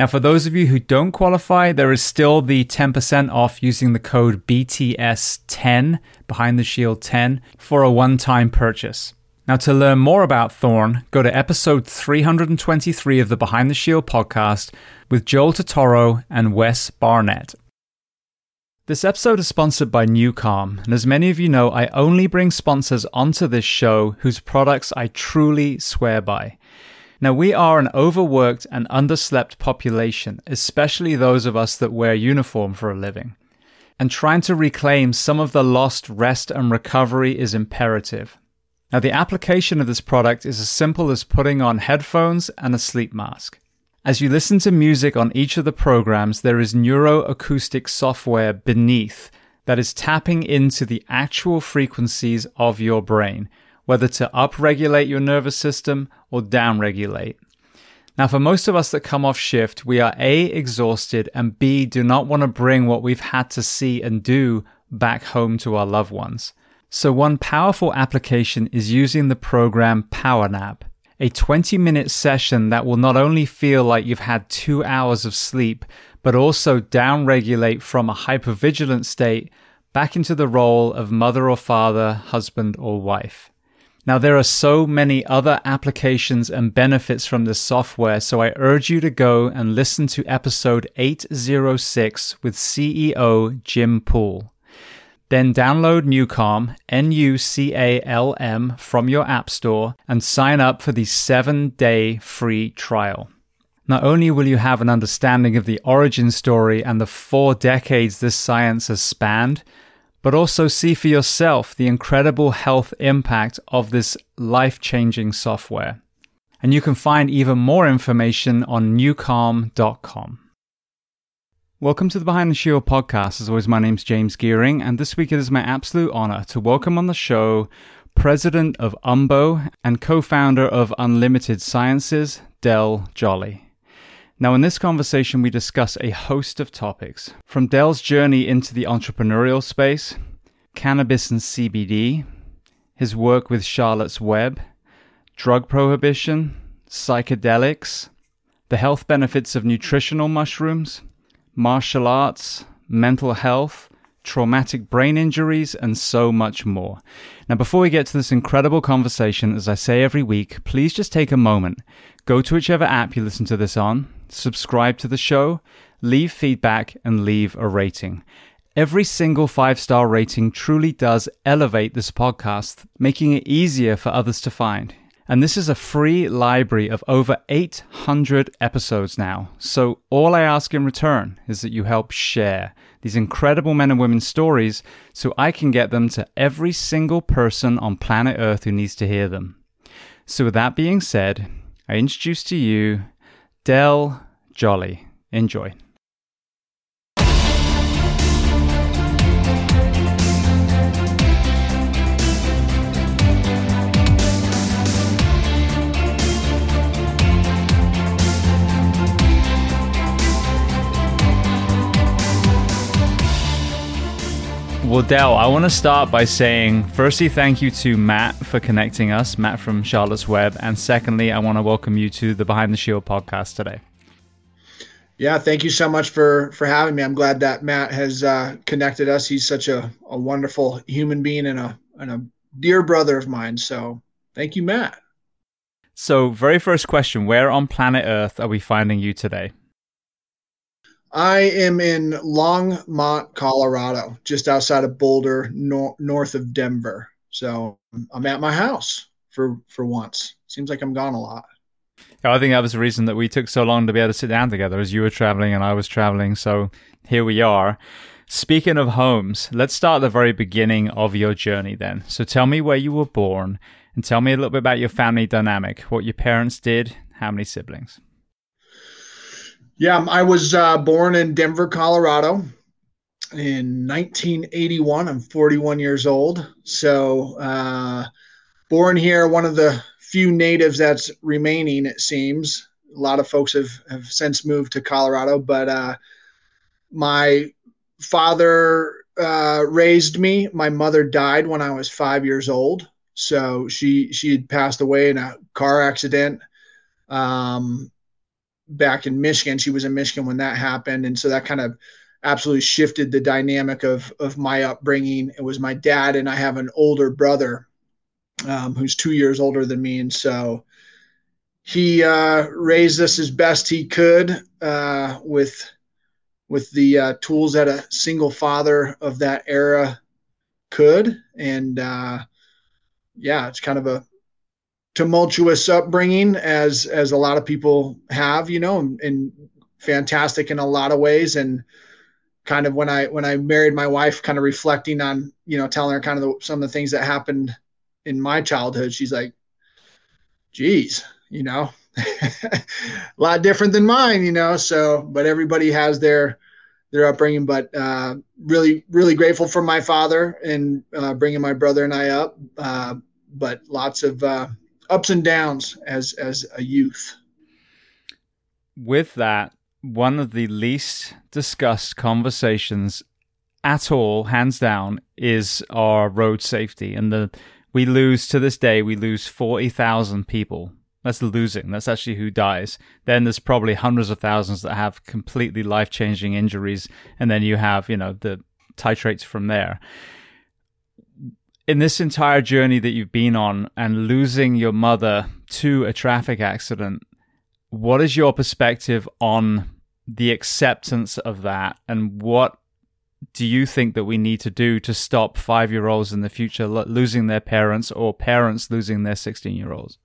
Now, for those of you who don't qualify, there is still the 10% off using the code BTS10, Behind the Shield 10, for a one time purchase. Now, to learn more about Thorne, go to episode 323 of the Behind the Shield podcast with Joel Totoro and Wes Barnett. This episode is sponsored by NuCalm, and as many of you know, I only bring sponsors onto this show whose products I truly swear by. Now, we are an overworked and underslept population, especially those of us that wear uniform for a living. And trying to reclaim some of the lost rest and recovery is imperative. Now, the application of this product is as simple as putting on headphones and a sleep mask. As you listen to music on each of the programs, there is neuroacoustic software beneath that is tapping into the actual frequencies of your brain, whether to upregulate your nervous system or downregulate. Now, for most of us that come off shift, we are A, exhausted, and B, do not want to bring what we've had to see and do back home to our loved ones. So, one powerful application is using the program PowerNap, a 20 minute session that will not only feel like you've had two hours of sleep, but also downregulate from a hypervigilant state back into the role of mother or father, husband or wife. Now, there are so many other applications and benefits from this software, so I urge you to go and listen to episode 806 with CEO Jim Poole. Then download Nucalm, N U C A L M, from your App Store and sign up for the seven day free trial. Not only will you have an understanding of the origin story and the four decades this science has spanned, but also see for yourself the incredible health impact of this life changing software. And you can find even more information on nucalm.com. Welcome to the Behind the Shield podcast. As always, my name's James Geering, and this week it is my absolute honor to welcome on the show President of UMBO and co founder of Unlimited Sciences, Del Jolly. Now, in this conversation, we discuss a host of topics from Del's journey into the entrepreneurial space, cannabis and CBD, his work with Charlotte's Web, drug prohibition, psychedelics, the health benefits of nutritional mushrooms, martial arts, mental health, traumatic brain injuries, and so much more. Now, before we get to this incredible conversation, as I say every week, please just take a moment. Go to whichever app you listen to this on, subscribe to the show, leave feedback, and leave a rating. Every single five star rating truly does elevate this podcast, making it easier for others to find. And this is a free library of over 800 episodes now. So all I ask in return is that you help share these incredible men and women's stories so I can get them to every single person on planet Earth who needs to hear them. So, with that being said, I introduce to you Del Jolly. Enjoy. Well, Del, I want to start by saying, firstly, thank you to Matt for connecting us, Matt from Charlotte's Web. And secondly, I want to welcome you to the Behind the Shield podcast today. Yeah, thank you so much for for having me. I'm glad that Matt has uh, connected us. He's such a, a wonderful human being and a and a dear brother of mine. So thank you, Matt. So, very first question: Where on planet Earth are we finding you today? I am in Longmont, Colorado, just outside of Boulder, nor- north of Denver. So I'm at my house for for once. Seems like I'm gone a lot. I think that was the reason that we took so long to be able to sit down together, as you were traveling and I was traveling. So here we are. Speaking of homes, let's start at the very beginning of your journey then. So tell me where you were born and tell me a little bit about your family dynamic, what your parents did, how many siblings. Yeah, I was uh, born in Denver, Colorado in 1981. I'm 41 years old. So, uh, born here, one of the few natives that's remaining, it seems. A lot of folks have, have since moved to Colorado, but uh, my father uh, raised me. My mother died when I was five years old. So she she had passed away in a car accident. Um, back in Michigan. She was in Michigan when that happened, and so that kind of absolutely shifted the dynamic of of my upbringing. It was my dad, and I have an older brother um, who's two years older than me, and so he uh, raised us as best he could uh, with with the uh, tools that a single father of that era could, and uh, yeah, it's kind of a tumultuous upbringing as as a lot of people have you know and, and, fantastic in a lot of ways. And kind of when i when i married my wife kind of reflecting on you know telling her kind of the, some of the things that happened in my childhood she's like geez you know a lot different than mine you know so but everybody has their their upbringing but uh, really really grateful for my father and uh, bringing my brother and i up uh, but lots of uh, ups and downs as as a youth. With that, one of the least discussed conversations at all, hands down, is our road safety. And the we lose to this day, we lose forty thousand people. That's losing. That's actually who dies. Then there's probably hundreds of thousands that have completely life changing injuries, and then you have, you know, the titrates from there in this entire journey that you've been on and losing your mother to a traffic accident, what is your perspective on the acceptance of that and what do you think that we need to do to stop five year olds in the future losing their parents or parents losing their 16 year olds?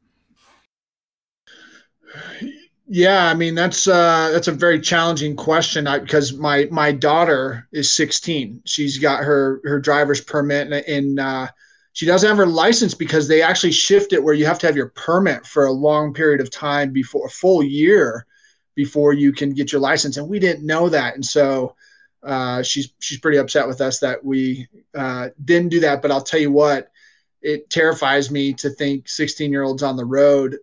Yeah, I mean that's uh, that's a very challenging question I, because my my daughter is 16. She's got her her driver's permit and, and uh, she doesn't have her license because they actually shift it where you have to have your permit for a long period of time before a full year before you can get your license. And we didn't know that, and so uh, she's she's pretty upset with us that we uh, didn't do that. But I'll tell you what it terrifies me to think 16 year olds on the road.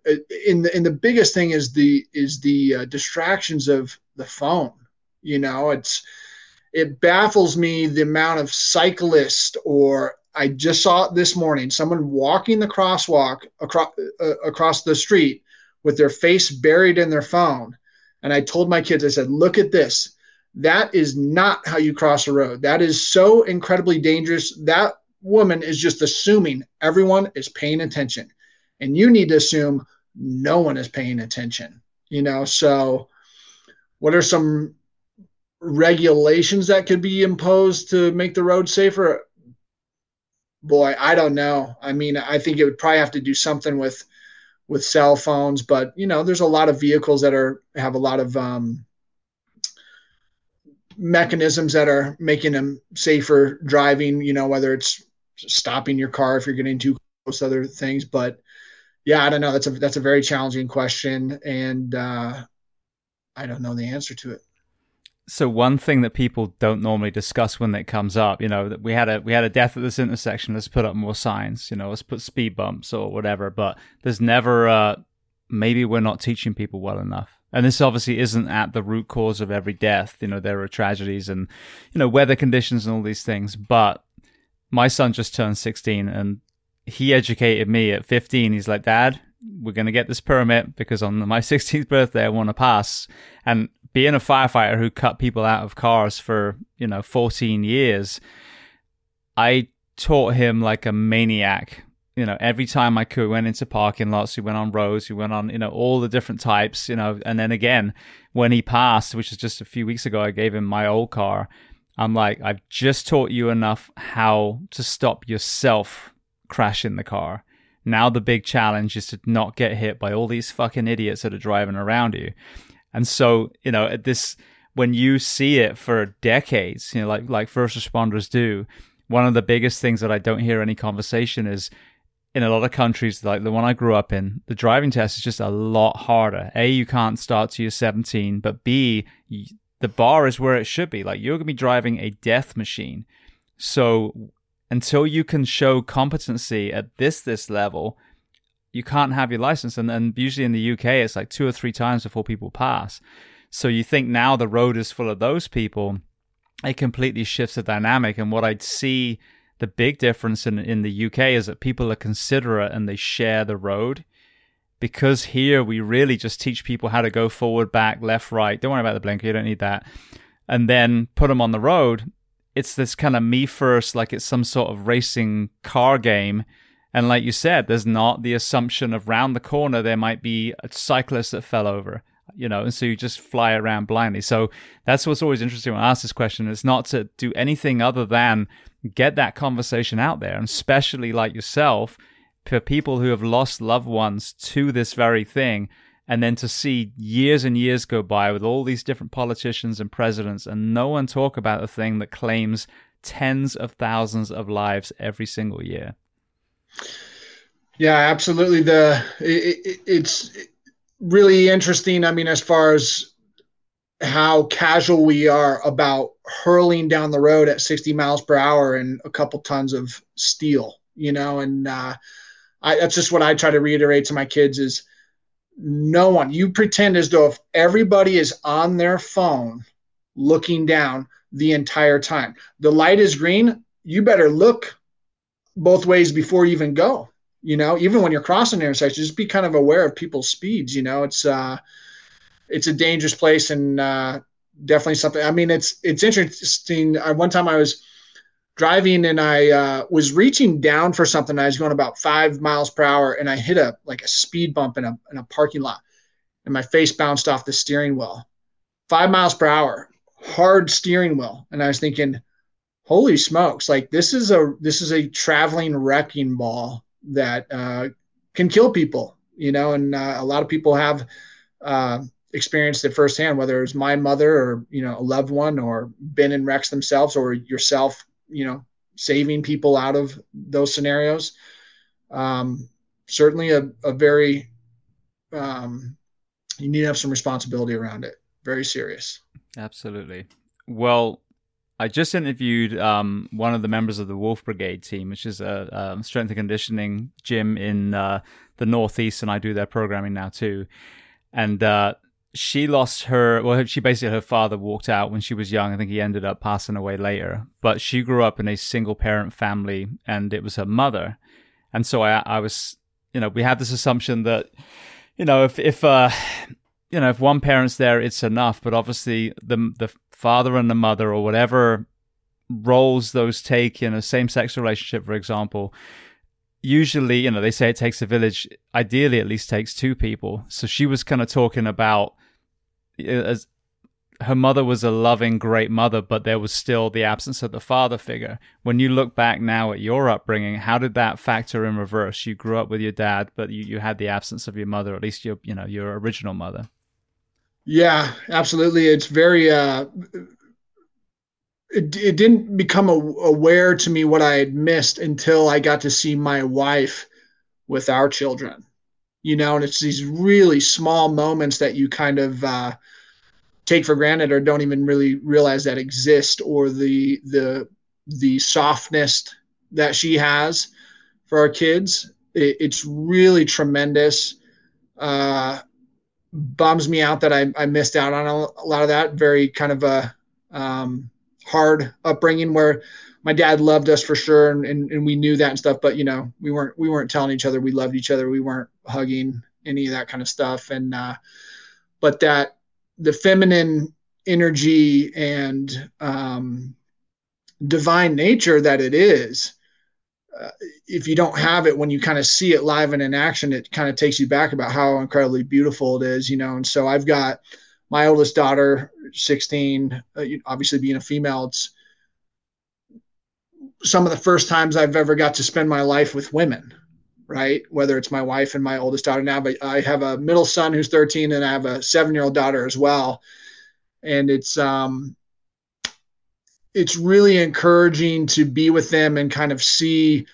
In the, and the biggest thing is the is the uh, distractions of the phone. You know it's it baffles me the amount of cyclists or i just saw it this morning someone walking the crosswalk across uh, across the street with their face buried in their phone. And i told my kids i said look at this that is not how you cross a road. That is so incredibly dangerous. That woman is just assuming everyone is paying attention. And you need to assume no one is paying attention you know? So what are some regulations that could be imposed to make the road safer? Boy i don't know. I mean i think it would probably have to do something with with cell phones but you know there's a lot of vehicles that are have a lot of um, mechanisms that are making them safer driving you know whether it's stopping your car if you're getting too close other things. But yeah, I don't know. That's a that's a very challenging question, and uh, I don't know the answer to it. So one thing that people don't normally discuss when it comes up, you know, that we had a we had a death at this intersection. Let's put up more signs. You know, let's put speed bumps or whatever. But there's never uh, maybe we're not teaching people well enough. And this obviously isn't at the root cause of every death. You know, there are tragedies and you know weather conditions and all these things, but my son just turned 16 and he educated me at 15. He's like, Dad, we're going to get this permit because on my 16th birthday, I want to pass. And being a firefighter who cut people out of cars for, you know, 14 years, I taught him like a maniac. You know, every time I could, we went into parking lots, we went on roads, we went on, you know, all the different types, you know, and then again, when he passed, which is just a few weeks ago, I gave him my old car. I'm like, I've just taught you enough how to stop yourself crashing the car. Now the big challenge is to not get hit by all these fucking idiots that are driving around you. And so, you know, at this when you see it for decades, you know, like like first responders do, one of the biggest things that I don't hear any conversation is in a lot of countries like the one I grew up in, the driving test is just a lot harder. A, you can't start till you're 17, but B, the bar is where it should be. Like you're going to be driving a death machine. So until you can show competency at this this level, you can't have your license. And, and usually in the UK, it's like two or three times before people pass. So you think now the road is full of those people. It completely shifts the dynamic. And what I'd see the big difference in, in the UK is that people are considerate and they share the road. Because here we really just teach people how to go forward, back, left, right. Don't worry about the blinker, you don't need that. And then put them on the road it's this kind of me first, like it's some sort of racing car game. And like you said, there's not the assumption of round the corner there might be a cyclist that fell over, you know, and so you just fly around blindly. So that's what's always interesting when I ask this question. It's not to do anything other than get that conversation out there, and especially like yourself, for people who have lost loved ones to this very thing and then to see years and years go by with all these different politicians and presidents and no one talk about the thing that claims tens of thousands of lives every single year yeah absolutely the it, it, it's really interesting i mean as far as how casual we are about hurling down the road at 60 miles per hour and a couple tons of steel you know and uh, I, that's just what i try to reiterate to my kids is no one you pretend as though if everybody is on their phone looking down the entire time. The light is green you better look both ways before you even go you know even when you're crossing the intersection just be kind of aware of people's speeds you know it's uh it's a dangerous place and uh definitely something i mean it's it's interesting I, one time i was driving and I uh, was reaching down for something. I was going about five miles per hour and I hit a like a speed bump in a in a parking lot, and my face bounced off the steering wheel. Five miles per hour, hard steering wheel, and I was thinking, "Holy smokes! Like this is a this is a traveling wrecking ball that uh, can kill people." You know, and uh, a lot of people have. Uh, experienced it firsthand, whether it's my mother or you know a loved one, or been in wrecks themselves, or yourself you know, saving people out of those scenarios. Um, certainly a, a very, um, you need to have some responsibility around it. Very serious. Absolutely. Well, I just interviewed um, one of the members of the Wolf Brigade team, which is a, a strength and conditioning gym in uh, the Northeast, and I do their programming now too. And uh, she lost her well she basically her father walked out when she was young. I think he ended up passing away later. But she grew up in a single parent family and it was her mother. And so i i was you know we have this assumption that you know if if uh you know if one parent's there it's enough. But obviously the the father and the mother or whatever roles those take in a same sex relationship for example usually, you know, they say it takes a village. Ideally, at least takes two people. So she was kind of talking about eh, as her mother was a loving, great mother, but there was still the absence of the father figure. When you look back now at your upbringing, how did that factor in reverse? You grew up with your dad, but you, you had the absence of your mother, at least your you know your original mother. Yeah, absolutely. It's very. Uh, it, it didn't become a, aware to me what I had missed until I got to see my wife with our children you know, and it's these really small moments that you kind of uh, take for granted or don't even really realize that exist, or the the the softness that she has for our kids. It, it's really tremendous. Uh, bums me out that I, I missed out on a, lot of that. Very kind of a um, hard upbringing where my dad loved us for sure, and, and, and we knew that and stuff. But you know, we weren't we weren't telling each other we loved each other. We weren't hugging any of that kind of stuff. And uh, but that the feminine energy and um, divine nature that it is. Uh, if you don't have it when you kind of see it live and in action, it kind of takes you back about how incredibly beautiful it is, you know. And so I've got my oldest daughter, 16, uh, obviously being a female, it's some of the first times I've ever got to spend my life with women, right? Whether it's my wife and my oldest daughter now, but I have a middle son who's 13 and I have a seven year old daughter as well. And it's, um, it's really encouraging to be with them and kind of see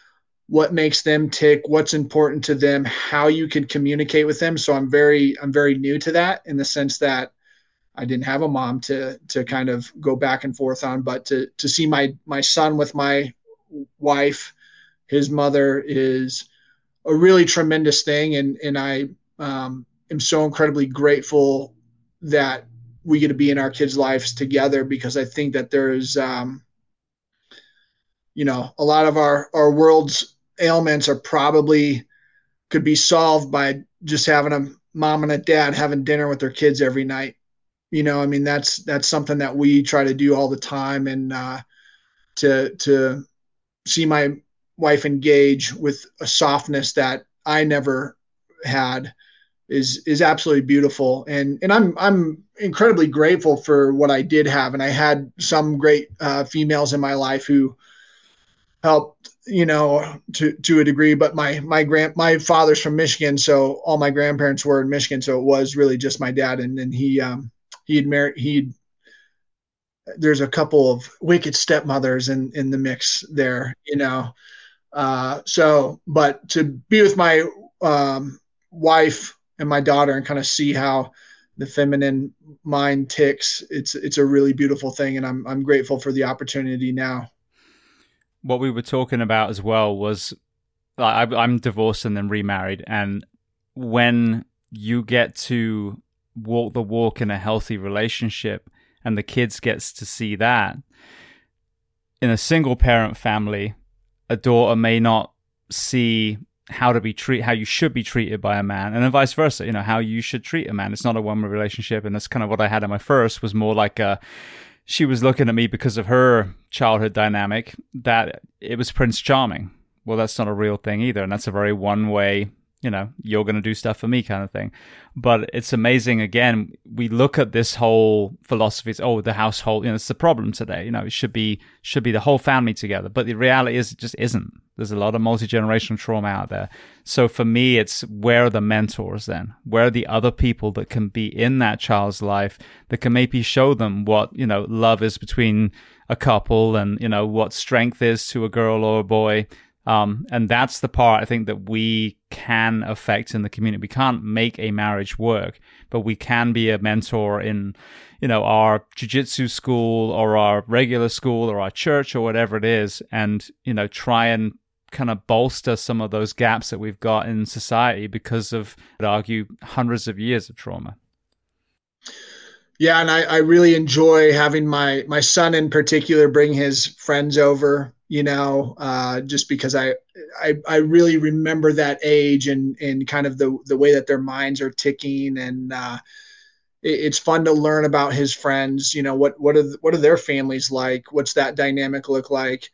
what makes them tick, what's important to them, how you can communicate with them. So I'm very, I'm very new to that in the sense that I didn't have a mom to to kind of go back and forth on, but to to see my my son with my wife, his mother is a really tremendous thing, and and I um, am so incredibly grateful that we get to be in our kids' lives together because I think that there's um, you know a lot of our our world's ailments are probably could be solved by just having a mom and a dad having dinner with their kids every night. You know i mean that's that's something that we try to do all the time and uh, to to see my wife engage with a softness that i never had is is absolutely beautiful. And and i'm i'm incredibly grateful for what i did have and i had some great uh, females in my life who helped you know to to a degree but my my grand my father's from michigan so all my grandparents were in michigan so it was really just my dad and then he um he had married he there's a couple of wicked stepmothers in in the mix there you know uh so but to be with my um wife and my daughter and kind of see how the feminine mind ticks. It's it's a really beautiful thing and i'm i'm grateful for the opportunity now. What we were talking about as well was i'm divorced and then remarried and when you get to walk the walk in a healthy relationship and the kids gets to see that in a single parent family a daughter may not see how to be treat how you should be treated by a man and then vice versa you know how you should treat a man. It's not a one way relationship and that's kind of what i had in my first was more like a she was looking at me because of her childhood dynamic that it was prince charming. Well that's not a real thing either and that's a very one way you know, you're going to do stuff for me kind of thing. But it's amazing. Again, we look at this whole philosophy. It's, oh, the household, you know, it's the problem today. You know, it should be, should be the whole family together. But the reality is it just isn't. There's a lot of multi-generational trauma out there. So for me, it's where are the mentors then? Where are the other people that can be in that child's life that can maybe show them what, you know, love is between a couple and, you know, what strength is to a girl or a boy um, and that's the part I think that we can affect in the community. We can't make a marriage work, but we can be a mentor in, you know, our jujitsu school or our regular school or our church or whatever it is, and you know, try and kind of bolster some of those gaps that we've got in society because of, I'd argue, hundreds of years of trauma. Yeah, and I, I really enjoy having my my son in particular bring his friends over you know, uh, just because I, I, I really remember that age and, and kind of the, the way that their minds are ticking. And uh, it, it's fun to learn about his friends. You know, what, what are, what are their families like? What's that dynamic look like?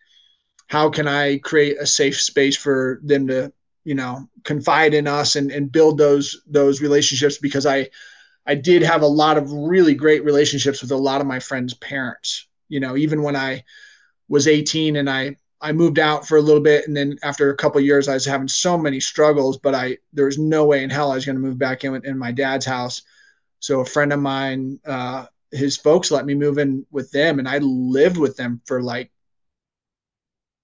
How can I create a safe space for them to, you know, confide in us and, and build those, those relationships because I, I did have a lot of really great relationships with a lot of my friends' parents. You know, even when I, was 18 and I I moved out for a little bit and then after a couple years I was having so many struggles but I there was no way in hell I was going to move back in in my dad's house. So a friend of mine uh, his folks let me move in with them and I lived with them for like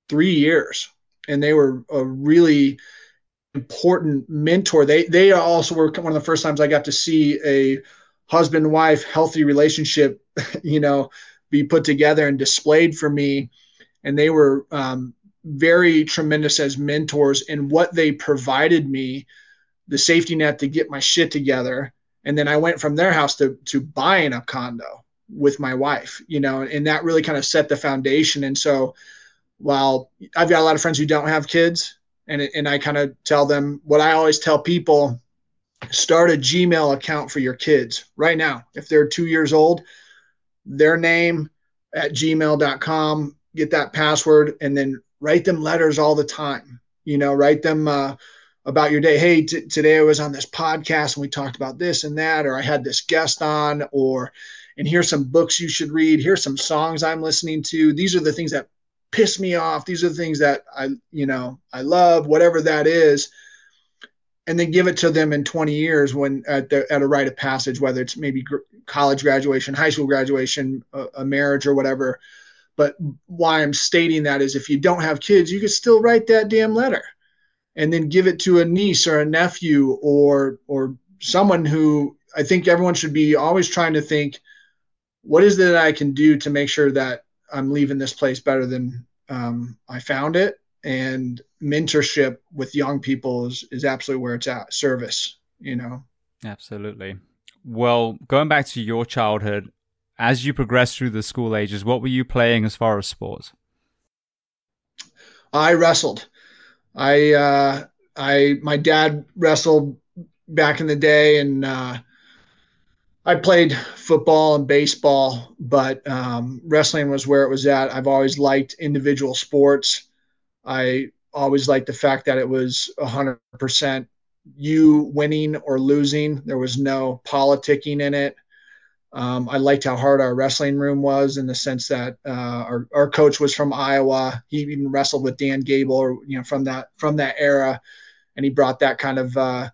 3 years and they were a really important mentor. They they also were one of the first times I got to see a husband wife healthy relationship, you know, be put together and displayed for me. And they were um, very tremendous as mentors in what they provided me, the safety net to get my shit together. And then I went from their house to to buying a condo with my wife, you know, and that really kind of set the foundation. And so while I've got a lot of friends who don't have kids, and and I kind of tell them what I always tell people: start a Gmail account for your kids right now. If they're two years old, their name at gmail.com, get that password, and then write them letters all the time. You know, write them uh, about your day. Hey, t- today I was on this podcast and we talked about this and that, or I had this guest on, or and here's some books you should read. Here's some songs I'm listening to. These are the things that piss me off. These are the things that I, you know, I love, whatever that is. And then give it to them in 20 years when at, the, at a rite of passage, whether it's maybe gr- college graduation, high school graduation, a, a marriage, or whatever. But why I'm stating that is if you don't have kids, you could still write that damn letter and then give it to a niece or a nephew or or someone who I think everyone should be always trying to think what is it that I can do to make sure that I'm leaving this place better than um, I found it. And mentorship with young people is, is absolutely where it's at. Service, you know. Absolutely. Well, going back to your childhood, as you progressed through the school ages, what were you playing as far as sports? I wrestled. I uh, I my dad wrestled back in the day, and uh, I played football and baseball, but um, wrestling was where it was at. I've always liked individual sports. I always liked the fact that it was a 100% you winning or losing. There was no politicking in it. Um, I liked how hard our wrestling room was in the sense that uh, our, our coach was from Iowa. He even wrestled with Dan Gable, or you know, from that from that era, and he brought that kind of uh,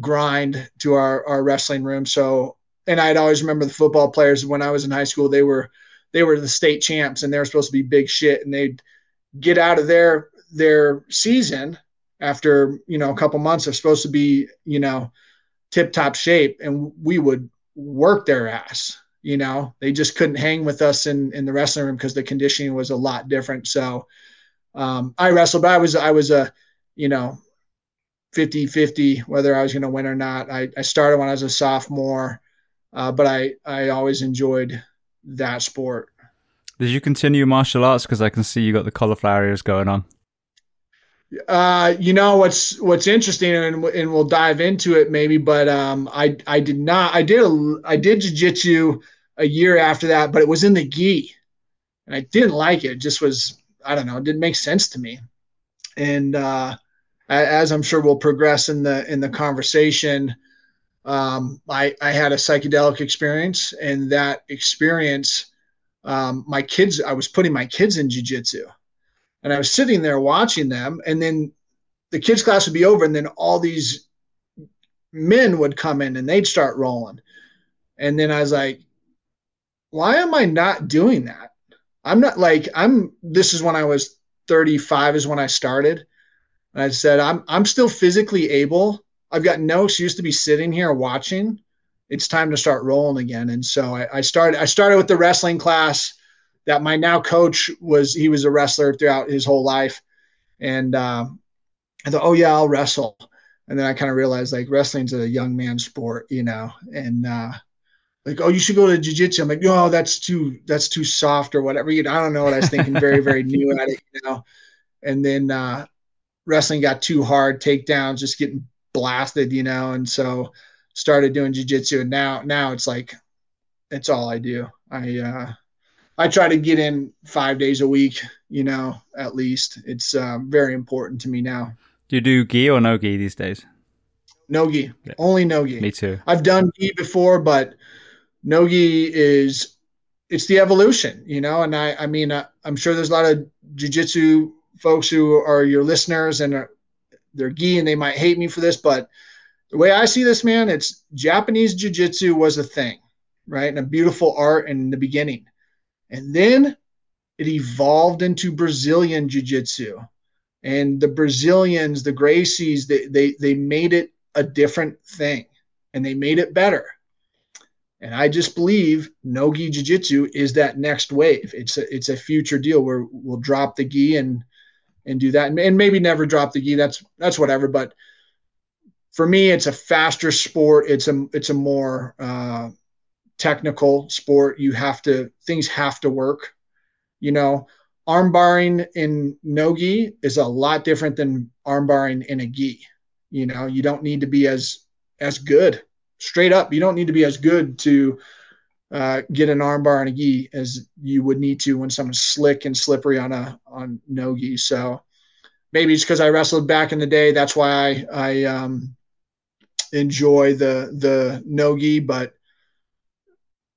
grind to our our wrestling room. So and I'd always remember the football players when I was in high school. They were they were the state champs, and they were supposed to be big shit. And they'd get out of their their season after you know a couple months. are supposed to be you know tip top shape, and we would work their ass. You know, they just couldn't hang with us in in the wrestling room because the conditioning was a lot different. So um, I wrestled, but I was I was a you know 50 50 whether I was going to win or not. I, I started when I was a sophomore uh, but I I always enjoyed that sport. Did you continue martial arts? Because I can see you got the cauliflower ears going on. Uh, you know what's what's interesting, and, and we'll dive into it maybe. But um, I I did not. I did a I did jujitsu a year after that, but it was in the gi, and I didn't like it. it just was I don't know. It didn't make sense to me. And uh, as I'm sure we'll progress in the in the conversation, um, I, I had a psychedelic experience, and that experience, um, my kids, I was putting my kids in jujitsu, and I was sitting there watching them, and then the kids' class would be over, and then all these men would come in and they'd start rolling, and then I was like, why am I not doing that? I'm not like I'm. This is when I was 35, is when I started. And I said, I'm I'm still physically able I've got no excuse to be sitting here watching. It's time to start rolling again. And so I, I started. I started with the wrestling class that my now coach was. He was a wrestler throughout his whole life, and uh, I thought, oh yeah, I'll wrestle. And then I kind of realized like wrestling's a young man sport, you know, and uh, like, oh, you should go to jiu-jitsu. I'm like, no, that's too that's too soft or whatever. You know, I don't know what I was thinking. Very very new at it, you know. And then uh, wrestling got too hard, takedowns, just getting blasted, you know, and so started doing jujitsu. And now, now it's like, it's all I do. I, uh, I try to get in five days a week, you know, at least. It's uh, very important to me now. Do you do gi or no gi these days? No gi, yeah. only no gi. Me too. I've done gi before, but no gi is it's the evolution, you know. And I, I mean, uh, I'm sure there's a lot of jujitsu folks who are your listeners and are, they're gi and they might hate me for this, but the way I see this, man, it's Japanese jiu-jitsu was a thing, right? And a beautiful art in the beginning. And then it evolved into Brazilian jiu-jitsu. And the Brazilians, the Gracies, they, they, they made it a different thing and they made it better. And I just believe no-gi jiu-jitsu is that next wave. It's a, it's a future deal where we'll drop the gi and – and do that, and, and maybe never drop the gi. That's that's whatever. But for me, it's a faster sport. It's a it's a more uh, technical sport. You have to things have to work. You know, arm barring in nogi is a lot different than arm barring in a gi. You know, you don't need to be as as good. Straight up, you don't need to be as good to uh, get an armbar and a gi as you would need to when someone's slick and slippery on a on no gi. So maybe it's because I wrestled back in the day. That's why I I um, enjoy the the no gi, but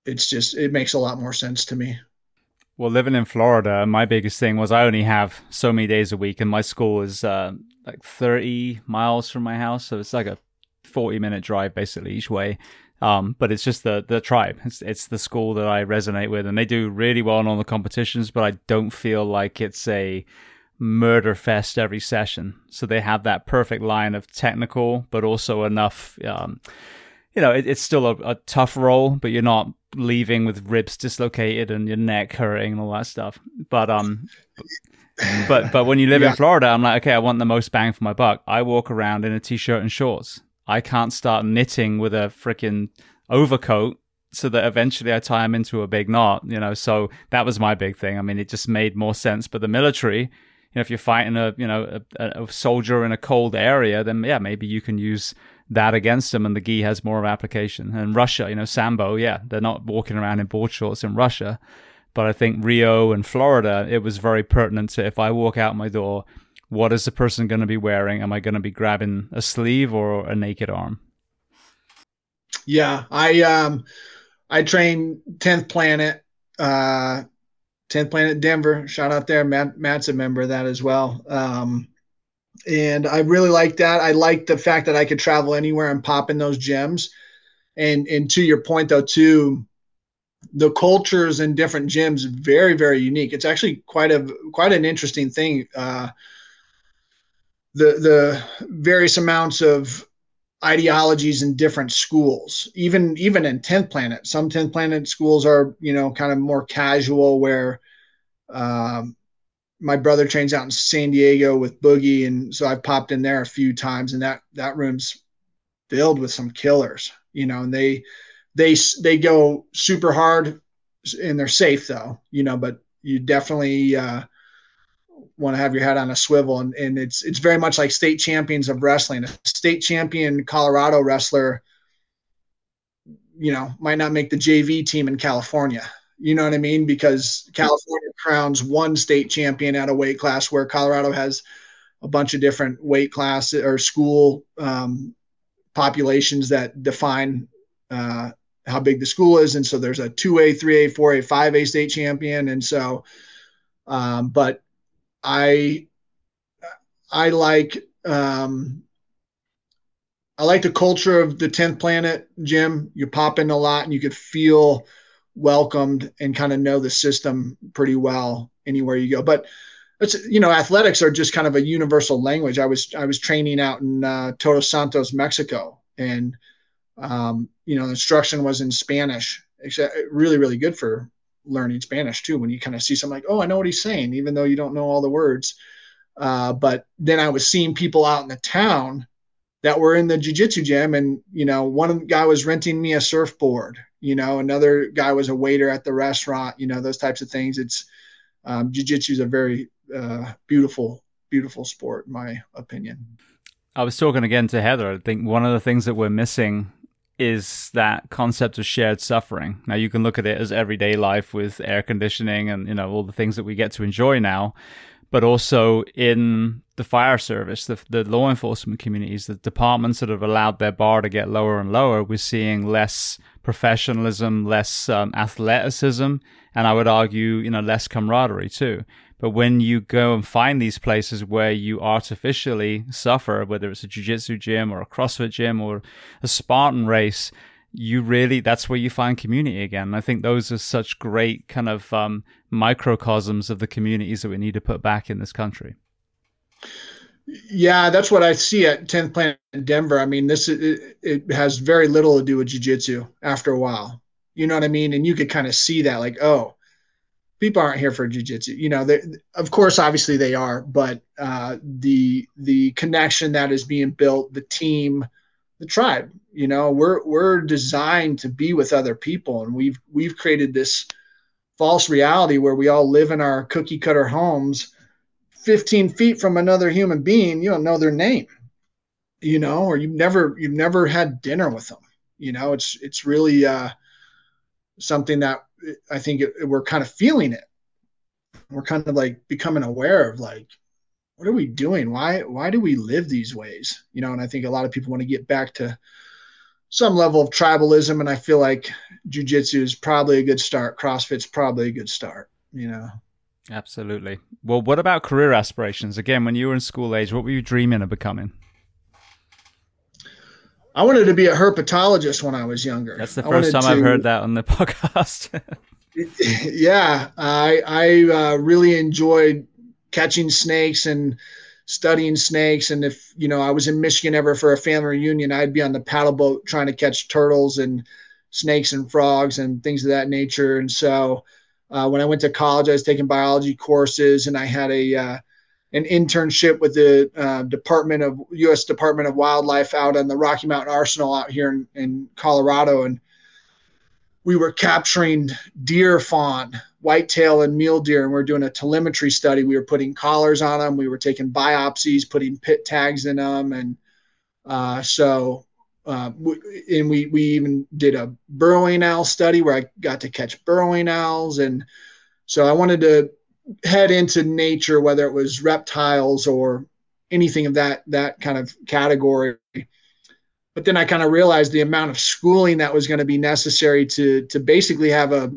it's just it makes a lot more sense to me. Well, living in Florida, my biggest thing was I only have so many days a week, and my school is uh, like 30 miles from my house, so it's like a 40 minute drive basically each way. Um, but it's just the the tribe. It's it's the school that I resonate with, and they do really well in all the competitions. But I don't feel like it's a murder fest every session. So they have that perfect line of technical, but also enough. Um, you know, it, it's still a, a tough role, but you're not leaving with ribs dislocated and your neck hurting and all that stuff. But um, but but when you live yeah. in Florida, I'm like, okay, I want the most bang for my buck. I walk around in a t-shirt and shorts. I can't start knitting with a freaking overcoat so that eventually I tie them into a big knot, you know. So that was my big thing. I mean, it just made more sense. But the military, you know, if you're fighting a, you know, a, a soldier in a cold area, then yeah, maybe you can use that against them and the gi has more of application. And Russia, you know, Sambo, yeah, they're not walking around in board shorts in Russia. But I think Rio and Florida, it was very pertinent to if I walk out my door what is the person going to be wearing? Am I going to be grabbing a sleeve or a naked arm? Yeah, I um I train 10th Planet uh 10th Planet Denver. Shout out there. Matt Matt's a member of that as well. Um and I really like that. I like the fact that I could travel anywhere and pop in those gems. And and to your point though too, the cultures in different gyms very very unique. It's actually quite a quite an interesting thing. Uh, the the various amounts of ideologies in different schools even even in 10th planet some 10th planet schools are you know kind of more casual where um, my brother trains out in san diego with boogie and so i've popped in there a few times and that that room's filled with some killers you know and they they they go super hard and they're safe though you know but you definitely uh, want to have your head on a swivel and, and it's it's very much like state champions of wrestling. A state champion colorado wrestler you know might not make the jv team in california you know what i mean? Because california crowns one state champion at a weight class where colorado has a bunch of different weight classes or school um, populations that define uh, how big the school is and so there's a 2a 3a 4a 5a state champion and so um, but I I like um, I like the culture of the tenth planet, gym. You pop in a lot, and you could feel welcomed and kind of know the system pretty well anywhere you go. But it's you know athletics are just kind of a universal language. I was I was training out in uh, Todos Santos, Mexico, and um, you know instruction was in Spanish. Except really really good for learning Spanish too. When you kind of see something like, oh, I know what he's saying, even though you don't know all the words. Uh, but then I was seeing people out in the town that were in the jiu-jitsu gym and you know one guy was renting me a surfboard you know another guy was a waiter at the restaurant you know those types of things. It's um, jiu-jitsu is a very uh, beautiful beautiful sport in my opinion. I was talking again to heather. I think one of the things that we're missing is that concept of shared suffering. Now you can look at it as everyday life with air conditioning and you know all the things that we get to enjoy now, but also in the fire service, the, the law enforcement communities, the departments that have allowed their bar to get lower and lower, we're seeing less professionalism, less um, athleticism, and I would argue, you know, less camaraderie too. But when you go and find these places where you artificially suffer, whether it's a jiu-jitsu gym or a CrossFit gym or a Spartan race, you really that's where you find community again. I think those are such great kind of um, microcosms of the communities that we need to put back in this country. Yeah, that's what I see at 10th Planet in Denver. I mean, this it, it has very little to do with jiu-jitsu after a while. You know what I mean? And you could kind of see that like, oh, people aren't here for jujitsu. You know, they, of course, obviously they are, but uh, the the connection that is being built, the team, the tribe. You know, we're we're designed to be with other people, and we've we've created this false reality where we all live in our cookie cutter homes 15 feet from another human being. You don't know their name you know or you've never you've never had dinner with them. You know it's it's really uh something that i think it, we're kind of feeling it. We're kind of like becoming aware of like what are we doing? Why why do we live these ways? You know and i think a lot of people want to get back to some level of tribalism and i feel like jiu-jitsu is probably a good start. Crossfit's probably a good start you know? Absolutely. Well what about career aspirations? Again when you were in school age what were you dreaming of becoming? I wanted to be a herpetologist when i was younger. That's the first time to, i've heard that on the podcast. Yeah i i uh, really enjoyed catching snakes and studying snakes. And if, you know, I was in Michigan ever for a family reunion, I'd be on the paddle boat trying to catch turtles and snakes and frogs and things of that nature. And so uh, when I went to college, I was taking biology courses and I had a, uh, an internship with the uh, Department of U.S. Department of Wildlife out on the Rocky Mountain Arsenal out here in, in Colorado, and we were capturing deer fawn whitetail and mule deer and we are doing a telemetry study. We were putting collars on them we were taking biopsies putting pit tags in them and uh, so uh, and we we even did a burrowing owl study where i got to catch burrowing owls. And so i wanted to head into nature whether it was reptiles or anything of that that kind of category. But then i kind of realized the amount of schooling that was going to be necessary to to basically have a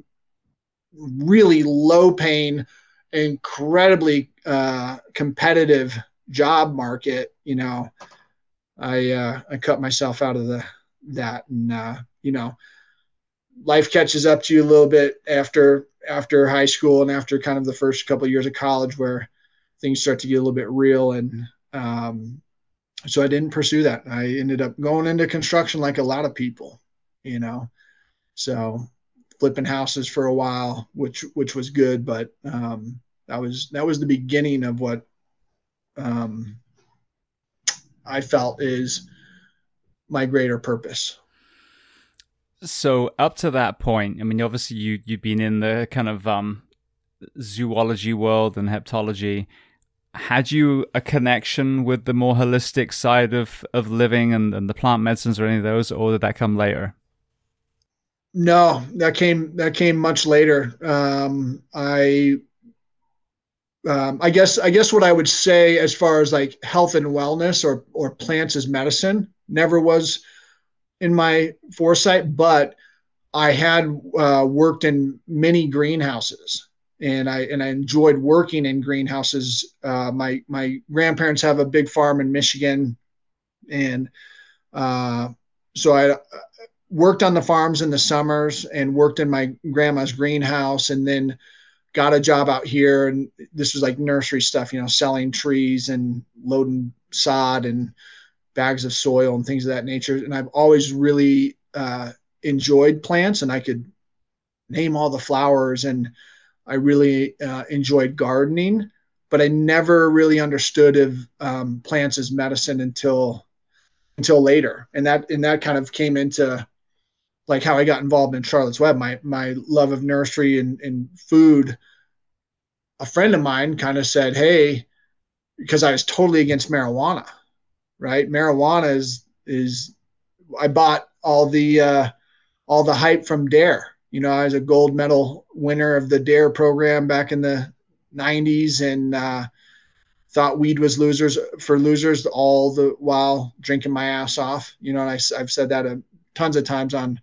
really low paying, incredibly uh, competitive job market, you know, I uh, I cut myself out of the that, and uh, you know, life catches up to you a little bit after after high school and after kind of the first couple of years of college, where things start to get a little bit real, and um, so I didn't pursue that. I ended up going into construction like a lot of people, you know. So flipping houses for a while, which which was good. But um, that was that was the beginning of what um, I felt is my greater purpose. So up to that point, I mean, obviously you you've been in the kind of um, zoology world and heptology. Had you a connection with the more holistic side of, of living and, and the plant medicines or any of those, or did that come later? No, that came that came much later. Um, I um, I guess I guess what I would say as far as like health and wellness or or plants as medicine never was in my foresight, but I had uh, worked in many greenhouses and I and I enjoyed working in greenhouses. Uh, my my grandparents have a big farm in Michigan, and uh, so I worked on the farms in the summers and worked in my grandma's greenhouse and then got a job out here. And this was like nursery stuff you know selling trees and loading sod and bags of soil and things of that nature. And i've always really uh, enjoyed plants and i could name all the flowers and i really uh, enjoyed gardening but i never really understood of um, plants as medicine until until later. And that and that kind of came into like how I got involved in Charlotte's Web, my my love of nursery and, and food. A friend of mine kind of said, "Hey," because I was totally against marijuana. Right, marijuana is is I bought all the uh, all the hype from Dare. You know, I was a gold medal winner of the Dare program back in the '90s, and uh, thought weed was losers for losers all the while drinking my ass off. You know, and I, I've said that a tons of times on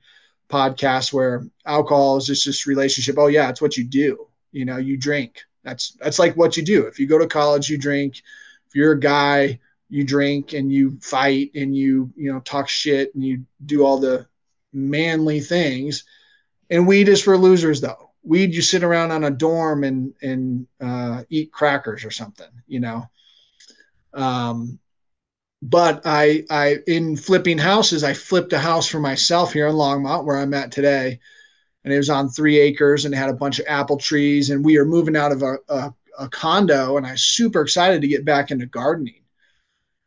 podcasts where alcohol is just this relationship. Oh yeah, it's what you do. You know, you drink. That's that's like what you do. If you go to college, you drink. If you're a guy, you drink and you fight and you you know talk shit and you do all the manly things. And weed is for losers though. Weed, you sit around on a dorm and and uh, eat crackers or something. You know. Um, but I, I in flipping houses, I flipped a house for myself here in Longmont, where I'm at today, and it was on three acres and had a bunch of apple trees. And we are moving out of a, a, a condo, and I was super excited to get back into gardening.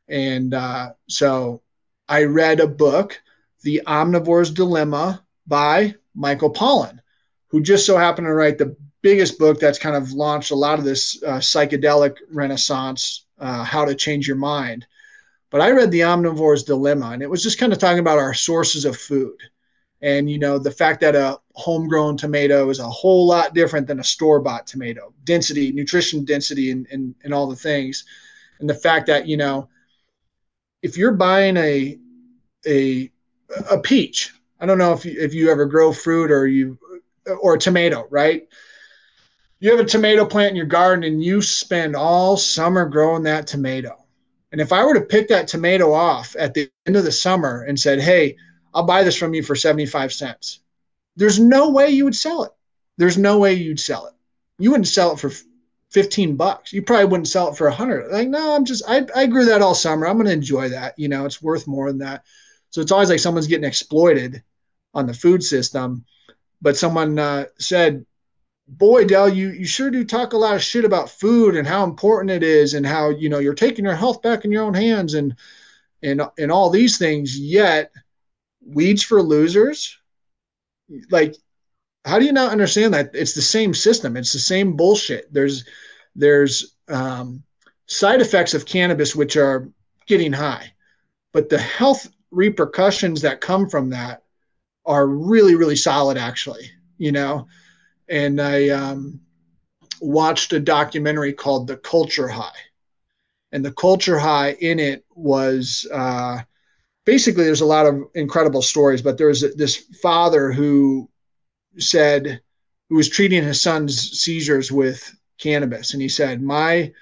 And uh, so I read a book, The Omnivore's Dilemma by Michael Pollan, who just so happened to write the biggest book that's kind of launched a lot of this uh, psychedelic renaissance, uh, How to Change Your Mind. But I read The Omnivore's Dilemma, and it was just kind of talking about our sources of food. And, you know, the fact that a homegrown tomato is a whole lot different than a store bought tomato, density, nutrition density, and, and, and all the things. And the fact that, you know, if you're buying a, a, a peach, I don't know if you, if you ever grow fruit or you, or a tomato, right? You have a tomato plant in your garden and you spend all summer growing that tomato and if I were to pick that tomato off at the end of the summer and said, hey, I'll buy this from you for 75 cents, there's no way you would sell it. There's no way you'd sell it. You wouldn't sell it for 15 bucks. You probably wouldn't sell it for 100. Like, no, I'm just, I, I grew that all summer. I'm going to enjoy that. You know, it's worth more than that. So it's always like someone's getting exploited on the food system. But someone uh, said, boy, Del, you you sure do talk a lot of shit about food and how important it is and how you know you're taking your health back in your own hands and and and all these things. Yet, weeds for losers, like, how do you not understand that it's the same system? It's the same bullshit. There's there's um, side effects of cannabis which are getting high, but the health repercussions that come from that are really really solid actually you know and I um, watched a documentary called The Culture High. And the culture high in it was uh, basically there's a lot of incredible stories, but there was this father who said, who was treating his son's seizures with cannabis. And he said, My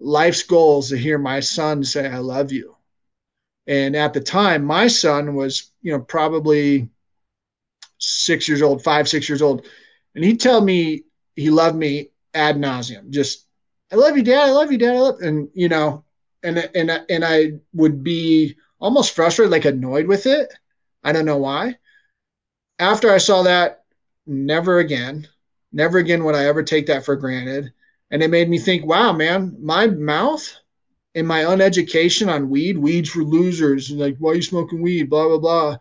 life's goal is to hear my son say, I love you. And at the time, my son was, you know, probably six years old, five, six years old and he'd tell me he loved me ad nauseum. Just, I love you, Dad. I love you, Dad. I love, and you know, and and and I would be almost frustrated, like annoyed with it. I don't know why. After I saw that, never again, never again would I ever take that for granted. And it made me think, wow, man, my mouth and my uneducation on weed, weeds for losers, like why are you smoking weed, blah blah blah.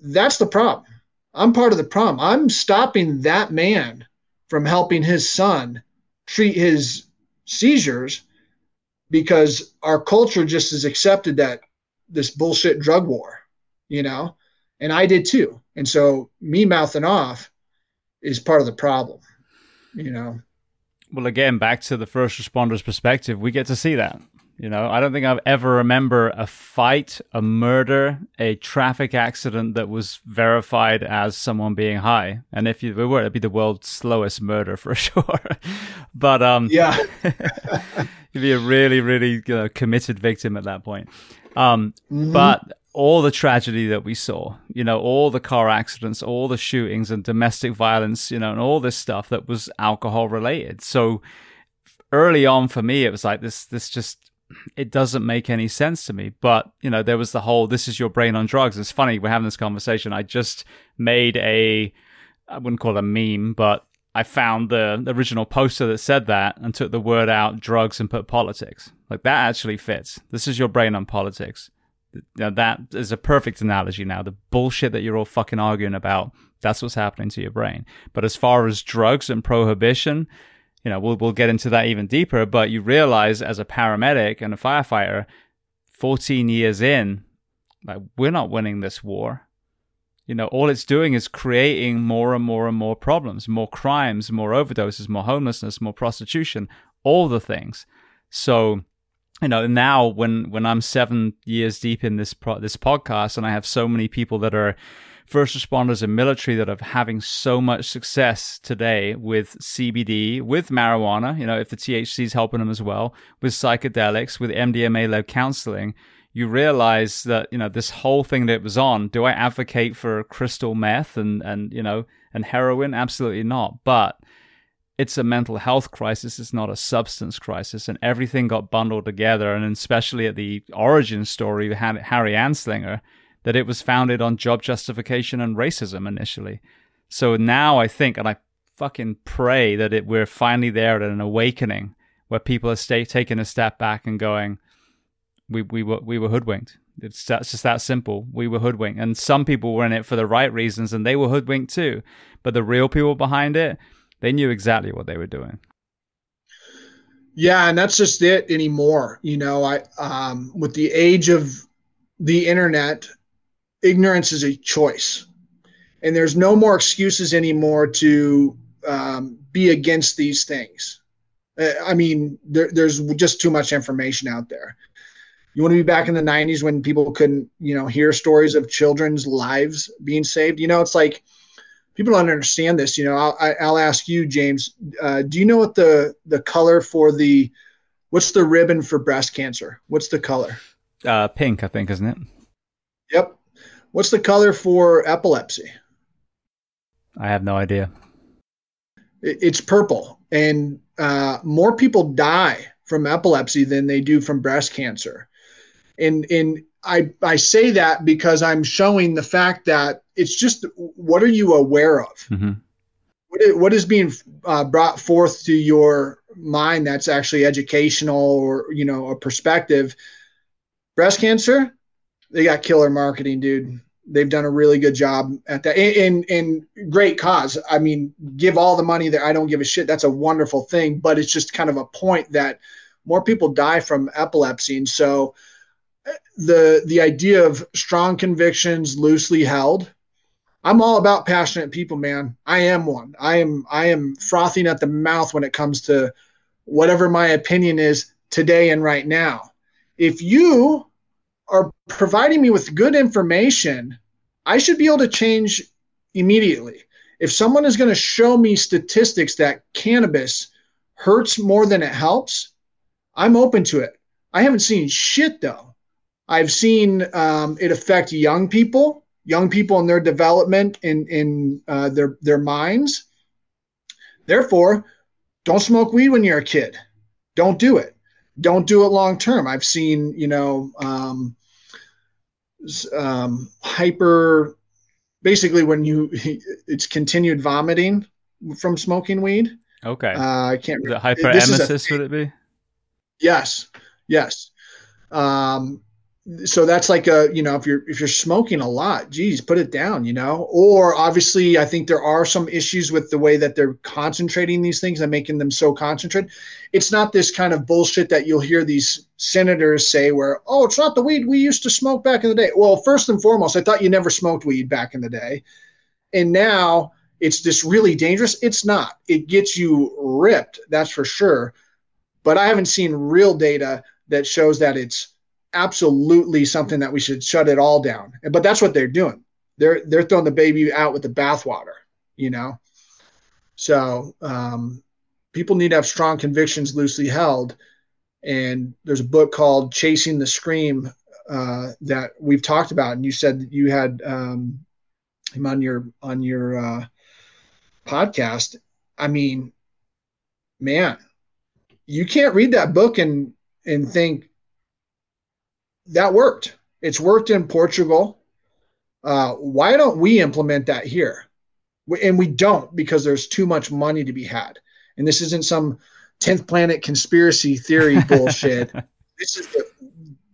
That's the problem. I'm part of the problem. I'm stopping that man from helping his son treat his seizures because our culture just has accepted that this bullshit drug war, you know, and I did too. And so me mouthing off is part of the problem, you know. Well, again, back to the first responders' perspective, we get to see that. You know, I don't think I've ever remember a fight, a murder, a traffic accident that was verified as someone being high. And if you were, it'd be the world's slowest murder for sure. but um, yeah, you'd be a really, really you know, committed victim at that point. Um, mm-hmm. but all the tragedy that we saw, you know, all the car accidents, all the shootings and domestic violence, you know, and all this stuff that was alcohol related. So early on for me, it was like this, this just it doesn't make any sense to me. But, you know, there was the whole this is your brain on drugs. It's funny, we're having this conversation. I just made a, I wouldn't call it a meme, but I found the, the original poster that said that and took the word out drugs and put politics. Like that actually fits. This is your brain on politics. Now, that is a perfect analogy now. The bullshit that you're all fucking arguing about, that's what's happening to your brain. But as far as drugs and prohibition, you know, we'll, we'll get into that even deeper, but you realize as a paramedic and a firefighter, 14 years in, like, we're not winning this war. You know, all it's doing is creating more and more and more problems, more crimes, more overdoses, more homelessness, more prostitution, all the things. So, you know, now when when I'm seven years deep in this pro- this podcast, and I have so many people that are first responders and military that are having so much success today with CBD, with marijuana, you know, if the THC is helping them as well, with psychedelics, with MDMA led counseling, you realize that, you know, this whole thing that it was on, do I advocate for crystal meth and, and, you know, and heroin? Absolutely not. But it's a mental health crisis. It's not a substance crisis. And everything got bundled together. And especially at the origin story, Harry Anslinger, that it was founded on job justification and racism initially. So now I think, and I fucking pray that it, we're finally there at an awakening where people are stay, taking a step back and going, we, we, were, we were hoodwinked. It's that's just that simple. We were hoodwinked, and some people were in it for the right reasons, and they were hoodwinked too. But the real people behind it, they knew exactly what they were doing. Yeah, and that's just it anymore. You know, I um, with the age of the internet, ignorance is a choice, and there's no more excuses anymore to um, be against these things. Uh, I mean, there, there's just too much information out there. You want to be back in the 90s when people couldn't, you know, hear stories of children's lives being saved. You know, it's like people don't understand this. You know, I'll, I'll ask you, James. Uh, do you know what the the color for the what's the ribbon for breast cancer? What's the color? Uh, pink, I think, isn't it? Yep. What's the color for epilepsy? I have no idea. It's purple, and uh, more people die from epilepsy than they do from breast cancer. And and I I say that because I'm showing the fact that it's just what are you aware of? Mm-hmm. What, is, what is being uh, brought forth to your mind that's actually educational or you know a perspective? Breast cancer, they got killer marketing, dude. They've done a really good job at that, and in great cause. I mean, give all the money that I don't give a shit. That's a wonderful thing, but it's just kind of a point that more people die from epilepsy, and so eh, the the idea of strong convictions loosely held i'm all about passionate people man i am one i am i am frothing at the mouth when it comes to whatever my opinion is today and right now if you are providing me with good information i should be able to change immediately if someone is going to show me statistics that cannabis hurts more than it helps i'm open to it i haven't seen shit though I've seen um, it affect young people, young people in their development in in uh, their their minds. Therefore, don't smoke weed when you're a kid. Don't do it. Don't do it long term. I've seen you know um, um, hyper. Basically, when you it's continued vomiting from smoking weed. Okay. Uh, I can't. The hyperemesis would it be? Yes. Yes. Um, so that's like a you know if you're if you're smoking a lot geez put it down you know? Or obviously i think there are some issues with the way that they're concentrating these things and making them so concentrated. It's not this kind of bullshit that you'll hear these senators say where oh it's not the weed we used to smoke back in the day. Well first and foremost i thought you never smoked weed back in the day. And now it's just really dangerous. It's not. It gets you ripped that's for sure. But i haven't seen real data that shows that it's absolutely something that we should shut it all down. But that's what they're doing. They're they're throwing the baby out with the bathwater, you know. So um, people need to have strong convictions loosely held. And there's a book called Chasing the Scream uh, that we've talked about, and you said you had um, him on your on your uh, podcast. I mean, man, you can't read that book and and think that worked. It's worked in Portugal. Uh, why don't we implement that here? And we don't because there's too much money to be had. And this isn't some 10th planet conspiracy theory bullshit. this is the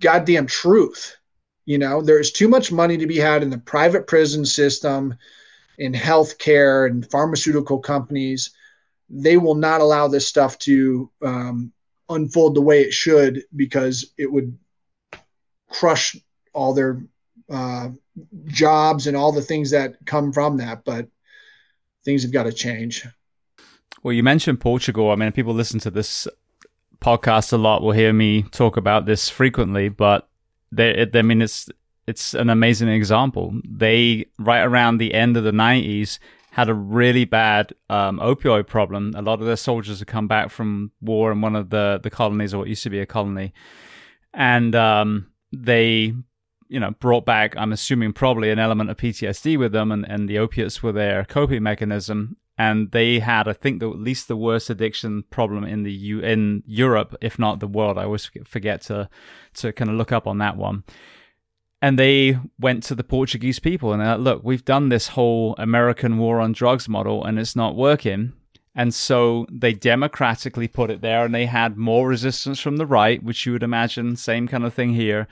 goddamn truth. You know, there's too much money to be had in the private prison system, in healthcare and pharmaceutical companies. They will not allow this stuff to um, unfold the way it should because it would crush all their uh, jobs and all the things that come from that. But things have got to change. Well, you mentioned Portugal. I mean, people listen to this podcast a lot will hear me talk about this frequently, but they, I mean, it's it's an amazing example. They right around the end of the '90s had a really bad um, opioid problem. A lot of their soldiers had come back from war in one of the the colonies, or what used to be a colony, and um, they you know brought back i'm assuming probably an element of ptsd with them and, and the opiates were their coping mechanism. And they had i think the, at least the worst addiction problem in the U, in europe if not the world. I always forget to to kind of look up on that one. And they went to the portuguese people and like look we've done this whole american war on drugs model and it's not working and so they democratically put it there, and they had more resistance from the right, which you would imagine, same kind of thing here.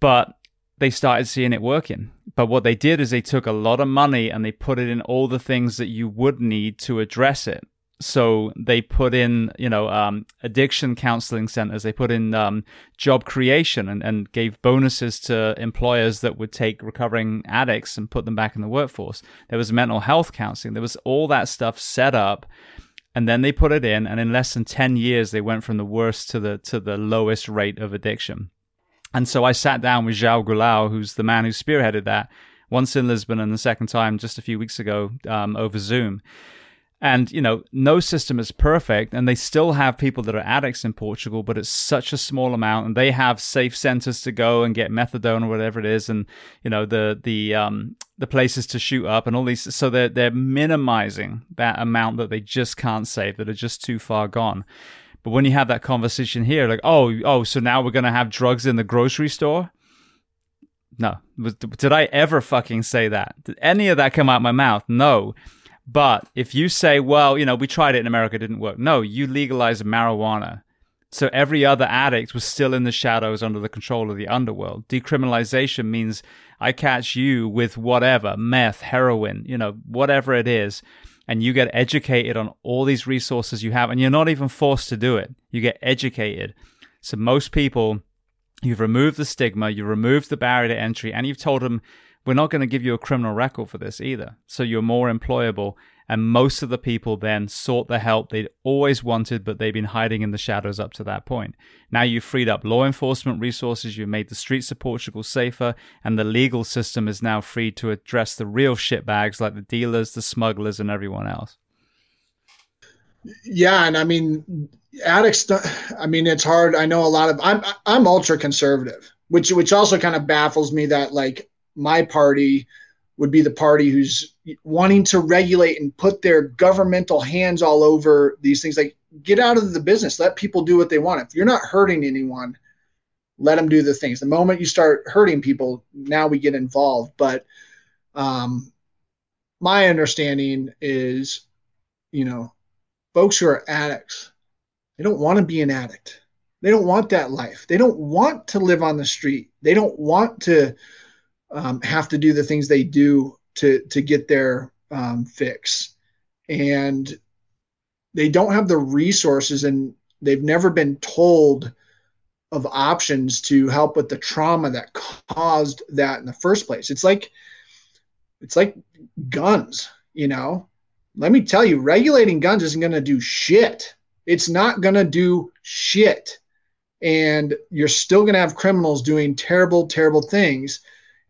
but they started seeing it working. But what they did is they took a lot of money and they put it in all the things that you would need to address it. So they put in, you know, um, addiction counseling centers. They put in um, job creation and, and gave bonuses to employers that would take recovering addicts and put them back in the workforce. There was mental health counseling. There was all that stuff set up, and then they put it in. And in less than ten years, they went from the worst to the to the lowest rate of addiction. And so I sat down with João Goulão, who's the man who spearheaded that, once in Lisbon and the second time just a few weeks ago um, over Zoom. And, you know, no system is perfect, and they still have people that are addicts in Portugal, but it's such a small amount, and they have safe centers to go and get methadone or whatever it is, and you know the the um the places to shoot up and all these. So they're they're minimizing that amount that they just can't save, that are just too far gone. But when you have that conversation here, like, oh, oh, so now we're gonna have drugs in the grocery store. No, did I ever fucking say that? Did any of that come out my mouth? No. But if you say, well, you know, we tried it in America, it didn't work. No, you legalized marijuana. So every other addict was still in the shadows under the control of the underworld. Decriminalization means I catch you with whatever, meth, heroin, you know, whatever it is, and you get educated on all these resources you have, and you're not even forced to do it. You get educated. So most people, you've removed the stigma, you've removed the barrier to entry, and you've told them we're not going to give you a criminal record for this either. So you're more employable. And most of the people then sought the help they'd always wanted, but they've been hiding in the shadows up to that point. Now you've freed up law enforcement resources, you've made the streets of Portugal safer, and the legal system is now free to address the real shitbags like the dealers, the smugglers, and everyone else. Yeah, and I mean, addicts. I mean, it's hard. I know a lot of. I'm I'm ultra conservative, which which also kind of baffles me that like my party would be the party who's wanting to regulate and put their governmental hands all over these things. Like get out of the business. Let people do what they want. If you're not hurting anyone let them do the things. The moment you start hurting people now we get involved. But um, my understanding is you know folks who are addicts they don't want to be an addict. They don't want that life. They don't want to live on the street. They don't want to um, have to do the things they do to to get their um, fix, and they don't have the resources, and they've never been told of options to help with the trauma that caused that in the first place. It's like it's like guns, you know. Let me tell you, regulating guns isn't going to do shit. It's not going to do shit. And you're still going to have criminals doing terrible, terrible things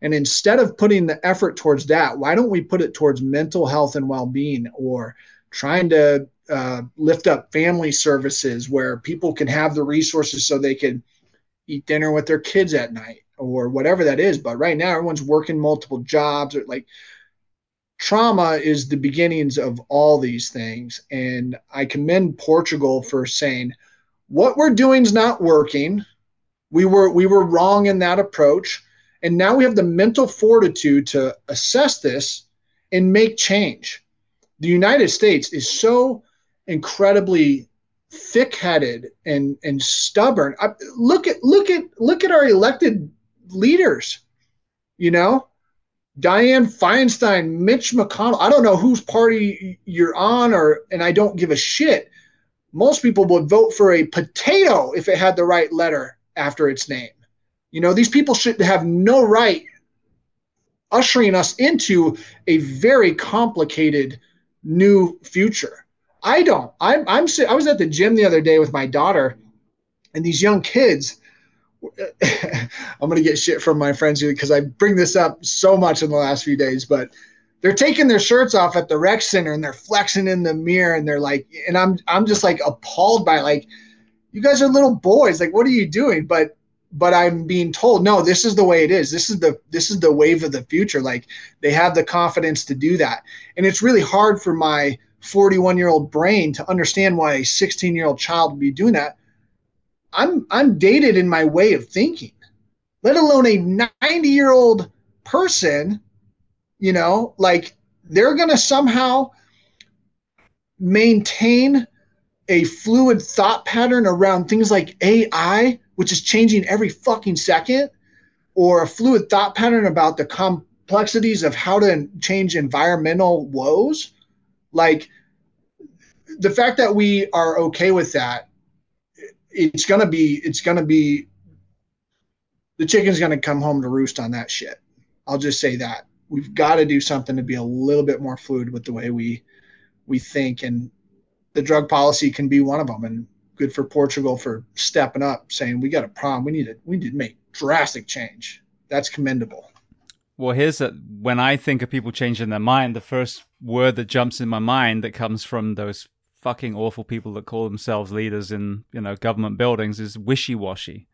and instead of putting the effort towards that, why don't we put it towards mental health and well being or trying to uh, lift up family services where people can have the resources so they can eat dinner with their kids at night or whatever that is. But right now, everyone's working multiple jobs or like trauma is the beginnings of all these things. And I commend Portugal for saying, what we're doing is not working. We were we were wrong in that approach. And now we have the mental fortitude to assess this and make change. The United States is so incredibly thick-headed and and stubborn. I, look at look at look at our elected leaders. You know, Dianne Feinstein, Mitch McConnell. I don't know whose party you're on, or and I don't give a shit. Most people would vote for a potato if it had the right letter after its name. You know, these people should have no right ushering us into a very complicated new future. I don't. I'm. I'm. I was at the gym the other day with my daughter, and these young kids. I'm gonna get shit from my friends because I bring this up so much in the last few days, but they're taking their shirts off at the rec center and they're flexing in the mirror and they're like, and I'm I'm just like appalled by like, you guys are little boys. Like, what are you doing? But but I'm being told no this is the way it is. This is the this is the wave of the future. Like they have the confidence to do that. And it's really hard for my 41 year old brain to understand why a 16 year old child would be doing that. I'm I'm dated in my way of thinking let alone a 90 year old person you know like they're to somehow maintain a fluid thought pattern around things like AI which is changing every fucking second. or a fluid thought pattern about the complexities of how to change environmental woes, like the fact that we are okay with that, it's gonna be it's gonna be the chicken's gonna come home to roost on that shit. I'll just say that we've got to do something to be a little bit more fluid with the way we we think and the drug policy can be one of them and good for Portugal for stepping up saying we got a problem we need to we need to make drastic change that's commendable well here's a, when I think of people changing their mind the first word that jumps in my mind that comes from those fucking awful people that call themselves leaders in you know government buildings is wishy-washy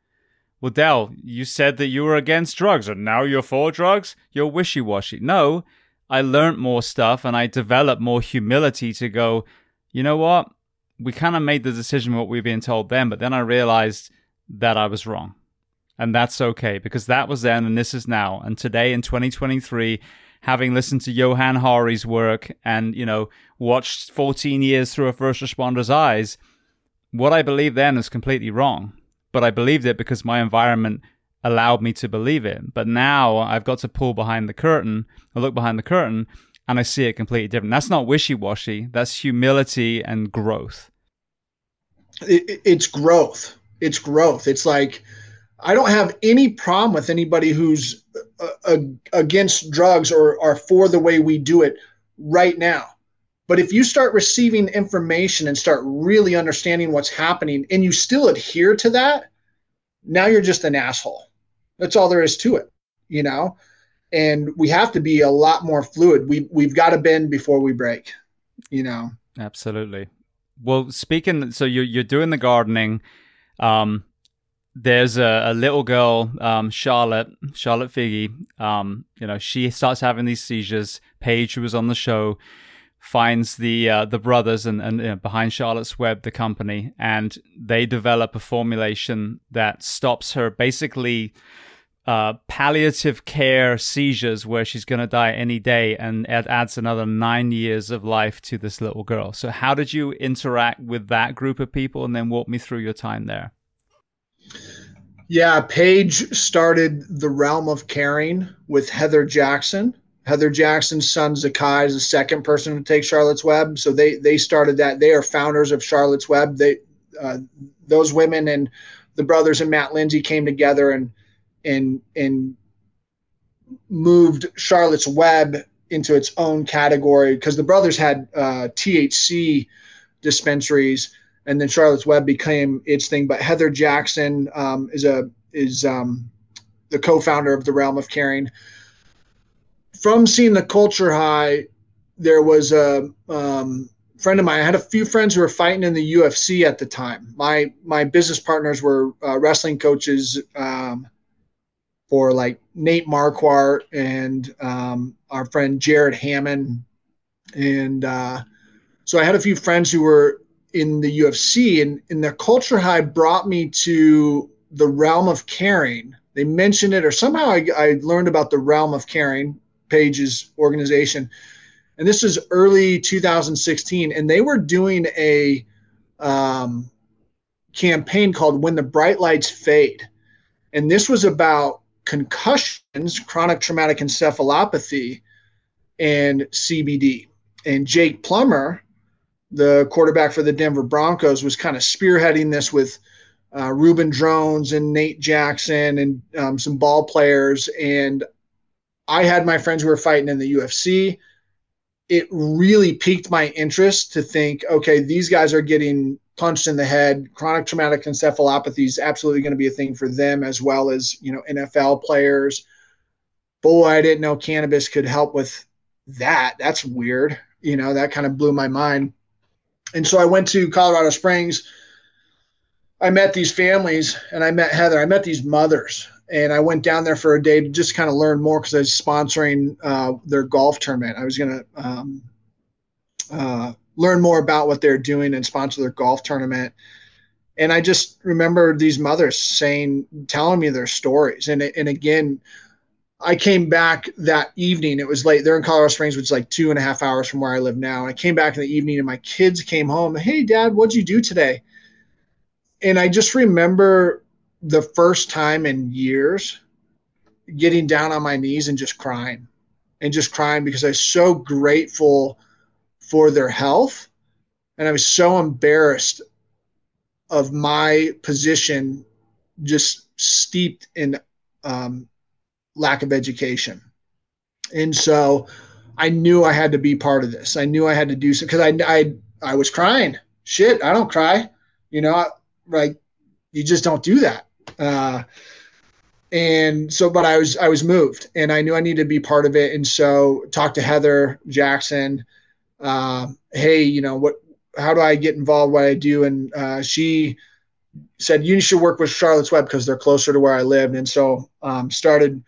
well, Del, you said that you were against drugs, and now you're for drugs? You're wishy washy. No, I learned more stuff and I developed more humility to go, you know what? We kind of made the decision what we were being told then, but then I realized that I was wrong. And that's okay because that was then and this is now. And today in 2023, having listened to Johann Hari's work and, you know, watched 14 years through a first responder's eyes, what I believed then is completely wrong but I believed it because my environment allowed me to believe it. But now I've got to pull behind the curtain, look behind the curtain, and I see it completely different. That's not wishy washy, that's humility and growth. It, it's growth. It's growth. It's like, I don't have any problem with anybody who's uh, uh, against drugs or are for the way we do it right now. But if you start receiving information and start really understanding what's happening and you still adhere to that, now you're just an asshole. That's all there is to it, you know? And we have to be a lot more fluid. We we've got to bend before we break, you know. Absolutely. Well, speaking so you're you're doing the gardening um there's a, a little girl, um, Charlotte, Charlotte Figi. Um, you know, she starts having these seizures. Paige, who was on the show, finds the uh, the brothers and, and you know, behind Charlotte's Web, the company, and they develop a formulation that stops her basically uh, palliative care seizures where she's going to die any day, and it adds another nine years of life to this little girl. So, how did you interact with that group of people, and then walk me through your time there? Yeah, Paige started the realm of caring with Heather Jackson Heather Jackson's son Zaki is the second person to take Charlotte's Web. So they they started that. They are founders of Charlotte's Web. They uh, those women and the brothers and Matt Lindsay came together and and and moved Charlotte's Web into its own category because the brothers had uh, THC dispensaries, and then Charlotte's Web became its thing. But Heather Jackson um, is a is um, the co-founder of the Realm of Caring from seeing the culture high, there was a um, friend of mine. I had a few friends who were fighting in the UFC at the time. My my business partners were uh, wrestling coaches um, for like Nate Marquardt and um, our friend Jared Hammond, and uh, so I had a few friends who were in the UFC, and, and the culture high brought me to the realm of caring. They mentioned it, or somehow I, I learned about the realm of caring Paige's organization. And this is early 2016, and they were doing a um, campaign called When the Bright Lights Fade. And this was about concussions, chronic traumatic encephalopathy, and CBD. And Jake Plummer, the quarterback for the Denver Broncos, was kind of spearheading this with uh, Reuben Droughns and Nate Jackson and um, some ball players. And I had my friends who were fighting in the UFC. It really piqued my interest to think, okay, these guys are getting punched in the head. Chronic traumatic encephalopathy is absolutely going to be a thing for them as well as you know NFL players. Boy, I didn't know cannabis could help with that. That's weird. You know, that kind of blew my mind. And so I went to Colorado Springs. I met these families and I met Heather. I met these mothers and I went down there for a day to just kind of learn more because I was sponsoring uh, their golf tournament. I was going to um, uh, learn more about what they're doing and sponsor their golf tournament. And I just remember these mothers saying, telling me their stories. And and again, I came back that evening. It was late. They're in Colorado Springs, which is like two and a half hours from where I live now. I came back in the evening, and my kids came home. Hey, Dad, what'd you do today? And I just remember the first time in years getting down on my knees and just crying and just crying because I was so grateful for their health. And I was so embarrassed of my position just steeped in um, lack of education. And so I knew I had to be part of this. I knew I had to do something because I, I, I was crying. Shit, I don't cry. You know, like you just don't do that. Uh, and so, but I was, I was moved and I knew I needed to be part of it. And so talked to Heather Jackson, uh, Hey, you know, what, how do I get involved? What I do? And, uh, she, said you should work with Charlotte's Web because they're closer to where I lived, and so um, started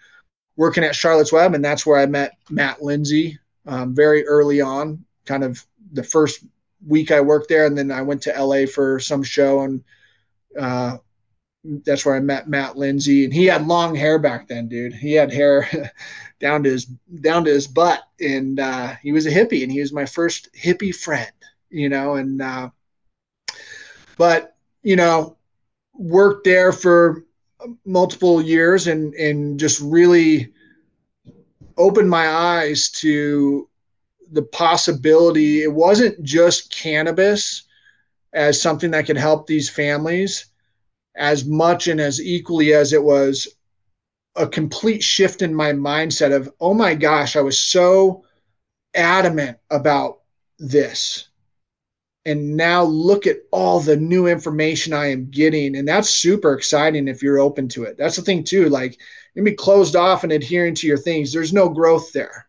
working at Charlotte's Web, and that's where I met Matt Lindsay um, very early on, kind of the first week I worked there, and then I went to LA for some show, and uh, that's where I met Matt Lindsay, and he had long hair back then, dude. He had hair down to his down to his butt, and uh, he was a hippie, and he was my first hippie friend, you know, and uh, but you know, worked there for multiple years and and just really opened my eyes to the possibility. It wasn't just cannabis as something that could help these families as much and as equally as it was a complete shift in my mindset of oh my gosh i was so adamant about this and now look at all the new information I am getting. And that's super exciting if you're open to it. That's the thing too. Like you be closed off and adhering to your things. There's no growth there,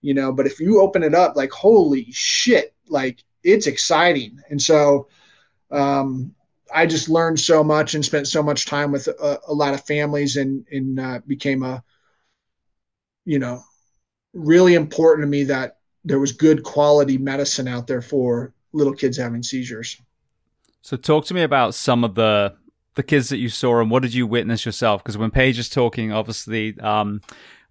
you know, but if you open it up, like, holy shit, like it's exciting. And so, um, I just learned so much and spent so much time with a, a lot of families and, and, uh, became a, you know, really important to me that there was good quality medicine out there for little kids having seizures. So talk to me about some of the the kids that you saw and what did you witness yourself? Because when Paige is talking, obviously, um,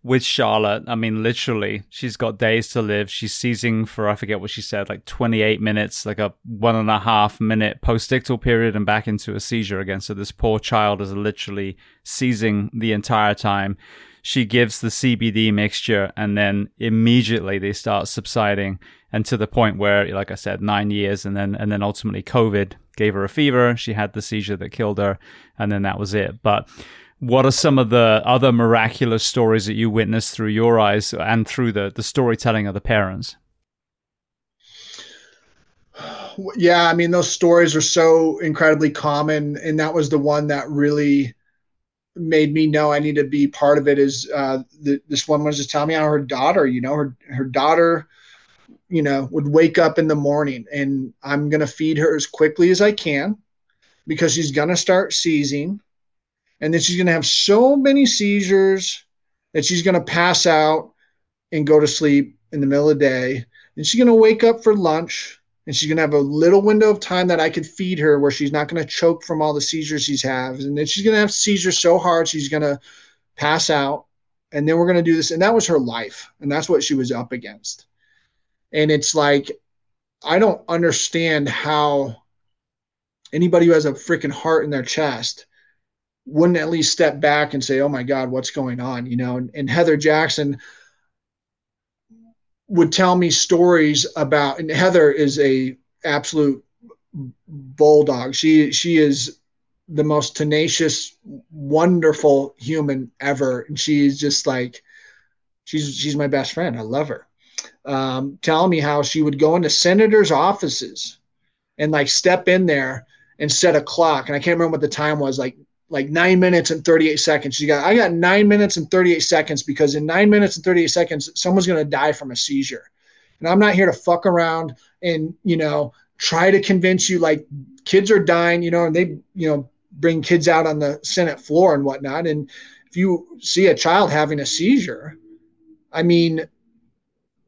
with Charlotte, I mean, literally, she's got days to live. She's seizing for, I forget what she said, like 28 minutes, like a one and a half minute postictal period and back into a seizure again. So this poor child is literally seizing the entire time. She gives the CBD mixture and then immediately they start subsiding and to the point where, like I said, nine years, and then and then ultimately COVID gave her a fever. She had the seizure that killed her, and then that was it. But what are some of the other miraculous stories that you witnessed through your eyes and through the the storytelling of the parents? Yeah, I mean those stories are so incredibly common, and that was the one that really made me know I need to be part of it. Is uh, the, this one was just telling me how her daughter, you know, her her daughter you know, would wake up in the morning and I'm going to feed her as quickly as I can because she's going to start seizing. And then she's going to have so many seizures that she's going to pass out and go to sleep in the middle of the day. And she's going to wake up for lunch and she's going to have a little window of time that I could feed her where she's not going to choke from all the seizures she's has. And then she's going to have seizures so hard she's going to pass out. And then we're going to do this. And that was her life. And that's what she was up against. And it's like, I don't understand how anybody who has a freaking heart in their chest wouldn't at least step back and say, "Oh my God, what's going on?" You know. And, and Heather Jackson would tell me stories about, and Heather is a absolute bulldog. She she is the most tenacious, wonderful human ever, and she's just like, she's she's my best friend. I love her um, telling me how she would go into senators' offices and like step in there and set a clock. And I can't remember what the time was, like like nine minutes and 38 seconds. She got I got nine minutes and 38 seconds because in nine minutes and 38 seconds, someone's gonna die from a seizure. And I'm not here to fuck around and you know try to convince you like kids are dying, you know, and they you know bring kids out on the Senate floor and whatnot. And if you see a child having a seizure, I mean,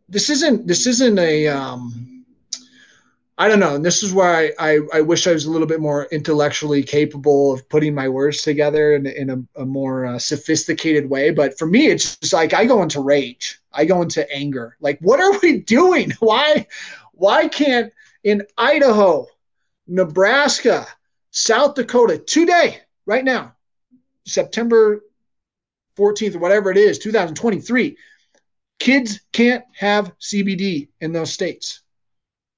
this isn't this isn't a um, I don't know. And this is where I, I, I, wish I was a little bit more intellectually capable of putting my words together in, in a, a more uh, sophisticated way. But for me, it's just like I go into rage. I go into anger. Like, what are we doing? Why, why can't in Idaho, Nebraska, South Dakota today, right now, September 14th or whatever it is, 2023. Kids can't have CBD in those states.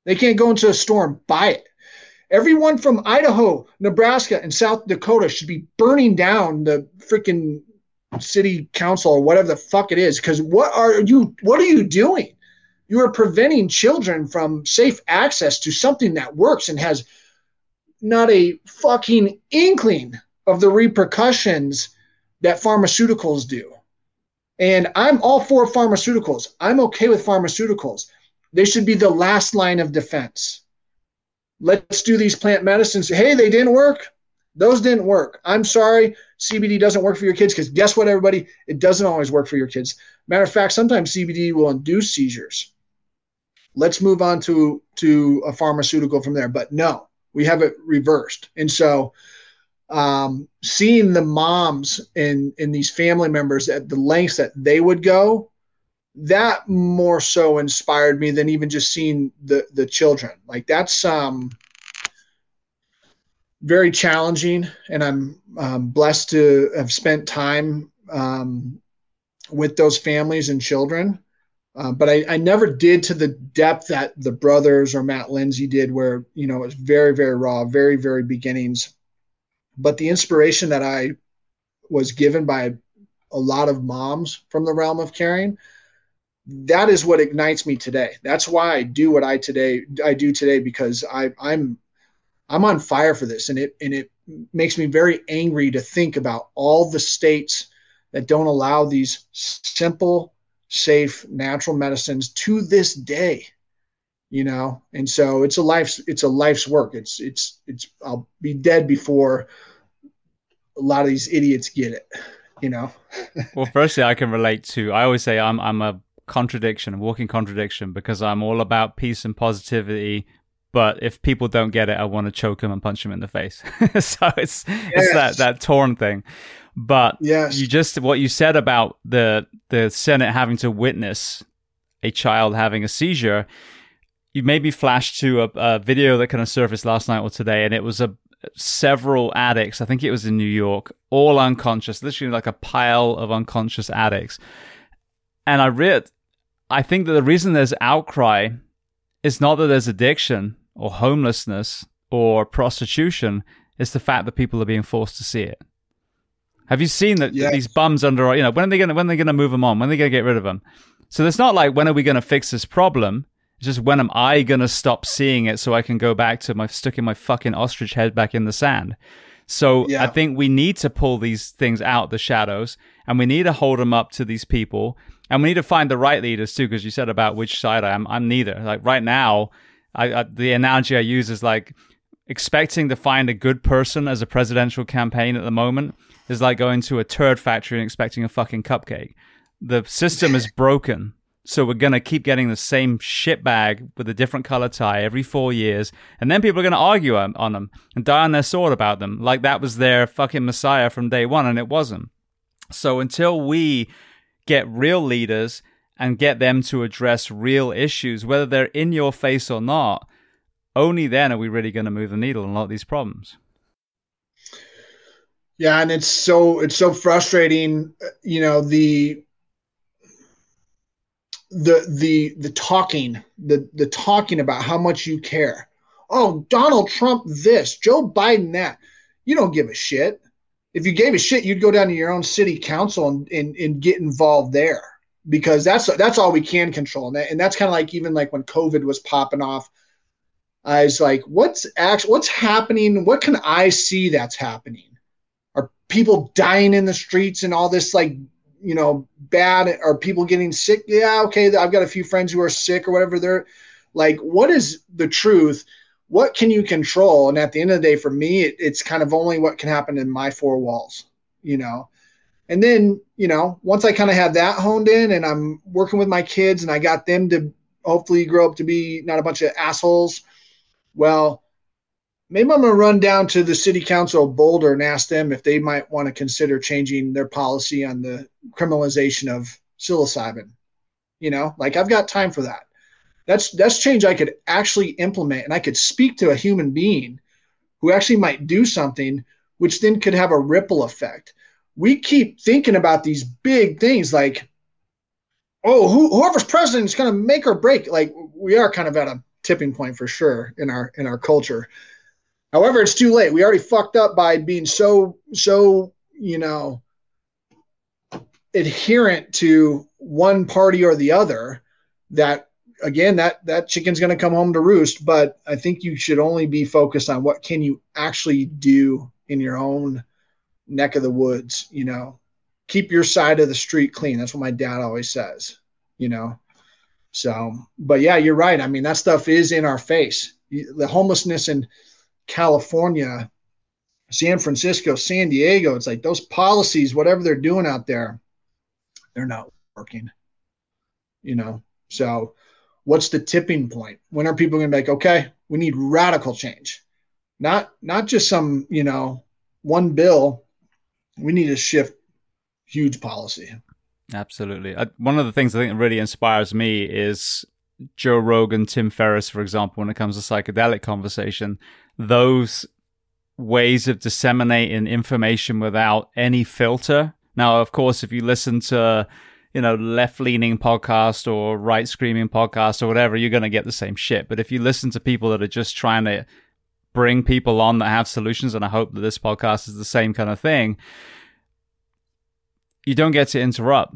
They can't go into a store and buy it. Everyone from Idaho, Nebraska, and South Dakota should be burning down the freaking city council or whatever the fuck it is. Because what are you? What are you doing? You are preventing children from safe access to something that works and has not a fucking inkling of the repercussions that pharmaceuticals do. And I'm all for pharmaceuticals. I'm okay with pharmaceuticals. They should be the last line of defense. Let's do these plant medicines. Hey, they didn't work. Those didn't work. I'm sorry. CBD doesn't work for your kids because guess what, everybody? It doesn't always work for your kids. Matter of fact, sometimes CBD will induce seizures. Let's move on to to a pharmaceutical from there. But no, we have it reversed. And so um, seeing the moms and, and these family members at the lengths that they would go, that more so inspired me than even just seeing the the children. Like that's um very challenging, and I'm um, blessed to have spent time um, with those families and children. Uh, but I, I never did to the depth that the brothers or Matt Lindsay did, where you know it was very, very raw, very, very beginnings. But the inspiration that I was given by a lot of moms from the realm of caring, that is what ignites me today. That's why I do what I today I do today because I, I'm I'm on fire for this, and it and it makes me very angry to think about all the states that don't allow these simple safe natural medicines to this day you know? And so it's a life's it's a life's work. It's it's it's i'll be dead before a lot of these idiots get it you know? Well firstly i can relate to i always say i'm i'm a contradiction walking contradiction because i'm all about peace and positivity but if people don't get it i want to choke them and punch them in the face so it's yes. it's that that torn thing but yes. you just what you said about the the Senate having to witness a child having a seizure, you made me flash to a, a video that kind of surfaced last night or today, and it was a several addicts. I think it was in New York, all unconscious, literally like a pile of unconscious addicts. And I read, I think that the reason there's outcry is not that there's addiction or homelessness or prostitution, it's the fact that people are being forced to see it. Have you seen that yes. these bums under you know when are they gonna when are they gonna move them on? When are they gonna get rid of them? So it's not like when are we gonna fix this problem? It's just when am I gonna stop seeing it so I can go back to my sticking my fucking ostrich head back in the sand? So yeah. I think we need to pull these things out the shadows and we need to hold them up to these people and we need to find the right leaders too because you said about which side I am. I'm neither. Like right now, I, I, the analogy I use is like expecting to find a good person as a presidential campaign at the moment is like going to a turd factory and expecting a fucking cupcake. The system is broken. So we're going to keep getting the same shit bag with a different color tie every four years. And then people are going to argue on them and die on their sword about them. Like that was their fucking messiah from day one and it wasn't. So until we get real leaders and get them to address real issues, whether they're in your face or not, only then are we really going to move the needle on a lot of these problems. Yeah, and it's so it's so frustrating, uh, you know, the the the the talking, the the talking about how much you care. Oh, Donald Trump this, Joe Biden that. You don't give a shit. If you gave a shit, you'd go down to your own city council and, and, and get involved there because that's that's all we can control. And, that, and that's kind of like even like when COVID was popping off, I was like, what's actually what's happening? What can I see that's happening? Are people dying in the streets and all this like you know bad Are people getting sick yeah okay i've got a few friends who are sick or whatever they're like what is the truth what can you control and at the end of the day for me it, it's kind of only what can happen in my four walls you know and then you know once i kind of have that honed in and i'm working with my kids and i got them to hopefully grow up to be not a bunch of assholes well maybe I'm going to run down to the city council of Boulder and ask them if they might want to consider changing their policy on the criminalization of psilocybin. You know, like I've got time for that. That's that's change I could actually implement, and I could speak to a human being who actually might do something, which then could have a ripple effect. we keep thinking about these big things like, oh, who, whoever's president is going to make or break. Like we are kind of at a tipping point for sure in our in our culture. However, it's too late. We already fucked up by being so so you know adherent to one party or the other that again that that chicken's going to come home to roost but i think you should only be focused on what can you actually do in your own neck of the woods you know? Keep your side of the street clean. That's what my dad always says you know? So but yeah you're right. I mean that stuff is in our face. The homelessness in california san francisco san diego it's like those policies whatever they're doing out there they're not working you know? So what's the tipping point? When are people going to be like okay we need radical change? Not not just some you know one bill. We need to shift huge policy. Absolutely. Uh, one of the things i think really inspires me is joe rogan tim ferriss for example when it comes to psychedelic conversation those ways of disseminating information without any filter. Now of course if you listen to you know, left leaning podcast or right screaming podcast or whatever, you're going to get the same shit. But if you listen to people that are just trying to bring people on that have solutions, and I hope that this podcast is the same kind of thing, you don't get to interrupt.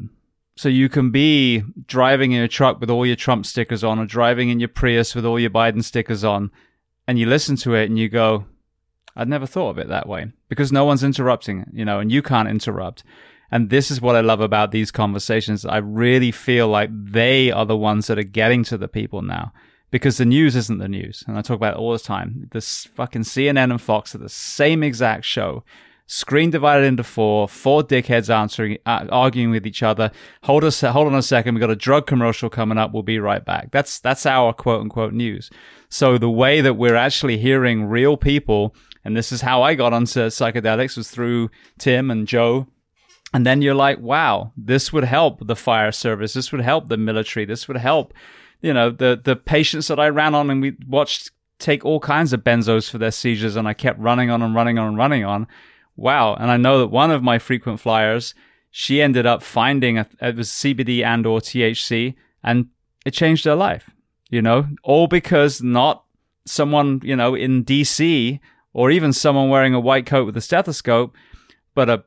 So you can be driving in your truck with all your Trump stickers on or driving in your Prius with all your Biden stickers on, and you listen to it and you go, I'd never thought of it that way because no one's interrupting, you know, and you can't interrupt. And this is what I love about these conversations. I really feel like they are the ones that are getting to the people now because the news isn't the news. And I talk about it all the time. This fucking CNN and Fox are the same exact show. Screen divided into four, four dickheads answering, uh, arguing with each other. Hold us, hold on a second. We've got a drug commercial coming up. We'll be right back. That's, that's our quote unquote news. So the way that we're actually hearing real people, and this is how I got onto psychedelics was through Tim and Joe and then you're like, wow, this would help the fire service. This would help the military. This would help, you know, the, the patients that I ran on and we watched take all kinds of benzos for their seizures. And I kept running on and running on and running on. Wow. And I know that one of my frequent flyers, she ended up finding a, it was CBD and or THC and it changed her life, you know, all because not someone, you know, in DC or even someone wearing a white coat with a stethoscope, but a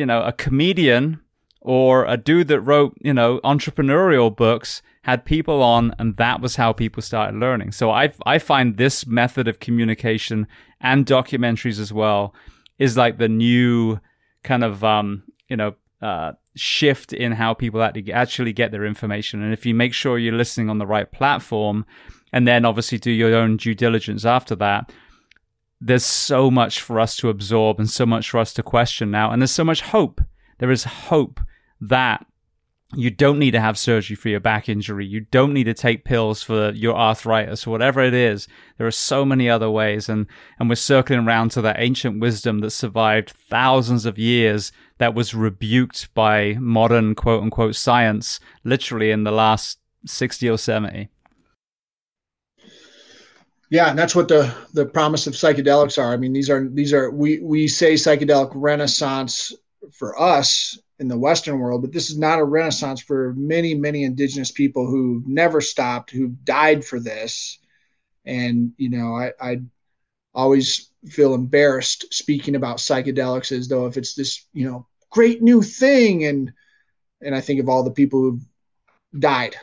you know, a comedian or a dude that wrote, you know, entrepreneurial books had people on and that was how people started learning. So I I find this method of communication and documentaries as well is like the new kind of um, you know, uh, shift in how people actually get their information. And if you make sure you're listening on the right platform and then obviously do your own due diligence after that, there's so much for us to absorb and so much for us to question now. And there's so much hope. There is hope that you don't need to have surgery for your back injury. You don't need to take pills for your arthritis or whatever it is. There are so many other ways. And, and we're circling around to that ancient wisdom that survived thousands of years that was rebuked by modern quote unquote science literally in the last 60 or 70. Yeah, and that's what the the promise of psychedelics are. I mean, these are these are we we say psychedelic renaissance for us in the Western world, but this is not a renaissance for many many indigenous people who never stopped, who died for this. And you know, I I always feel embarrassed speaking about psychedelics as though if it's this you know great new thing, and and I think of all the people who've died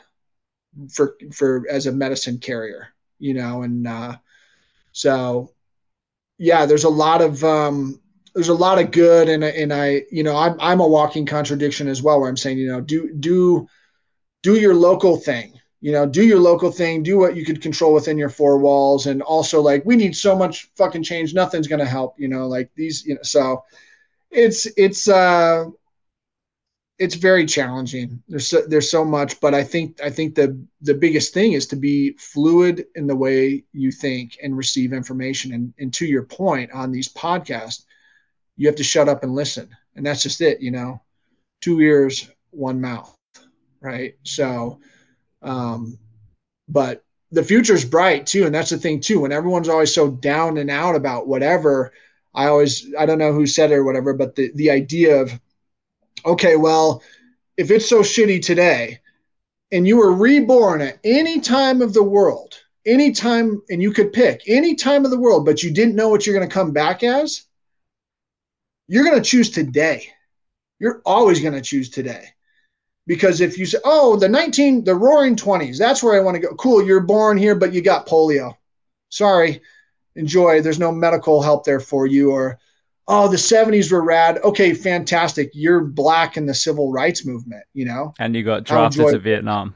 for for as a medicine carrier you know, and uh, so yeah, there's a lot of um, there's a lot of good, and and I you know I'm I'm a walking contradiction as well, where I'm saying you know do do do your local thing, you know, do your local thing, do what you could control within your four walls, and also like we need so much fucking change, nothing's gonna help, you know, like these, you know, so it's it's uh it's very challenging. There's so, there's so much, but I think I think the the biggest thing is to be fluid in the way you think and receive information. And and to your point on these podcasts, you have to shut up and listen, and that's just it. You know, two ears, one mouth, right? So, um, but the future's bright too, and that's the thing too. When everyone's always so down and out about whatever, I always, I don't know who said it or whatever, but the, the idea of, okay, well, if it's so shitty today and you were reborn at any time of the world, any time, and you could pick any time of the world, but you didn't know what you're going to come back as, you're going to choose today. You're always going to choose today. Because if you say, oh, the 19, the roaring 20s, that's where I want to go. Cool, you're born here, but you got polio. Sorry, enjoy. There's no medical help there for you. Or, oh, the 70s were rad. Okay, fantastic. You're black in the civil rights movement, you know? And you got drafted to Vietnam.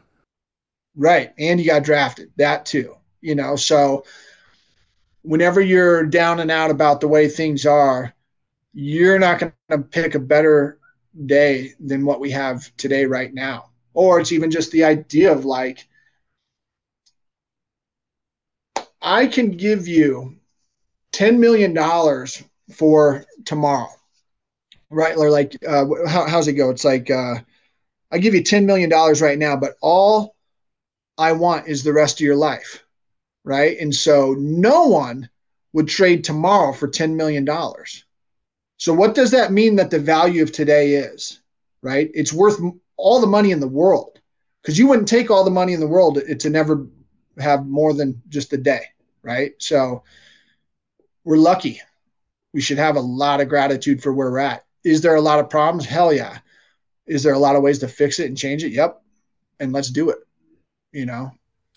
Right. And you got drafted. That too, you know? So whenever you're down and out about the way things are, you're not going to pick a better day than what we have today right now or it's even just the idea of like i can give you 10 million dollars for tomorrow right or like uh, how, how's it go it's like uh, i give you 10 million dollars right now but all i want is the rest of your life right and so no one would trade tomorrow for 10 million dollars so, what does that mean that the value of today is? Right? It's worth all the money in the world because you wouldn't take all the money in the world to never have more than just a day. Right? So, we're lucky. We should have a lot of gratitude for where we're at. Is there a lot of problems? Hell yeah. Is there a lot of ways to fix it and change it? Yep. And let's do it. You know?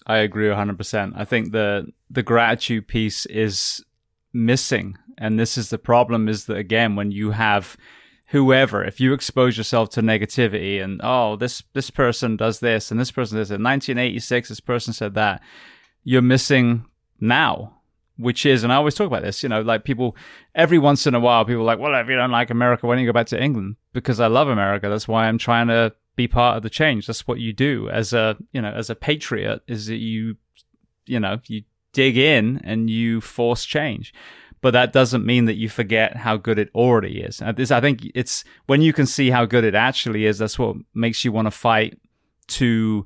I agree 100%. I think the the gratitude piece is missing and this is the problem is that again when you have whoever if you expose yourself to negativity and oh this this person does this and this person does it in 1986 this person said that you're missing now which is and i always talk about this you know like people every once in a while people are like well if you don't like america why don't you go back to england? Because i love america. That's why i'm trying to be part of the change. That's what you do as a you know as a patriot is that you you know you dig in and you force change. But that doesn't mean that you forget how good it already is. This, I think it's when you can see how good it actually is, that's what makes you want to fight to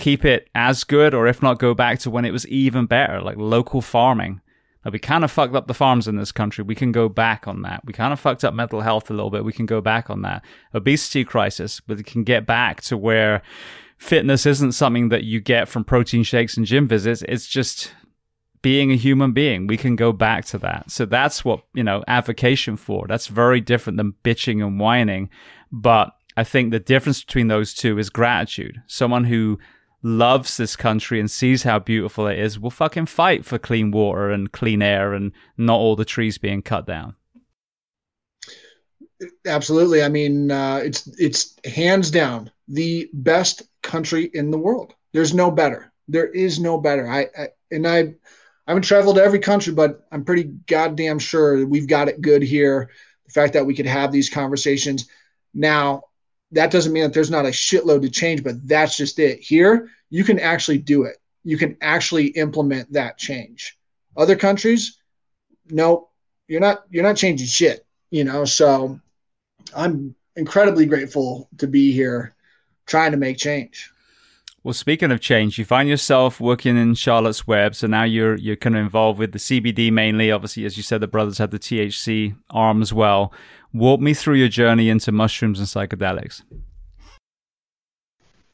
keep it as good, or if not, go back to when it was even better, like local farming. Like we kind of fucked up the farms in this country. We can go back on that. We kind of fucked up mental health a little bit. We can go back on that. Obesity crisis, but we can get back to where fitness isn't something that you get from protein shakes and gym visits. It's just being a human being. We can go back to that. So that's what, you know, avocation for. That's very different than bitching and whining. But I think the difference between those two is gratitude. Someone who loves this country and sees how beautiful it is will fucking fight for clean water and clean air and not all the trees being cut down. Absolutely. I mean, uh, it's it's hands down the best country in the world. There's no better. There is no better. I, I and I I haven't traveled to every country, but I'm pretty goddamn sure we've got it good here. The fact that we could have these conversations. Now, that doesn't mean that there's not a shitload to change, but that's just it. Here, you can actually do it. You can actually implement that change. Other countries, no, you're not you're not changing shit, you know. So I'm incredibly grateful to be here trying to make change. Well, speaking of change, you find yourself working in Charlotte's Web, so now you're you're kind of involved with the CBD mainly. Obviously, as you said, the brothers had the THC arm as well. Walk me through your journey into mushrooms and psychedelics.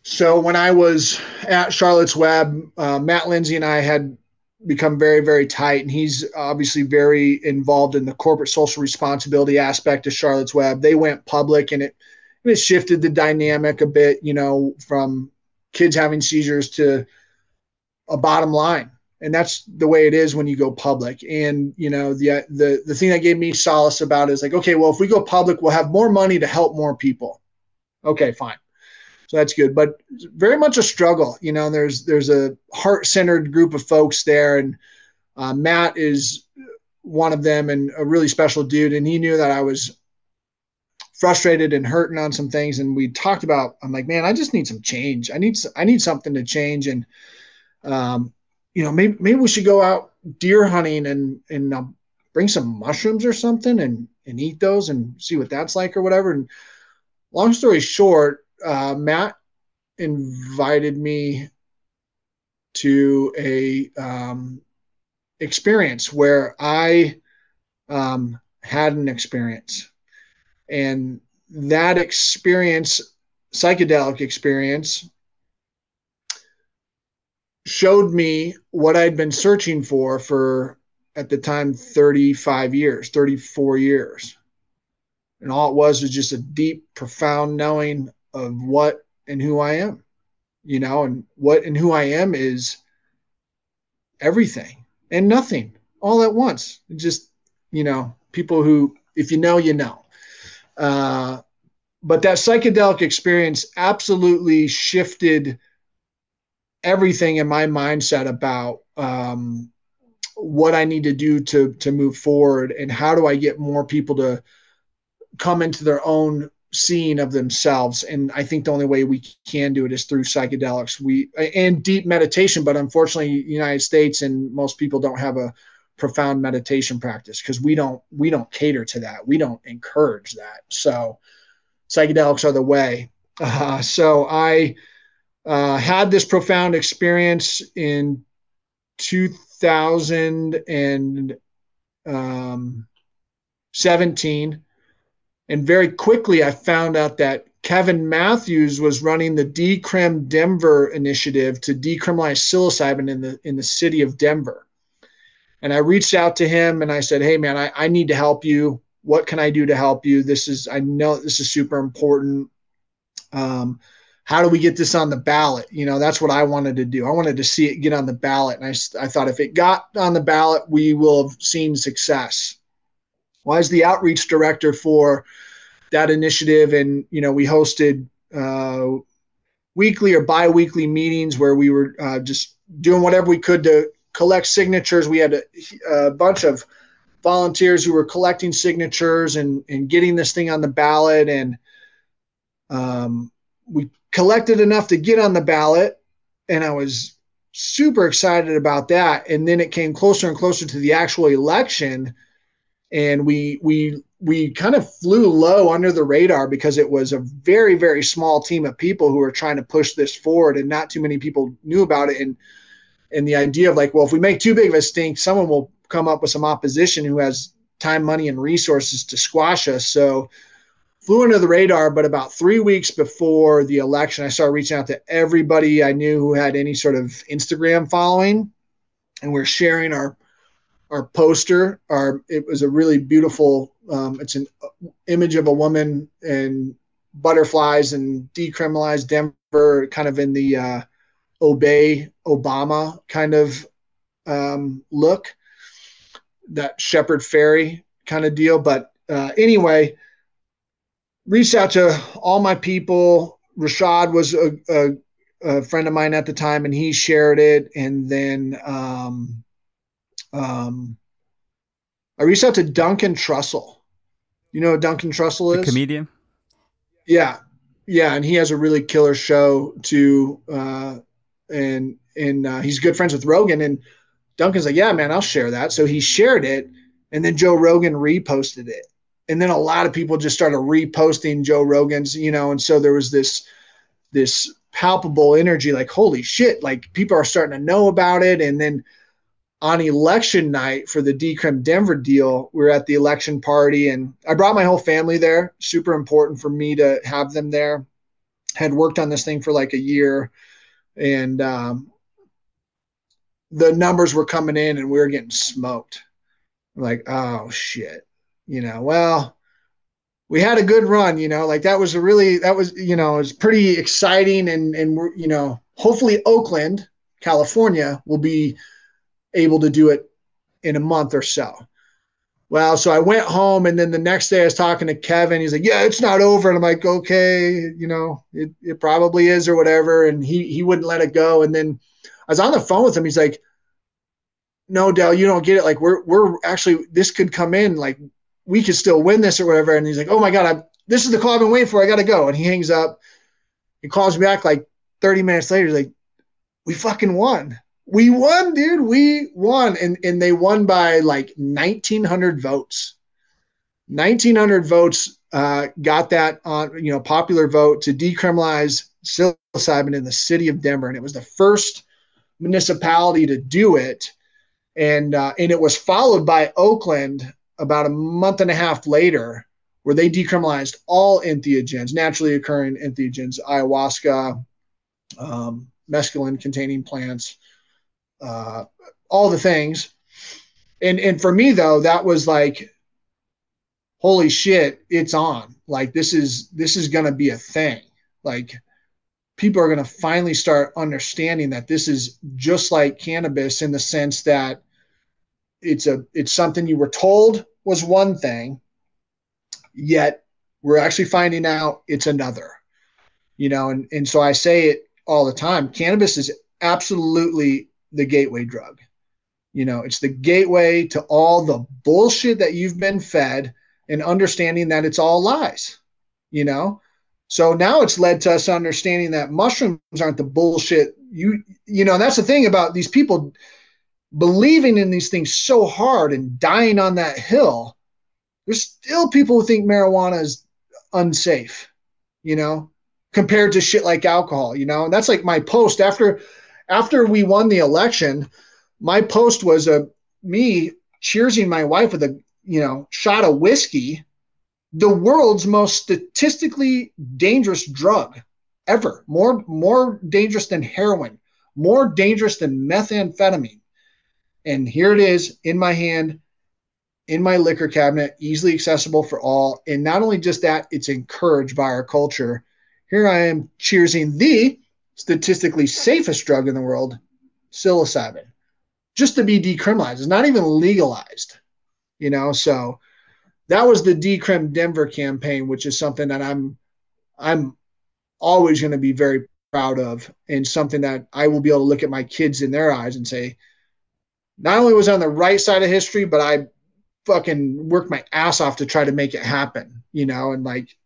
So when I was at Charlotte's Web, uh, Matt Lindsay and I had become very very tight, and he's obviously very involved in the corporate social responsibility aspect of Charlotte's Web. They went public, and it and it shifted the dynamic a bit, you know, from kids having seizures to a bottom line. And that's the way it is when you go public. And you know the the the thing that gave me solace about is like okay well if we go public we'll have more money to help more people. Okay fine. So that's good. But very much a struggle you know there's there's a heart-centered group of folks there. And uh, matt is one of them and a really special dude. And he knew that i was frustrated and hurting on some things. And we talked about i'm like man i just need some change. I need i need something to change. And um, you know maybe maybe we should go out deer hunting and and uh, bring some mushrooms or something and and eat those and see what that's like or whatever. And long story short uh, matt invited me to a um, experience where i um, had an experience. And that experience, psychedelic experience, showed me what I'd been searching for for at the time 35 years, 34 years. And all it was was just a deep, profound knowing of what and who I am, you know, and what and who I am is everything and nothing all at once. Just, you know, people who, if you know, you know. Uh, but that psychedelic experience absolutely shifted everything in my mindset about um, what I need to do to to move forward and how do I get more people to come into their own seeing of themselves. And i think the only way we can do it is through psychedelics. We and deep meditation but unfortunately united states and most people don't have a profound meditation practice because we don't we don't cater to that. We don't encourage that. So psychedelics are the way. Uh, so i uh, had this profound experience in 2017 um, and very quickly, I found out that Kevin Matthews was running the Decrim Denver initiative to decriminalize psilocybin in the in the city of Denver. And I reached out to him and I said, Hey man, I, I need to help you. What can I do to help you? This is I know this is super important. Um, how do we get this on the ballot? You know, that's what I wanted to do. I wanted to see it get on the ballot. And I, I thought if it got on the ballot, we will have seen success. Well, I was the outreach director for that initiative, and you know, we hosted uh, weekly or bi-weekly meetings where we were uh, just doing whatever we could to collect signatures. We had a, a, bunch of volunteers who were collecting signatures and and getting this thing on the ballot, and um, we collected enough to get on the ballot, and I was super excited about that. And then it came closer and closer to the actual election and we we we kind of flew low under the radar because it was a very very small team of people who were trying to push this forward and not too many people knew about it and and the idea of like well if we make too big of a stink someone will come up with some opposition who has time money and resources to squash us so flew under the radar but about three weeks before the election i started reaching out to everybody i knew who had any sort of instagram following and we're sharing our our poster. Our it was a really beautiful. Um, it's an image of a woman and butterflies and decriminalized Denver, kind of in the uh, obey Obama kind of um, look, that Shepard Fairey kind of deal. But uh, anyway, reached out to all my people. Rashad was a, a, a, friend of mine at the time, and he shared it. And then um, um, I reached out to Duncan Trussell. You know Duncan Trussell is? The comedian. Yeah, yeah, and he has a really killer show too. Uh, and and uh, he's good friends with Rogan. And Duncan's like, yeah, man, I'll share that. So he shared it, and then Joe Rogan reposted it, and then a lot of people just started reposting Joe Rogan's, you know, and so there was this this palpable energy, like holy shit, like people are starting to know about it, and then on election night for the Decrim Denver deal, we were at the election party and I brought my whole family there. Super important for me to have them there. Had worked on this thing for like a year and um, the numbers were coming in and we were getting smoked. I'm like, oh shit. You know, well, we had a good run, you know, like that was a really, that was, you know, it was pretty exciting and, and we're, you know, hopefully Oakland, California will be able to do it in a month or so. Well, so I went home, and then the next day I was talking to Kevin. He's like, "Yeah, it's not over," and I'm like, "Okay, you know, it, it probably is or whatever." And he he wouldn't let it go. And then I was on the phone with him. He's like, "No, Del, you don't get it. Like we're we're actually this could come in. Like we could still win this or whatever." And he's like, "Oh my god, I'm, this is the call I've been waiting for. I got to go." And he hangs up. He calls me back like 30 minutes later. He's like, "We fucking won." We won, dude. We won. And, and they won by like 1,900 votes. 1,900 votes uh, got that on, you know, popular vote to decriminalize psilocybin in the city of Denver. And it was the first municipality to do it. And, uh, and it was followed by Oakland about a month and a half later where they decriminalized all entheogens, naturally occurring entheogens, ayahuasca, um, mescaline containing plants, uh, all the things. And and for me though, that was like, holy shit, it's on. Like this is this is gonna be a thing. Like people are gonna finally start understanding that this is just like cannabis in the sense that it's a it's something you were told was one thing, yet we're actually finding out it's another. You know, and, and so I say it all the time. Cannabis is absolutely the gateway drug. You know, it's the gateway to all the bullshit that you've been fed and understanding that it's all lies, you know? So now it's led to us understanding that mushrooms aren't the bullshit you you know, that's the thing about these people believing in these things so hard and dying on that hill. There's still people who think marijuana is unsafe, you know, compared to shit like alcohol, you know. And that's like my post after after we won the election, my post was a me cheersing my wife with a you know shot of whiskey, the world's most statistically dangerous drug ever, more more dangerous than heroin, more dangerous than methamphetamine. And here it is in my hand, in my liquor cabinet, easily accessible for all. And not only just that, it's encouraged by our culture. Here I am cheersing the statistically safest drug in the world, psilocybin, just to be decriminalized. It's not even legalized, you know. So that was the Decrim Denver campaign, which is something that I'm I'm always going to be very proud of, and something that I will be able to look at my kids in their eyes and say, not only was I on the right side of history, but I fucking worked my ass off to try to make it happen, you know, and like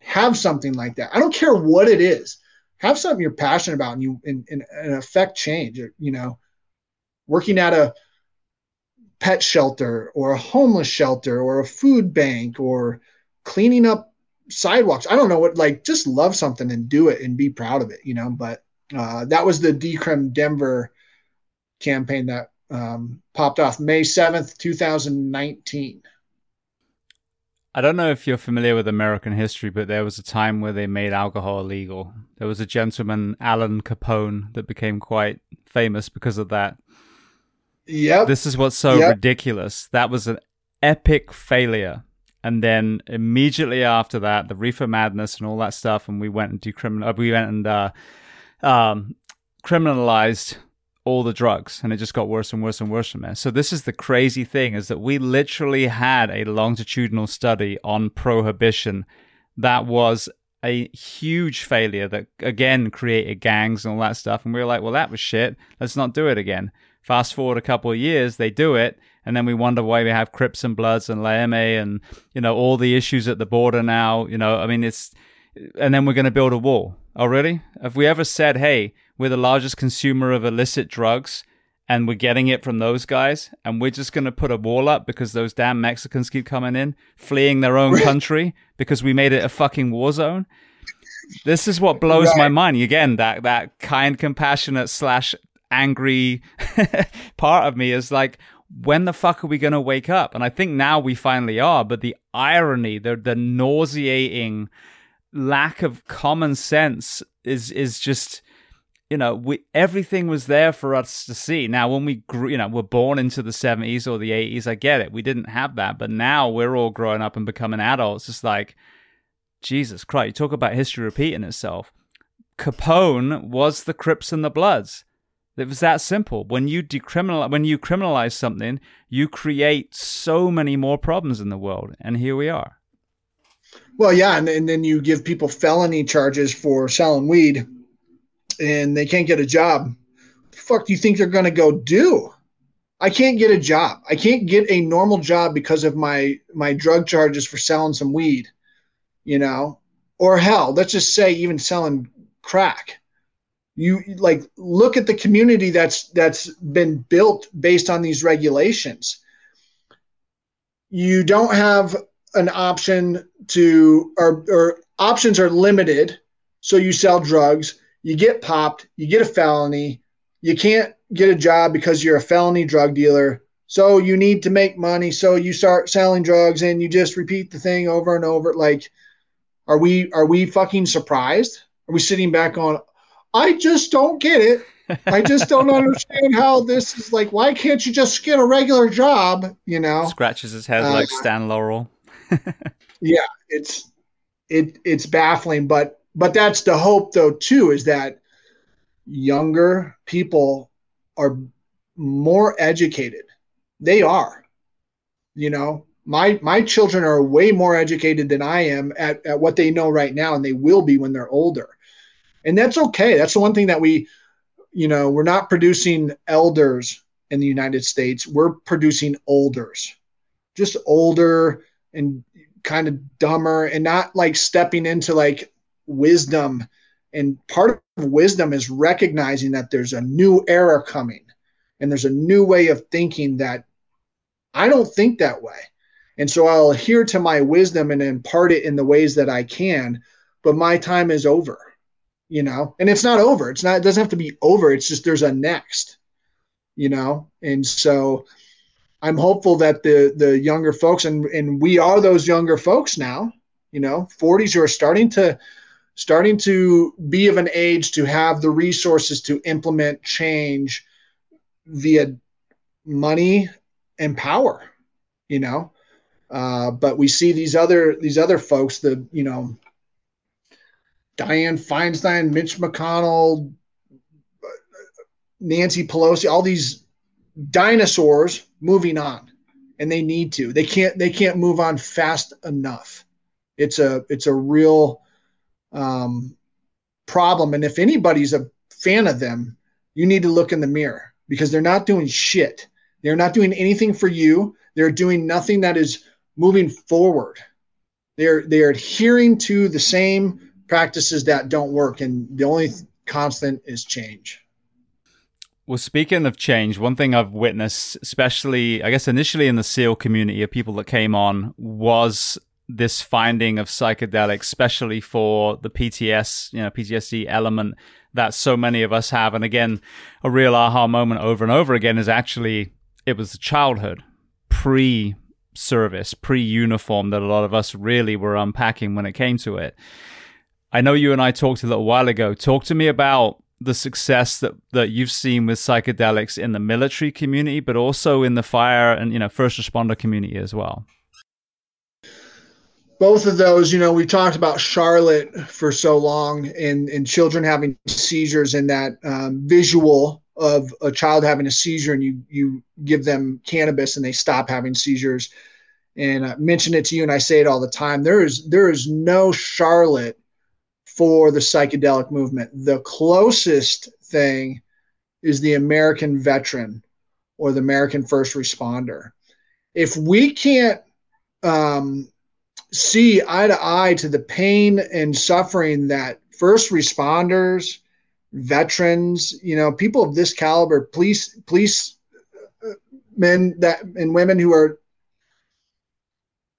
have something like that. I don't care what it is have something you're passionate about and you and, and, and affect change you know working at a pet shelter or a homeless shelter or a food bank or cleaning up sidewalks. I don't know what like just love something and do it and be proud of it you know but uh, that was the decrim denver campaign that um, popped off may 7th 2019 I don't know if you're familiar with American history, but there was a time where they made alcohol illegal. There was a gentleman, Alan Capone, that became quite famous because of that. Yep. This is what's so yep. ridiculous. That was an epic failure. And then immediately after that, the reefer madness and all that stuff, and we went and decriminal. We went and uh, um, criminalized all the drugs and it just got worse and worse and worse from there. So this is the crazy thing is that we literally had a longitudinal study on prohibition that was a huge failure that again created gangs and all that stuff and we were like, well that was shit. Let's not do it again. Fast forward a couple of years, they do it and then we wonder why we have Crips and Bloods and La Eme and you know all the issues at the border now, you know, I mean it's and then we're going to build a wall. Oh really? Have we ever said, "Hey, we're the largest consumer of illicit drugs and we're getting it from those guys and we're just going to put a wall up because those damn Mexicans keep coming in, fleeing their own country because we made it a fucking war zone. This is what blows right. my mind. Again, that that kind, compassionate slash angry part of me is like, when the fuck are we going to wake up? And I think now we finally are. But the irony, the the nauseating lack of common sense is is just you know, we everything was there for us to see. Now, when we grew, you know, were born into the seventies or the eighties, I get it. We didn't have that, but now we're all growing up and becoming adults. It's like, Jesus Christ! You talk about history repeating itself. Capone was the Crips and the Bloods. It was that simple. When you decriminalize, when you criminalize something, you create so many more problems in the world, and here we are. Well, yeah, and, and then you give people felony charges for selling weed and they can't get a job. Fuck do you think they're to go do? I can't get a job. I can't get a normal job because of my my drug charges for selling some weed, you know, or hell, let's just say even selling crack. You like look at the community that's that's been built based on these regulations. You don't have an option to or or options are limited, so you sell drugs you get popped, you get a felony, you can't get a job because you're a felony drug dealer. So you need to make money. So you start selling drugs and you just repeat the thing over and over. Like, are we are we fucking surprised? Are we sitting back on? I just don't get it. I just don't understand how this is like. Why can't you just get a regular job? You know, scratches his head uh, like Stan Laurel. Yeah, it's it it's baffling, but but that's the hope though too is that younger people are more educated. They are. You know, my my children are way more educated than I am at, at what they know right now, and they will be when they're older. And that's okay. That's the one thing that we, you know, we're not producing elders in the United States. We're producing olders, just older and kind of dumber and not like stepping into like wisdom. And part of wisdom is recognizing that there's a new era coming and there's a new way of thinking that I don't think that way. And so I'll adhere to my wisdom and impart it in the ways that I can, but my time is over, you know, and it's not over. It's not, it doesn't have to be over. It's just there's a next, you know, and so I'm hopeful that the the younger folks and and we are those younger folks now, you know, 40s who are starting to starting to be of an age to have the resources to implement change via money and power, you know. Uh, but we see these other these other folks, the you know, Dianne Feinstein, Mitch McConnell, Nancy Pelosi, all these dinosaurs moving on and they need to. They can't they can't move on fast enough. It's a it's a real um, problem. And if anybody's a fan of them you need to look in the mirror because they're not doing shit. They're not doing anything for you. They're doing nothing that is moving forward. They're they're adhering to the same practices that don't work and the only constant is change well, speaking of change, one thing I've witnessed, especially, I guess, initially in the SEAL community of people that came on, was this finding of psychedelics, especially for the PTS, you know, PTSD element that so many of us have. And again, a real aha moment over and over again is actually it was the childhood pre service, pre uniform that a lot of us really were unpacking when it came to it. I know you and I talked a little while ago. Talk to me about the success that, that you've seen with psychedelics in the military community, but also in the fire and you know first responder community as well. Both of those, you know, we talked about Charlotte for so long, and and children having seizures, and that um, visual of a child having a seizure, and you you give them cannabis, and they stop having seizures. And I mention it to you, and I say it all the time. There is there is no Charlotte for the psychedelic movement. The closest thing is the American veteran or the American first responder. If we can't um, see eye to eye to the pain and suffering that first responders, veterans, you know, people of this caliber, police, police uh, men that and women who are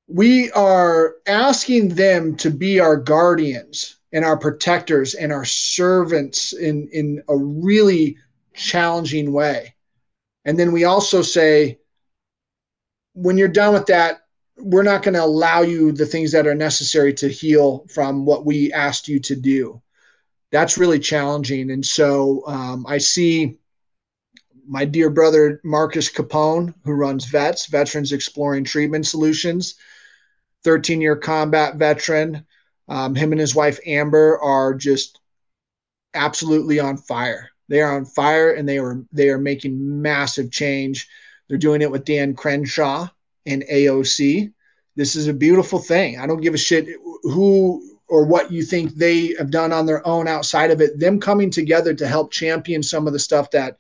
we are asking them to be our guardians and our protectors and our servants in, in a really challenging way. And then we also say, when you're done with that, we're not going to allow you the things that are necessary to heal from what we asked you to do. That's really challenging. And so um, I see my dear brother Marcus Capone, who runs VETS, Veterans Exploring Treatment Solutions, 13 year combat veteran um, him and his wife Amber are just absolutely on fire. They are on fire, and they are they are making massive change. They're doing it with Dan Crenshaw and AOC. This is a beautiful thing. I don't give a shit who or what you think they have done on their own outside of it. Them coming together to help champion some of the stuff that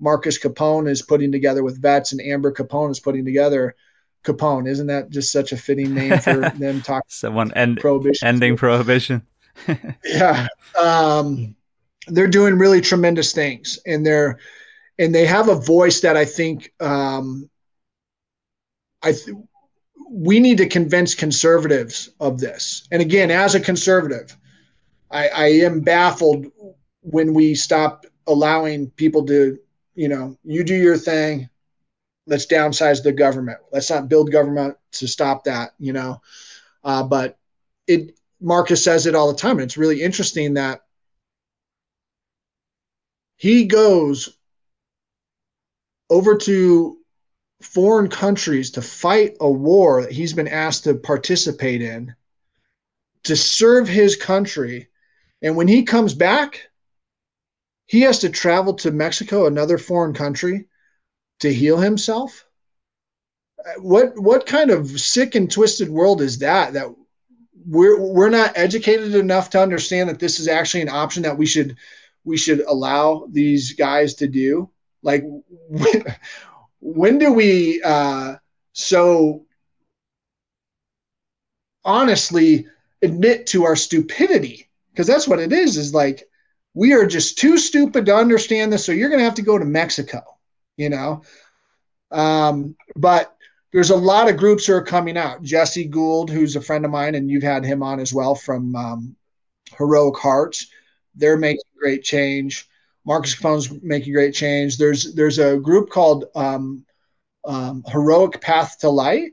Marcus Capone is putting together with vets and Amber Capone is putting together Capone. Isn't that just such a fitting name for them talking? Someone end, prohibition. Ending prohibition. yeah. Um, they're doing really tremendous things and they're, and they have a voice that I think, um, I, th- we need to convince conservatives of this. And again, as a conservative, I, I am baffled when we stop allowing people to, you know, you do your thing, let's downsize the government. Let's not build government to stop that, you know. Uh, but it Marcus says it all the time, and it's really interesting that he goes over to foreign countries to fight a war that he's been asked to participate in to serve his country and when he comes back he has to travel to Mexico another foreign country to heal himself? What what kind of sick and twisted world is that that we're we're not educated enough to understand that this is actually an option that we should we should allow these guys to do? Like when, when do we uh so honestly admit to our stupidity? Because that's what it is is like we are just too stupid to understand this so you're going to have to go to mexico you know um, but there's a lot of groups who are coming out. Jesse Gould, who's a friend of mine, and you've had him on as well from um, Heroic Hearts. They're making great change. Marcus Capone's making great change. There's there's a group called um, um, Heroic Path to Light,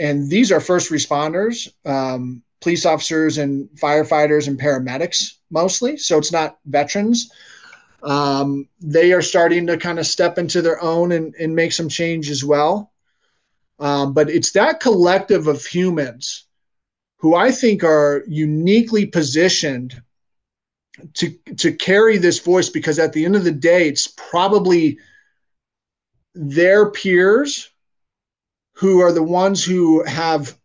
and these are first responders, um, police officers, and firefighters and paramedics mostly. So it's not veterans. Um, they are starting to kind of step into their own and, and make some change as well. Um, but it's that collective of humans who I think are uniquely positioned to to carry this voice because at the end of the day, it's probably their peers who are the ones who have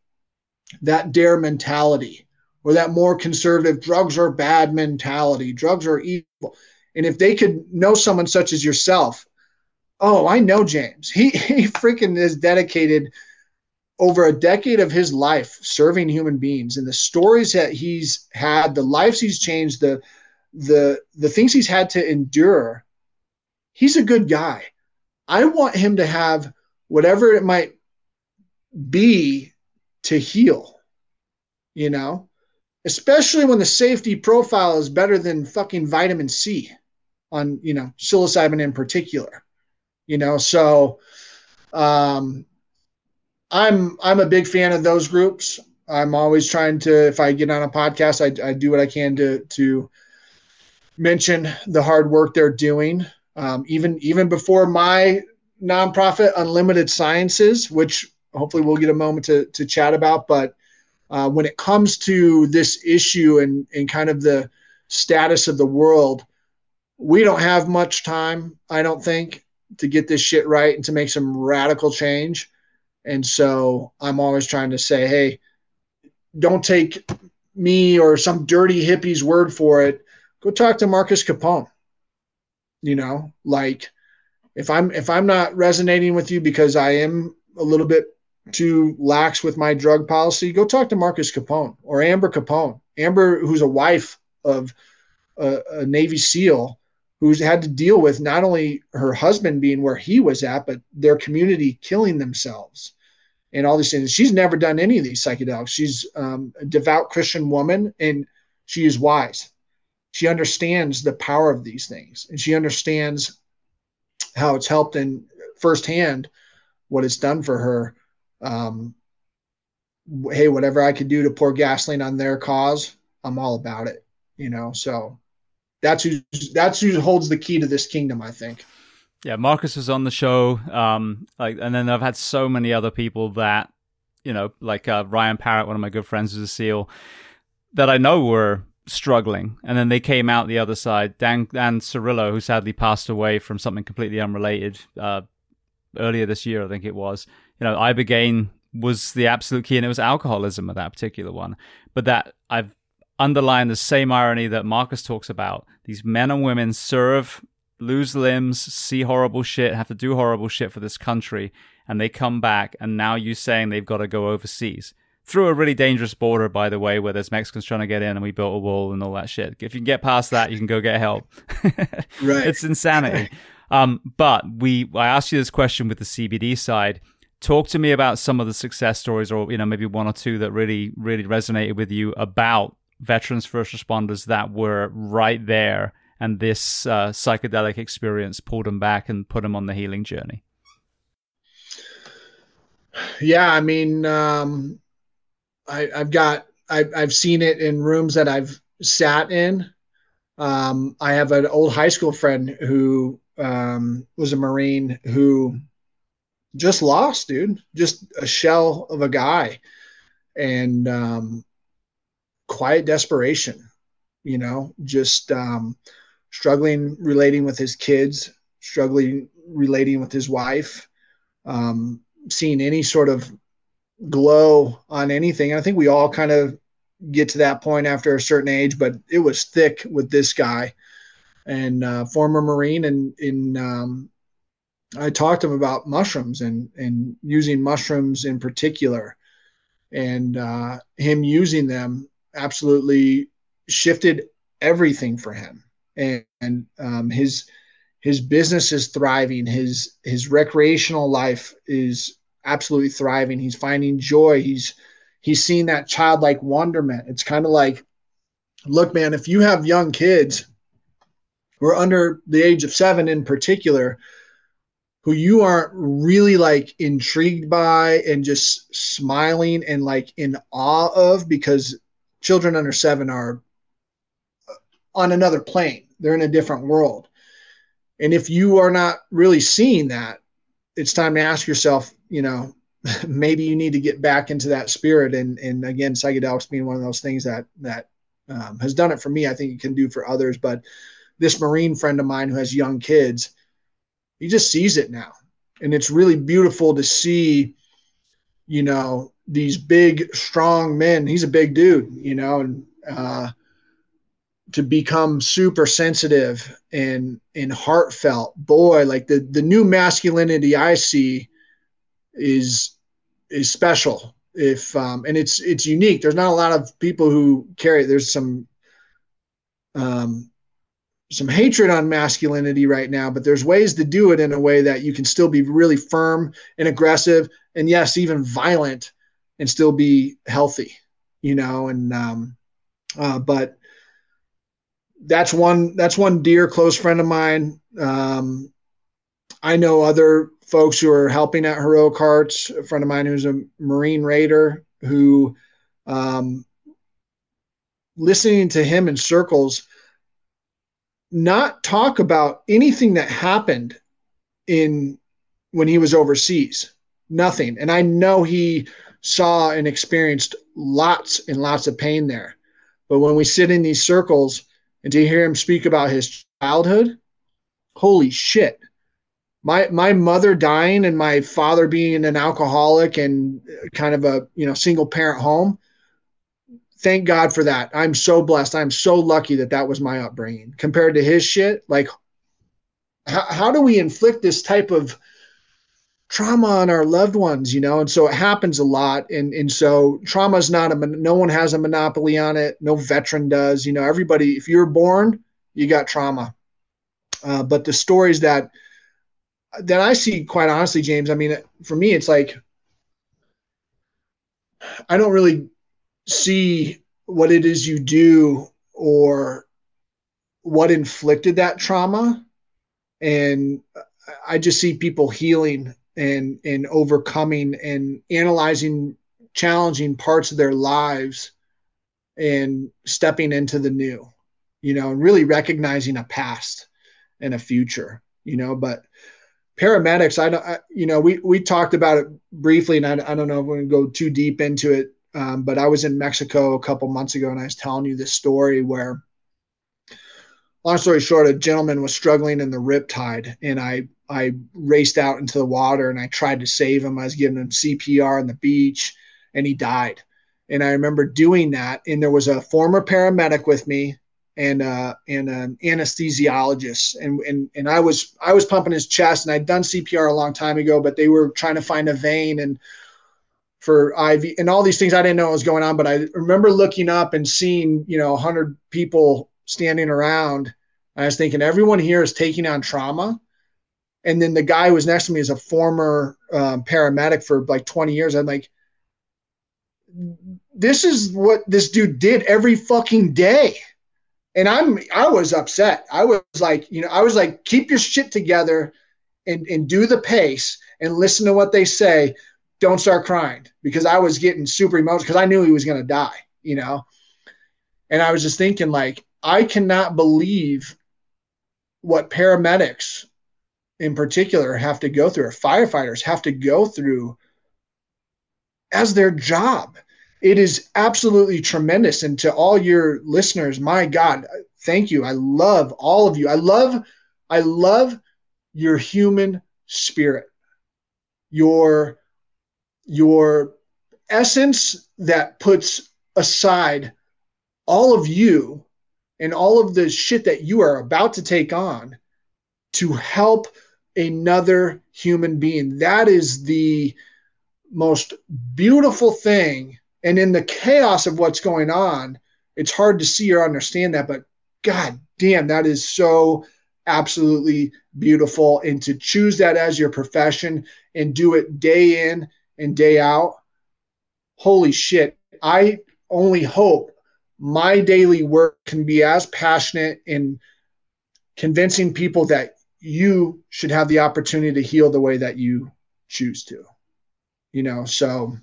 that dare mentality or that more conservative drugs are bad mentality drugs are evil and if they could know someone such as yourself Oh, I know James. He he freaking is dedicated over a decade of his life serving human beings and the stories that he's had, the lives he's changed, the the the things he's had to endure. He's a good guy. I want him to have whatever it might be to heal. You know, especially when the safety profile is better than fucking vitamin C on, you know, psilocybin in particular you know? So um, i'm i'm a big fan of those groups. I'm always trying to if i get on a podcast i, I do what i can to to mention the hard work they're doing. Um, even even before my nonprofit unlimited sciences which hopefully we'll get a moment to, to chat about but uh, when it comes to this issue and, and kind of the status of the world we don't have much time i don't think to get this shit right and to make some radical change. And so I'm always trying to say, hey, don't take me or some dirty hippie's word for it. Go talk to Marcus Capone. You know, like if I'm if I'm not resonating with you because I am a little bit too lax with my drug policy, go talk to Marcus Capone or Amber Capone. Amber, who's a wife of a, a Navy SEAL, who's had to deal with not only her husband being where he was at, but their community killing themselves and all these things. She's never done any of these psychedelics. She's um, a devout Christian woman and she is wise. She understands the power of these things and she understands how it's helped in firsthand what it's done for her. Um, hey, whatever I could do to pour gasoline on their cause, I'm all about it, you know? So that's who that's who holds the key to this kingdom. I think. Yeah, Marcus was on the show, um, like, and then I've had so many other people that, you know, like uh, Ryan Parrott, one of my good friends, who's a SEAL, that I know were struggling, and then they came out the other side. Dan Dan Cirillo, who sadly passed away from something completely unrelated uh, earlier this year, I think it was. You know, ibogaine was the absolute key, and it was alcoholism at that particular one. But that I've underline the same irony that Marcus talks about. These men and women serve, lose limbs, see horrible shit, have to do horrible shit for this country, and they come back, and now you're saying they've got to go overseas. Through a really dangerous border, by the way, where there's Mexicans trying to get in and we built a wall and all that shit. If you can get past that, you can go get help. right. It's insanity. Um, but we, I asked you this question with the CBD side talk to me about some of the success stories or you know maybe one or two that really really resonated with you about veterans first responders that were right there and this uh, psychedelic experience pulled them back and put them on the healing journey Yeah, I mean, um, I, have got I, I've seen it in rooms that I've sat in. Um, I have an old high school friend who um, was a Marine who just lost, dude. Just a shell of a guy, and um, quiet desperation. You know, just um, struggling relating with his kids, struggling relating with his wife, um, seeing any sort of glow on anything. I think we all kind of get to that point after a certain age, but it was thick with this guy and uh, former Marine. And in, um, I talked to him about mushrooms and, and using mushrooms in particular and uh, him using them absolutely shifted everything for him. And, and um, his, his business is thriving. His, his recreational life is absolutely thriving. He's finding joy. He's he's seeing that childlike wonderment. It's kind of like, look, man, if you have young kids who are under the age of seven in particular, who you aren't really like intrigued by and just smiling and like in awe of because children under seven are on another plane. They're in a different world. And if you are not really seeing that, it's time to ask yourself, you know, maybe you need to get back into that spirit. And and again, psychedelics being one of those things that that um, has done it for me. I think it can do for others. But this Marine friend of mine who has young kids, he just sees it now, and it's really beautiful to see. You know, these big, strong men. He's a big dude, you know, and uh, to become super sensitive and and heartfelt. Boy, like the the new masculinity I see is is special. If um, and it's it's unique. There's not a lot of people who carry. There's some um, some hatred on masculinity right now, but there's ways to do it in a way that you can still be really firm and aggressive, and yes, even violent, and still be healthy. You know, and um, uh, but that's one that's one dear close friend of mine. Um, I know other folks who are helping at Heroic Hearts. A friend of mine who's a Marine Raider who, um, listening to him in circles, not talk about anything that happened in when he was overseas. Nothing. And I know he saw and experienced lots and lots of pain there. But when we sit in these circles and to hear him speak about his childhood, holy shit my my mother dying and my father being an alcoholic and kind of a you know single parent home thank god for that. I'm so blessed. I'm so lucky that that was my upbringing. Compared to his shit like how, how do we inflict this type of trauma on our loved ones you know? And so it happens a lot. And and so trauma is not a no one has a monopoly on it. No veteran does you know? Everybody if you're born you got trauma. Uh, but the stories that that I see quite honestly, James. I mean, for me, it's like I don't really see what it is you do or what inflicted that trauma, and I just see people healing and and overcoming and analyzing challenging parts of their lives and stepping into the new, you know, and really recognizing a past and a future, you know, but paramedics, I don't, I, you know, we we talked about it briefly, and I, I don't know if we're going to go too deep into it. Um, but I was in Mexico a couple months ago, and I was telling you this story where, long story short, a gentleman was struggling in the riptide, and I I raced out into the water and I tried to save him. I was giving him CPR on the beach, and he died. And I remember doing that, and there was a former paramedic with me and uh, and an anesthesiologist, and and and I was I was pumping his chest, and I'd done CPR a long time ago, but they were trying to find a vein and for IV and all these things. I didn't know what was going on, but I remember looking up and seeing you know hundred people standing around. I was thinking everyone here is taking on trauma. And then the guy who was next to me is a former um, paramedic for like 20 years. I'm like, this is what this dude did every fucking day and I'm I was upset. I was like, you know, I was like, keep your shit together and and do the pace and listen to what they say. Don't start crying because I was getting super emotional because I knew he was going to die, you know? And I was just thinking, like, I cannot believe what paramedics in particular have to go through, or firefighters have to go through as their job. It is absolutely tremendous. And to all your listeners, my God, thank you. I love all of you. I love, I love your human spirit, your your essence that puts aside all of you and all of the shit that you are about to take on to help another human being. That is the most beautiful thing. And in the chaos of what's going on, it's hard to see or understand that, but God damn, that is so absolutely beautiful. And to choose that as your profession and do it day in and day out, holy shit. I only hope my daily work can be as passionate in convincing people that you should have the opportunity to heal the way that you choose to. You know, so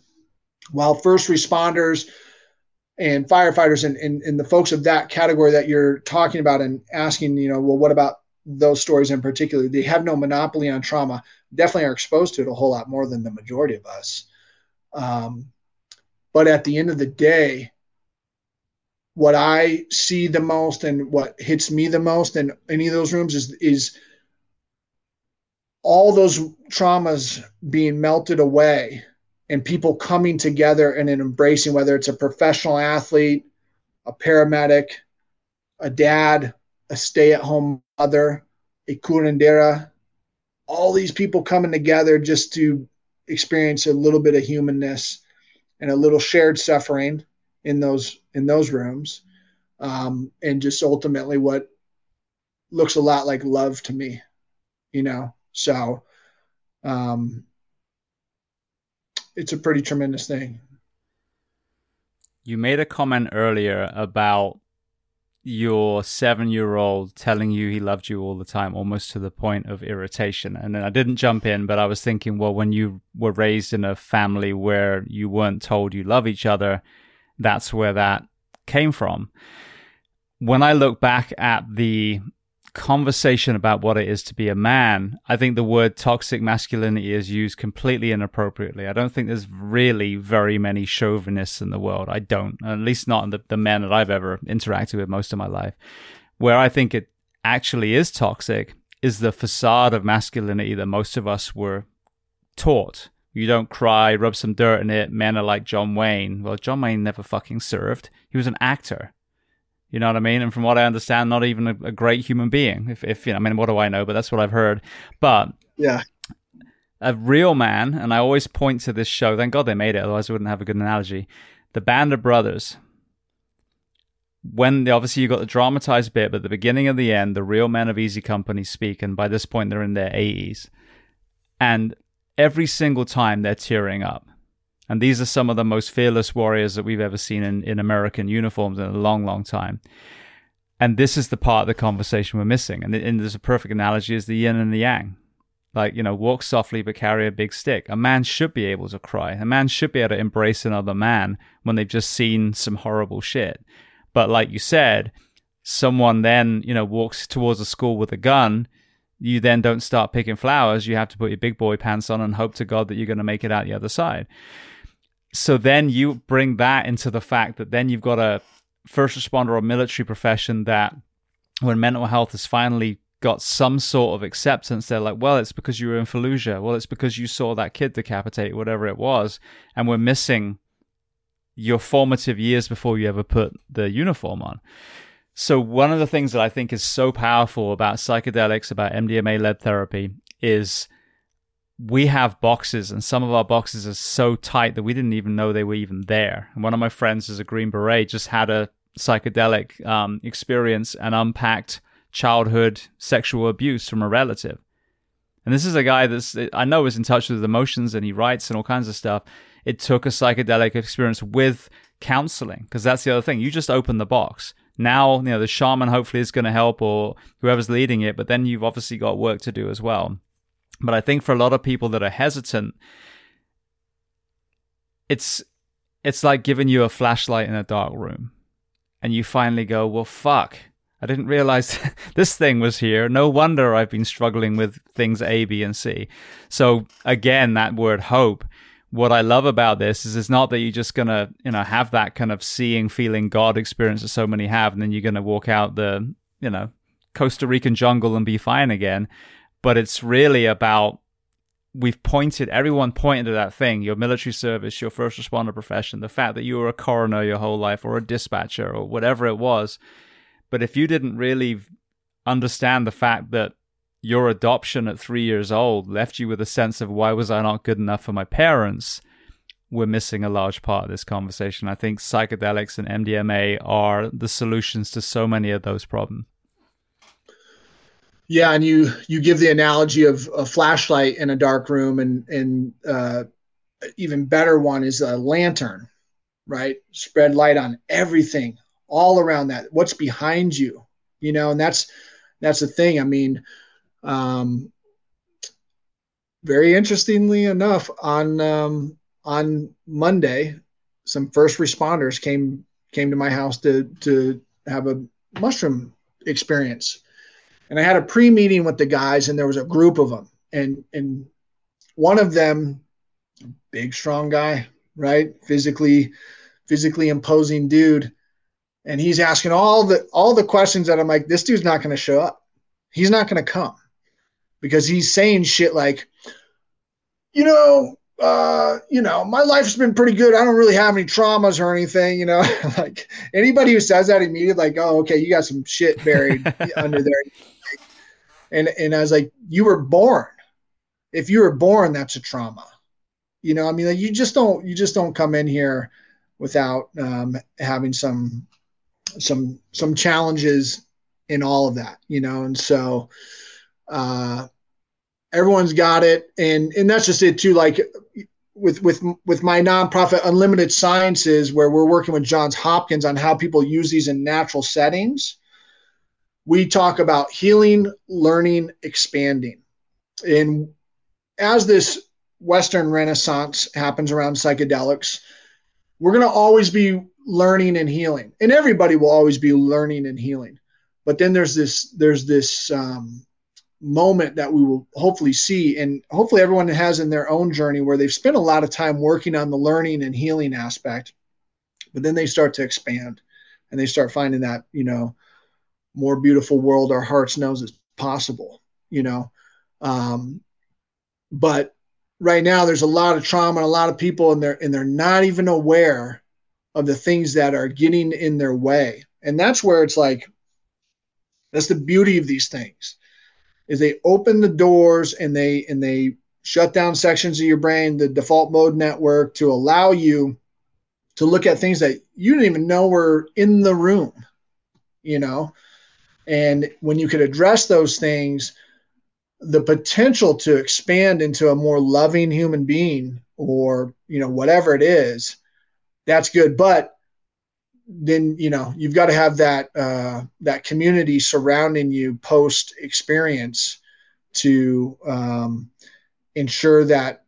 while first responders and firefighters and, and, and the folks of that category that you're talking about and asking, you know, well, what about those stories in particular? They have no monopoly on trauma, definitely are exposed to it a whole lot more than the majority of us. Um, but at the end of the day, what I see the most and what hits me the most in any of those rooms is is all those traumas being melted away and people coming together and embracing whether it's a professional athlete, a paramedic, a dad, a stay-at-home mother, a curandera, all these people coming together just to experience a little bit of humanness and a little shared suffering in those in those rooms. Um, and just ultimately what looks a lot like love to me you know? So um, it's a pretty tremendous thing. You made a comment earlier about your seven year old telling you he loved you all the time, almost to the point of irritation. And then I didn't jump in, but I was thinking, well, when you were raised in a family where you weren't told you love each other, that's where that came from. When I look back at the conversation about what it is to be a man, I think the word toxic masculinity is used completely inappropriately. I don't think there's really very many chauvinists in the world. I don't, at least not the, the men that I've ever interacted with most of my life. Where I think it actually is toxic is the facade of masculinity that most of us were taught. You don't cry, rub some dirt in it. Men are like John Wayne. Well, John Wayne never fucking served. He was an actor. You know what I mean? And from what I understand, not even a, a great human being. If, if you know, I mean, what do I know? But that's what I've heard. But yeah, a real man, and I always point to this show. Thank God they made it, otherwise I wouldn't have a good analogy. The Band of Brothers. When they, obviously you got the dramatized bit, but at the beginning and the end, the real men of Easy Company speak, and by this point they're in their 80s, and every single time they're tearing up and these are some of the most fearless warriors that we've ever seen in, in American uniforms in a long, long time. And this is the part of the conversation we're missing. And, and there's a perfect analogy is the yin and the yang. Like, you know, walk softly but carry a big stick. A man should be able to cry. A man should be able to embrace another man when they've just seen some horrible shit. But like you said, someone then, you know, walks towards a school with a gun you then don't start picking flowers. You have to put your big boy pants on and hope to God that you're going to make it out the other side so then you bring that into the fact that then you've got a first responder or military profession that when mental health has finally got some sort of acceptance, they're like, well, it's because you were in Fallujah. Well, it's because you saw that kid decapitate, whatever it was. And we're missing your formative years before you ever put the uniform on. So, one of the things that I think is so powerful about psychedelics, about MDMA led therapy, is we have boxes and some of our boxes are so tight that we didn't even know they were even there. And one of my friends is a Green Beret, just had a psychedelic um, experience and unpacked childhood sexual abuse from a relative. And this is a guy that's, I know is in touch with emotions and he writes and all kinds of stuff. It took a psychedelic experience with counseling because that's the other thing. You just open the box. Now, you know, the shaman hopefully is going to help or whoever's leading it, but then you've obviously got work to do as well. But I think for a lot of people that are hesitant, it's it's like giving you a flashlight in a dark room and you finally go, well, fuck. I didn't realize this thing was here. No wonder I've been struggling with things A, B, and C. So again, that word hope. What I love about this is it's not that you're just gonna, you know, have that kind of seeing, feeling God experience that so many have, and then you're gonna walk out the, you know, Costa Rican jungle and be fine again. But it's really about we've pointed everyone pointed to that thing your military service your first responder profession the fact that you were a coroner your whole life or a dispatcher or whatever it was. But if you didn't really understand the fact that your adoption at three years old left you with a sense of why was i not good enough for my parents? we're missing a large part of this conversation. I think psychedelics and mdma are the solutions to so many of those problems yeah, and you you give the analogy of a flashlight in a dark room, and and uh, even better one is a lantern, right? Spread light on everything all around that. What's behind you, you know, and that's that's the thing. I mean, um, very interestingly enough, on um, on Monday, some first responders came came to my house to to have a mushroom experience and I had a pre-meeting with the guys, and there was a group of them, and and one of them, big strong guy, right, physically, physically imposing dude, and he's asking all the all the questions that I'm like, this dude's not going to show up, he's not going to come, because he's saying shit like, you know, uh, you know, my life's been pretty good. I don't really have any traumas or anything, you know. like anybody who says that immediately, like, oh, okay, you got some shit buried under there. And and I was like, you were born. If you were born, that's a trauma. You know, I mean, like, you just don't you just don't come in here without um, having some some some challenges in all of that, you know. And so uh, everyone's got it, and and that's just it too. Like with with with my nonprofit Unlimited Sciences, where we're working with Johns Hopkins on how people use these in natural settings we talk about healing, learning, expanding. And as this Western Renaissance happens around psychedelics, we're going to always be learning and healing, and everybody will always be learning and healing. But then there's this there's this um, moment that we will hopefully see, and hopefully everyone has in their own journey where they've spent a lot of time working on the learning and healing aspect, but then they start to expand, and they start finding that you know more beautiful world our hearts knows is possible you know? Um, but right now there's a lot of trauma and a lot of people and they're and they're not even aware of the things that are getting in their way. And that's where it's like that's the beauty of these things is they open the doors and they and they shut down sections of your brain the default mode network to allow you to look at things that you didn't even know were in the room you know and when you could address those things, the potential to expand into a more loving human being or, you know, whatever it is, that's good. But then, you know, you've got to have that, uh, that community surrounding you post experience to um, ensure that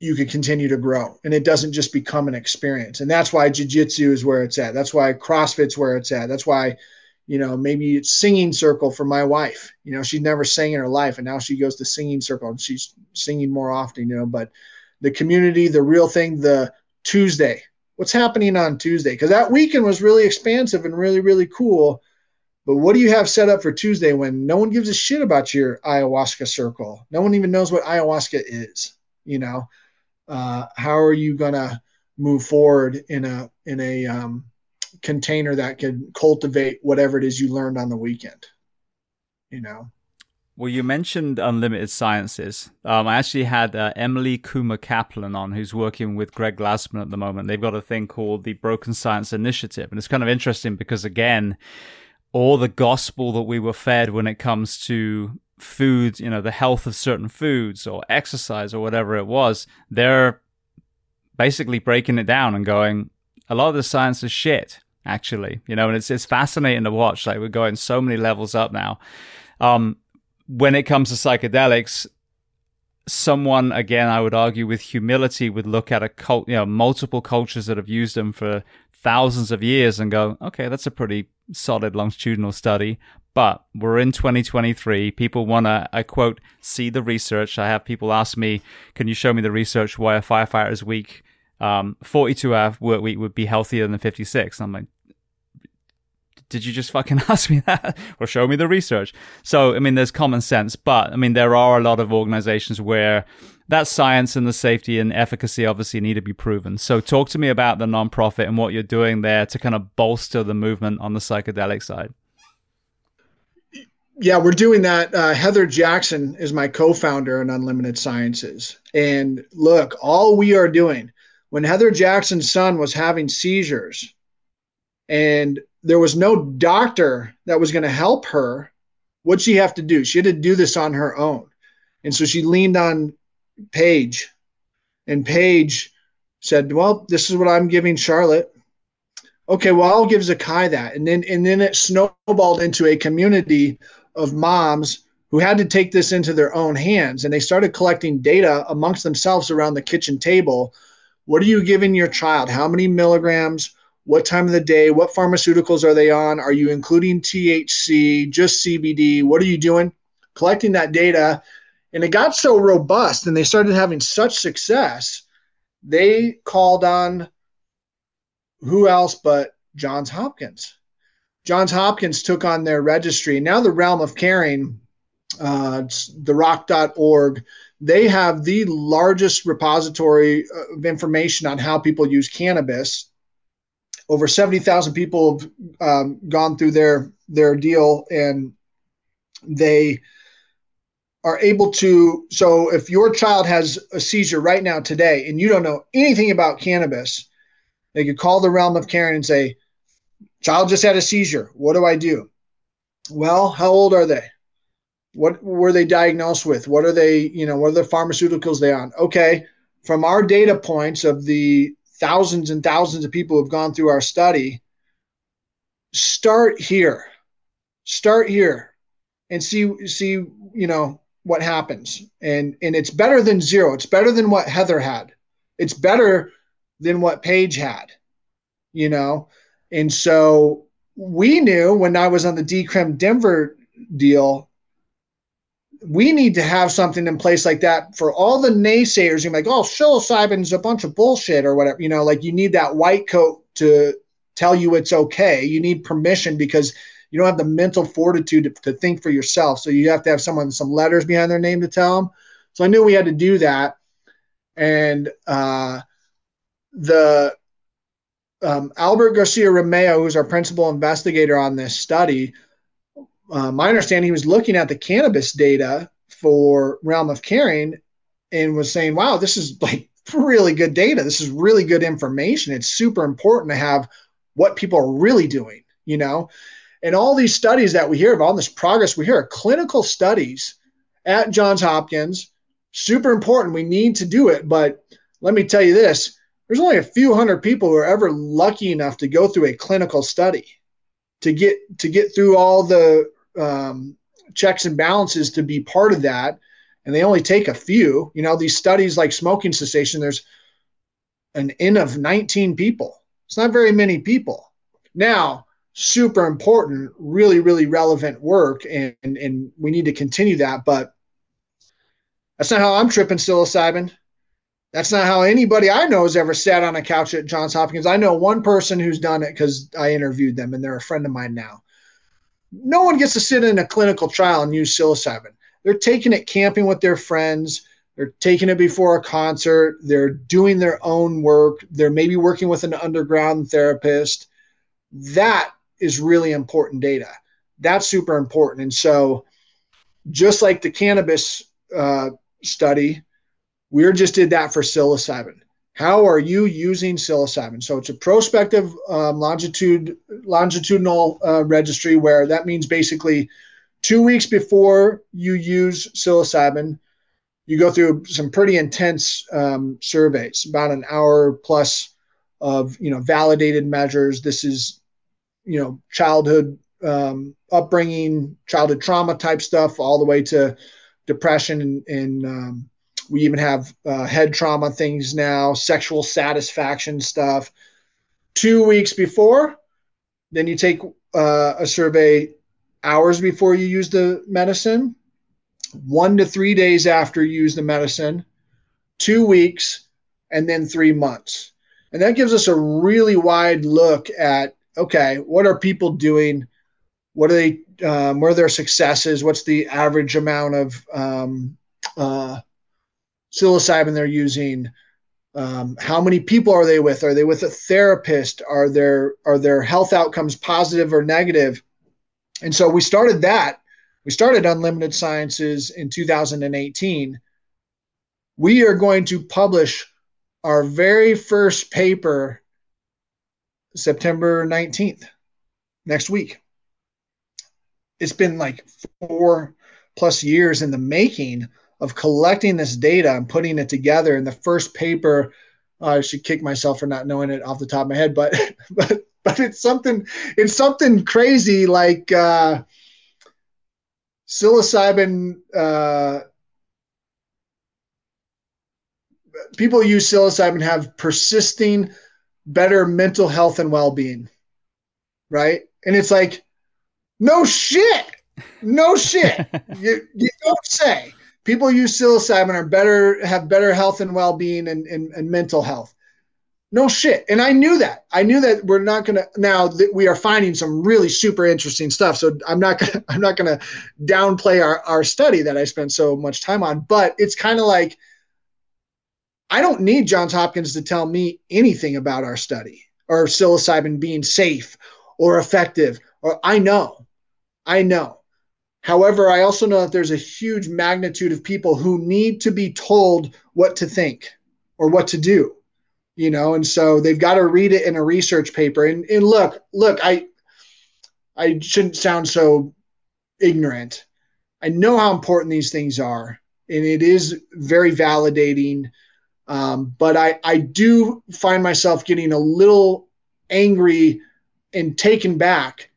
you can continue to grow and it doesn't just become an experience. And that's why jiu-jitsu is where it's at. That's why CrossFit's where it's at. That's why you know maybe it's singing circle for my wife. You know she'd never sang in her life and now she goes to singing circle and she's singing more often you know but the community the real thing the tuesday. What's happening on tuesday? Because that weekend was really expansive and really really cool but what do you have set up for tuesday when no one gives a shit about your ayahuasca circle? No one even knows what ayahuasca is you know? Uh, how are you gonna move forward in a in a um, container that can cultivate whatever it is you learned on the weekend. You know. Well, you mentioned Unlimited Sciences. Um, I actually had uh, Emily Kuma Kaplan on, who's working with Greg Glassman at the moment. They've got a thing called the Broken Science Initiative. And it's kind of interesting because, again, all the gospel that we were fed when it comes to food, you know, the health of certain foods or exercise or whatever it was, they're basically breaking it down and going, a lot of the science is shit actually, you know, and it's it's fascinating to watch. Like we're going so many levels up now. Um, when it comes to psychedelics, someone again i would argue with humility would look at a cult you know multiple cultures that have used them for thousands of years and go okay that's a pretty solid longitudinal study but we're in 2023 people want to i quote see the research i have people ask me can you show me the research why a firefighter's week um, 42 hour work week would be healthier than 56 i'm like did you just fucking ask me that or show me the research? So, I mean, there's common sense, but I mean, there are a lot of organizations where that science and the safety and efficacy obviously need to be proven. So, talk to me about the nonprofit and what you're doing there to kind of bolster the movement on the psychedelic side. Yeah, we're doing that. Uh, Heather Jackson is my co founder in Unlimited Sciences. And look, all we are doing when Heather Jackson's son was having seizures and there was no doctor that was going to help her. What'd she have to do? She had to do this on her own. And so she leaned on Paige, and Paige said, Well, this is what I'm giving Charlotte. Okay, well, I'll give Zaki that. And then and then it snowballed into a community of moms who had to take this into their own hands. And they started collecting data amongst themselves around the kitchen table. What are you giving your child? How many milligrams? What time of the day, what pharmaceuticals are they on? Are you including THC, just CBD? What are you doing? Collecting that data. And it got so robust and they started having such success, they called on who else but Johns Hopkins. Johns Hopkins took on their registry. Now, the realm of caring, uh, theroc.org, they have the largest repository of information on how people use cannabis over 70,000 people have um, gone through their their deal and they are able to so if your child has a seizure right now today and you don't know anything about cannabis they could call the realm of caring and say child just had a seizure. What do i do? Well how old are they? What were they diagnosed with? What are they you know what are the pharmaceuticals they on? Okay from our data points of the thousands and thousands of people who've gone through our study start here. Start here and see see you know what happens. And and it's better than zero. It's better than what heather had. It's better than what paige had you know? And so we knew when i was on the decrim denver deal we need to have something in place like that for all the naysayers. You're like, oh, psilocybin's a bunch of bullshit or whatever. You know, like you need that white coat to tell you it's okay. You need permission because you don't have the mental fortitude to, to think for yourself. So you have to have someone some letters behind their name to tell them. So I knew we had to do that, and uh, the um, Albert Garcia Romeu, who's our principal investigator on this study, uh, my understanding, he was looking at the cannabis data for Realm of Caring and was saying, wow, this is like really good data. This is really good information. It's super important to have what people are really doing, you know? And all these studies that we hear of, all this progress we hear are clinical studies at Johns Hopkins. Super important. We need to do it. But let me tell you this there's only a few hundred people who are ever lucky enough to go through a clinical study to get to get through all the um, checks and balances to be part of that. And they only take a few. You know these studies like smoking cessation there's an n of 19 people. It's not very many people. Now super important really really relevant work and, and, and we need to continue that but that's not how i'm tripping psilocybin. That's not how anybody i know has ever sat on a couch at johns hopkins. I know one person who's done it because i interviewed them and they're a friend of mine now no one gets to sit in a clinical trial and use psilocybin. They're taking it camping with their friends. They're taking it before a concert. They're doing their own work. They're maybe working with an underground therapist. That is really important data. That's super important. And so, just like the cannabis uh, study, we just did that for psilocybin. How are you using psilocybin? So it's a prospective um, longitude longitudinal uh, registry where that means basically two weeks before you use psilocybin, you go through some pretty intense um, surveys, about an hour plus of you know validated measures. This is you know childhood um, upbringing, childhood trauma type stuff, all the way to depression and, and um, we even have uh, head trauma things now, sexual satisfaction stuff. Two weeks before, then you take uh, a survey hours before you use the medicine, one to three days after you use the medicine, two weeks, and then three months. And that gives us a really wide look at okay, what are people doing? What are they? Um, what are their successes? What's the average amount of um, uh, psilocybin they're using? Um, how many people are they with? Are they with a therapist? Are their are their health outcomes positive or negative? And so we started that. We started Unlimited Sciences in 2018. We are going to publish our very first paper September 19th, next week. It's been like four plus years in the making of collecting this data and putting it together. And the first paper, uh, I should kick myself for not knowing it off the top of my head, but but but it's something it's something crazy like uh, psilocybin. Uh, people use psilocybin have persisting better mental health and well-being right and it's like no shit no shit you, you don't say people use psilocybin are better have better health and well-being and, and, and mental health. No shit. And i knew that. I knew that we're not gonna now that we are finding some really super interesting stuff. So i'm not gonna i'm not gonna downplay our, our study that i spent so much time on but it's kind of like I don't need Johns Hopkins to tell me anything about our study or psilocybin being safe or effective. Or I know, I know. However, I also know that there's a huge magnitude of people who need to be told what to think or what to do, you know, and so they've got to read it in a research paper. And, and look, look, I, I shouldn't sound so ignorant. I know how important these things are, and it is very validating um, but I, I do find myself getting a little angry and taken back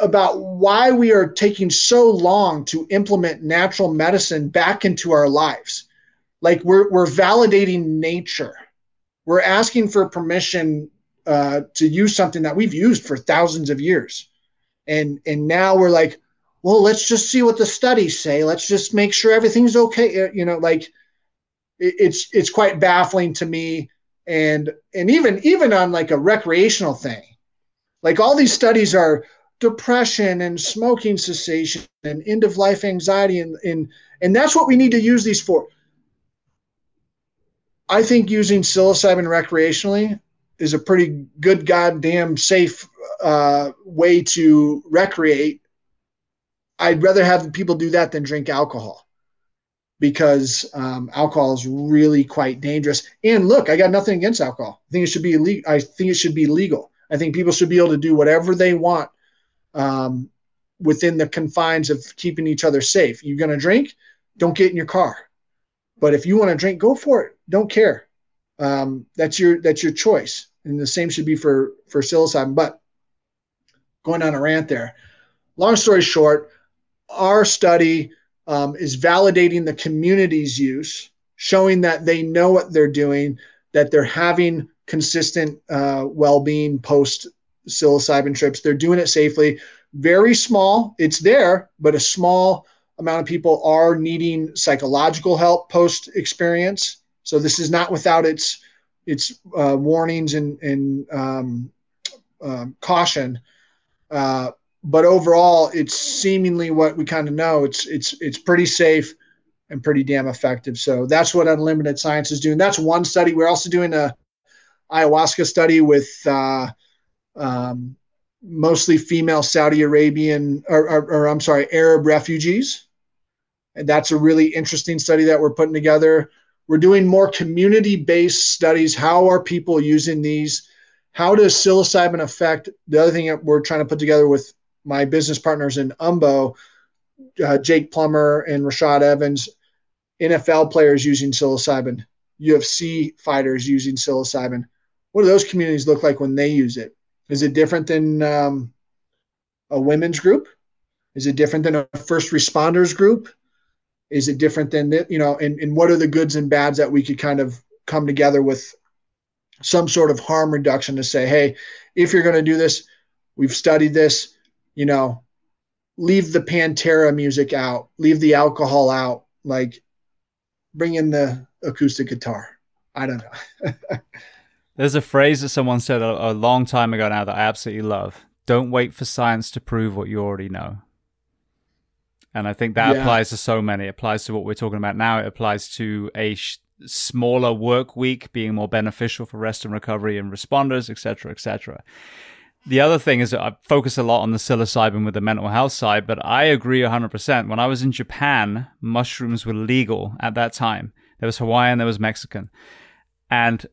about why we are taking so long to implement natural medicine back into our lives. Like we're, we're validating nature. We're asking for permission uh, to use something that we've used for thousands of years. And, and now we're like, well, let's just see what the studies say. Let's just make sure everything's okay. You know, like – it's it's quite baffling to me and and even even on like a recreational thing like all these studies are depression and smoking cessation and end of life anxiety and and and that's what we need to use these for i think using psilocybin recreationally is a pretty good goddamn safe uh, way to recreate i'd rather have people do that than drink alcohol because um, alcohol is really quite dangerous. And look, I got nothing against alcohol. I think it should be illegal. I think it should be legal. I think people should be able to do whatever they want um, within the confines of keeping each other safe. You're going to drink, don't get in your car. But if you want to drink, go for it. Don't care. Um, that's your that's your choice. And the same should be for for psilocybin. But going on a rant there. Long story short, our study um, is validating the community's use, showing that they know what they're doing, that they're having consistent uh, well-being post psilocybin trips. They're doing it safely. Very small. It's there, but a small amount of people are needing psychological help post experience. So this is not without its its uh, warnings and, and um, um, caution. Uh, but overall, it's seemingly what we kind of know. It's it's it's pretty safe and pretty damn effective. So that's what Unlimited Science is doing. That's one study. We're also doing a ayahuasca study with uh, um, mostly female Saudi Arabian or, or, or I'm sorry, Arab refugees. And that's a really interesting study that we're putting together. We're doing more community-based studies. How are people using these? How does psilocybin affect the other thing that we're trying to put together with my business partners in Umbo, uh, Jake Plummer and Rashad Evans, NFL players using psilocybin, UFC fighters using psilocybin. What do those communities look like when they use it? Is it different than um, a women's group? Is it different than a first responders group? Is it different than that? You know, and, and what are the goods and bads that we could kind of come together with some sort of harm reduction to say, hey, if you're going to do this, we've studied this, you know, leave the Pantera music out, leave the alcohol out, like bring in the acoustic guitar. I don't know. There's a phrase that someone said a, a, long time ago now that I absolutely love. Don't wait for science to prove what you already know. And I think that yeah. applies to so many. It applies to what we're talking about now. It applies to a sh- smaller work week being more beneficial for rest and recovery and responders, etc., etc. The other thing is that I focus a lot on the psilocybin with the mental health side, but I agree 100%. When I was in Japan, mushrooms were legal at that time. There was Hawaiian, there was Mexican. And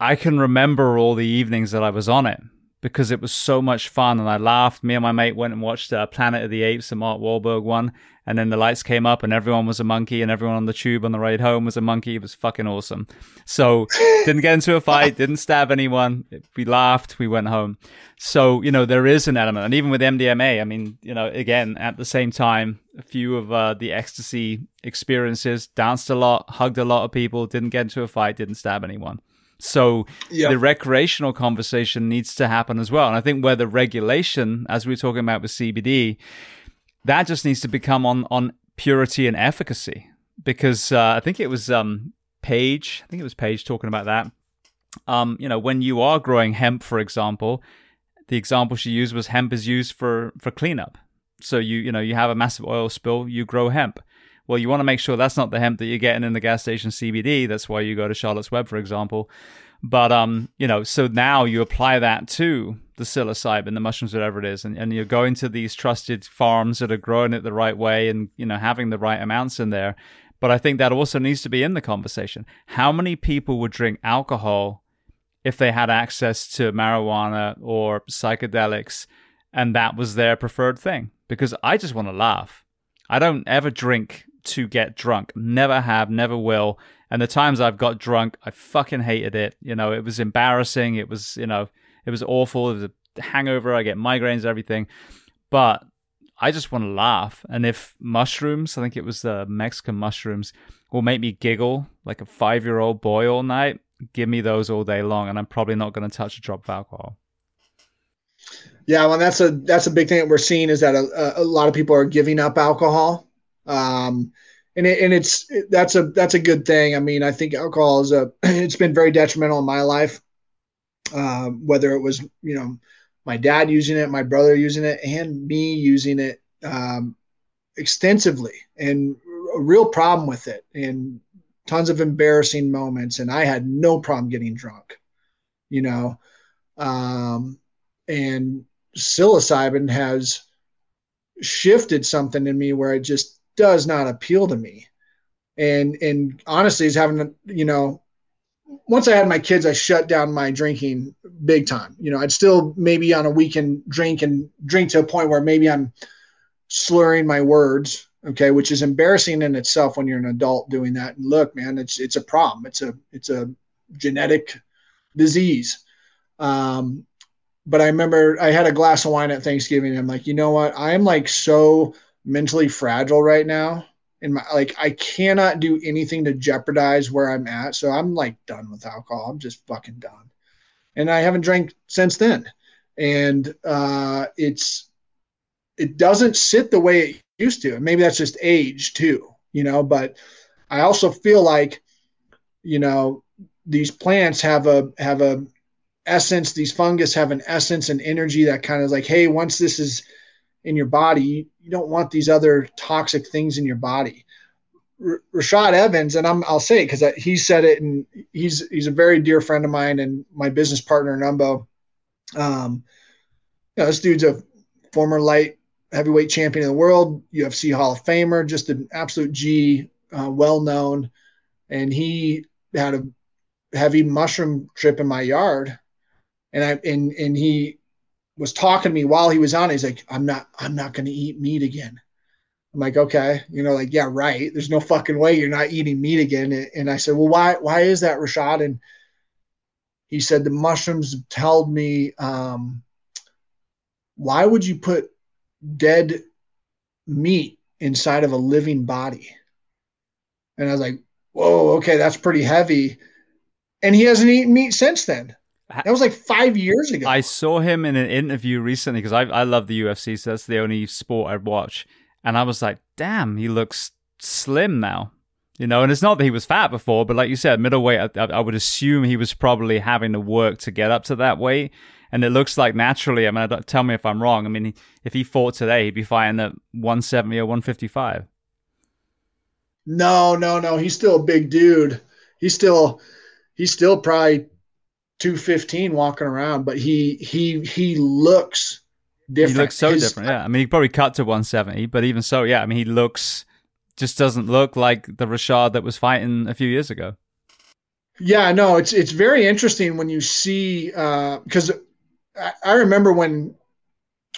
I can remember all the evenings that I was on it because it was so much fun and I laughed. Me and my mate went and watched uh, Planet of the Apes, the Mark Wahlberg one, and then the lights came up and everyone was a monkey and everyone on the tube on the ride home was a monkey. It was fucking awesome. So didn't get into a fight, didn't stab anyone. We laughed, we went home. So, you know, there is an element. And even with MDMA, I mean, you know, again, at the same time, a few of uh, the ecstasy experiences, danced a lot, hugged a lot of people, didn't get into a fight, didn't stab anyone. So the recreational conversation needs to happen as well. And I think where the regulation, as we are talking about with CBD, that just needs to become on on purity and efficacy. Because uh, I think it was um, Paige, I think it was Paige talking about that. Um, you know, when you are growing hemp, for example, the example she used was hemp is used for for cleanup. So you you know you have a massive oil spill, you grow hemp. Well, you want to make sure that's not the hemp that you're getting in the gas station CBD. That's why you go to Charlotte's Web, for example. But um, you know, so now you apply that to the psilocybin, the mushrooms, whatever it is, and, and you're going to these trusted farms that are growing it the right way and you know having the right amounts in there. But I think that also needs to be in the conversation. How many people would drink alcohol if they had access to marijuana or psychedelics and that was their preferred thing? Because I just want to laugh. I don't ever drink to get drunk. Never have, never will. And the times I've got drunk, I fucking hated it. You know, it was embarrassing. It was, you know, it was awful. It was a hangover. I get migraines, everything. But I just want to laugh. And if mushrooms, I think it was the Mexican mushrooms, will make me giggle like a five year old boy all night, give me those all day long. And I'm probably not going to touch a drop of alcohol. Yeah, well, that's a that's a big thing that we're seeing is that a, a lot of people are giving up alcohol um, and it, and it's that's a that's a good thing. I mean, I think alcohol is a it's been very detrimental in my life. Uh, whether it was you know my dad using it, my brother using it, and me using it um, extensively, and a real problem with it, and tons of embarrassing moments. And I had no problem getting drunk, you know. Um, and psilocybin has shifted something in me where I just does not appeal to me. And and honestly, is having you know, once I had my kids, I shut down my drinking big time. You know, I'd still maybe on a weekend drink and drink to a point where maybe I'm slurring my words, okay, which is embarrassing in itself when you're an adult doing that. And look, man, it's it's a problem. It's a it's a genetic disease. Um, but I remember I had a glass of wine at Thanksgiving. I'm like, you know what? I'm like so mentally fragile right now and my like I cannot do anything to jeopardize where I'm at. So I'm like done with alcohol. I'm just fucking done. And I haven't drank since then. And uh it's it doesn't sit the way it used to. And maybe that's just age too, you know, but I also feel like, you know, these plants have a have a essence, these fungus have an essence and energy that kind of like, hey, once this is in your body, you don't want these other toxic things in your body. R- Rashad Evans, and I'm, I'll say it because he said it, and he's he's a very dear friend of mine and my business partner Numbo. Um, you know, this dude's a former light heavyweight champion of the world, UFC Hall of Famer, just an absolute G, uh, well known, and he had a heavy mushroom trip in my yard, and I and and he was talking to me while he was on. He's like, I'm not, I'm not going to eat meat again. I'm like, okay, you know, like, yeah, right. There's no fucking way you're not eating meat again. And I said, well, why, why is that, Rashad? And he said, the mushrooms told me, um, why would you put dead meat inside of a living body. And I was like, whoa, okay, that's pretty heavy. And he hasn't eaten meat since then. That was like five years ago. I saw him in an interview recently because I, I love the UFC, so that's the only sport I watch. And I was like, damn, he looks slim now. You know, and it's not that he was fat before, but like you said, middleweight, I, I would assume he was probably having to work to get up to that weight. And it looks like naturally, I mean, tell me if I'm wrong. I mean, if he fought today, he'd be fighting at 170 or 155. No, no, no. He's still a big dude. He's still, he's still probably 215 walking around, but he, he, he looks different. He looks so His, different. Yeah. I mean, he probably cut to 170, but even so, yeah. I mean, he looks, just doesn't look like the Rashad that was fighting a few years ago. Yeah, no, it's it's very interesting when you see because uh, I, I remember when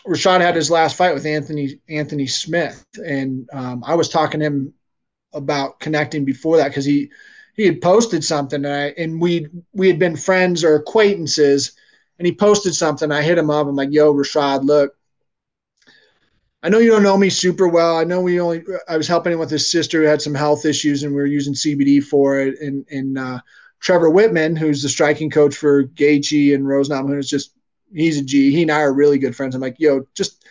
Rashad had his last fight with Anthony Anthony Smith, and um, I was talking to him about connecting before that because he he had posted something and I and we we had been friends or acquaintances, and he posted something. I hit him up. I'm like, "Yo, Rashad, look, I know you don't know me super well. I know we only I was helping him with his sister who had some health issues, and we were using CBD for it. And and uh, Trevor Wittman, who's the striking coach for Gaethje and Rose Namajunas, just he's a G. He and I are really good friends. I'm like, yo, just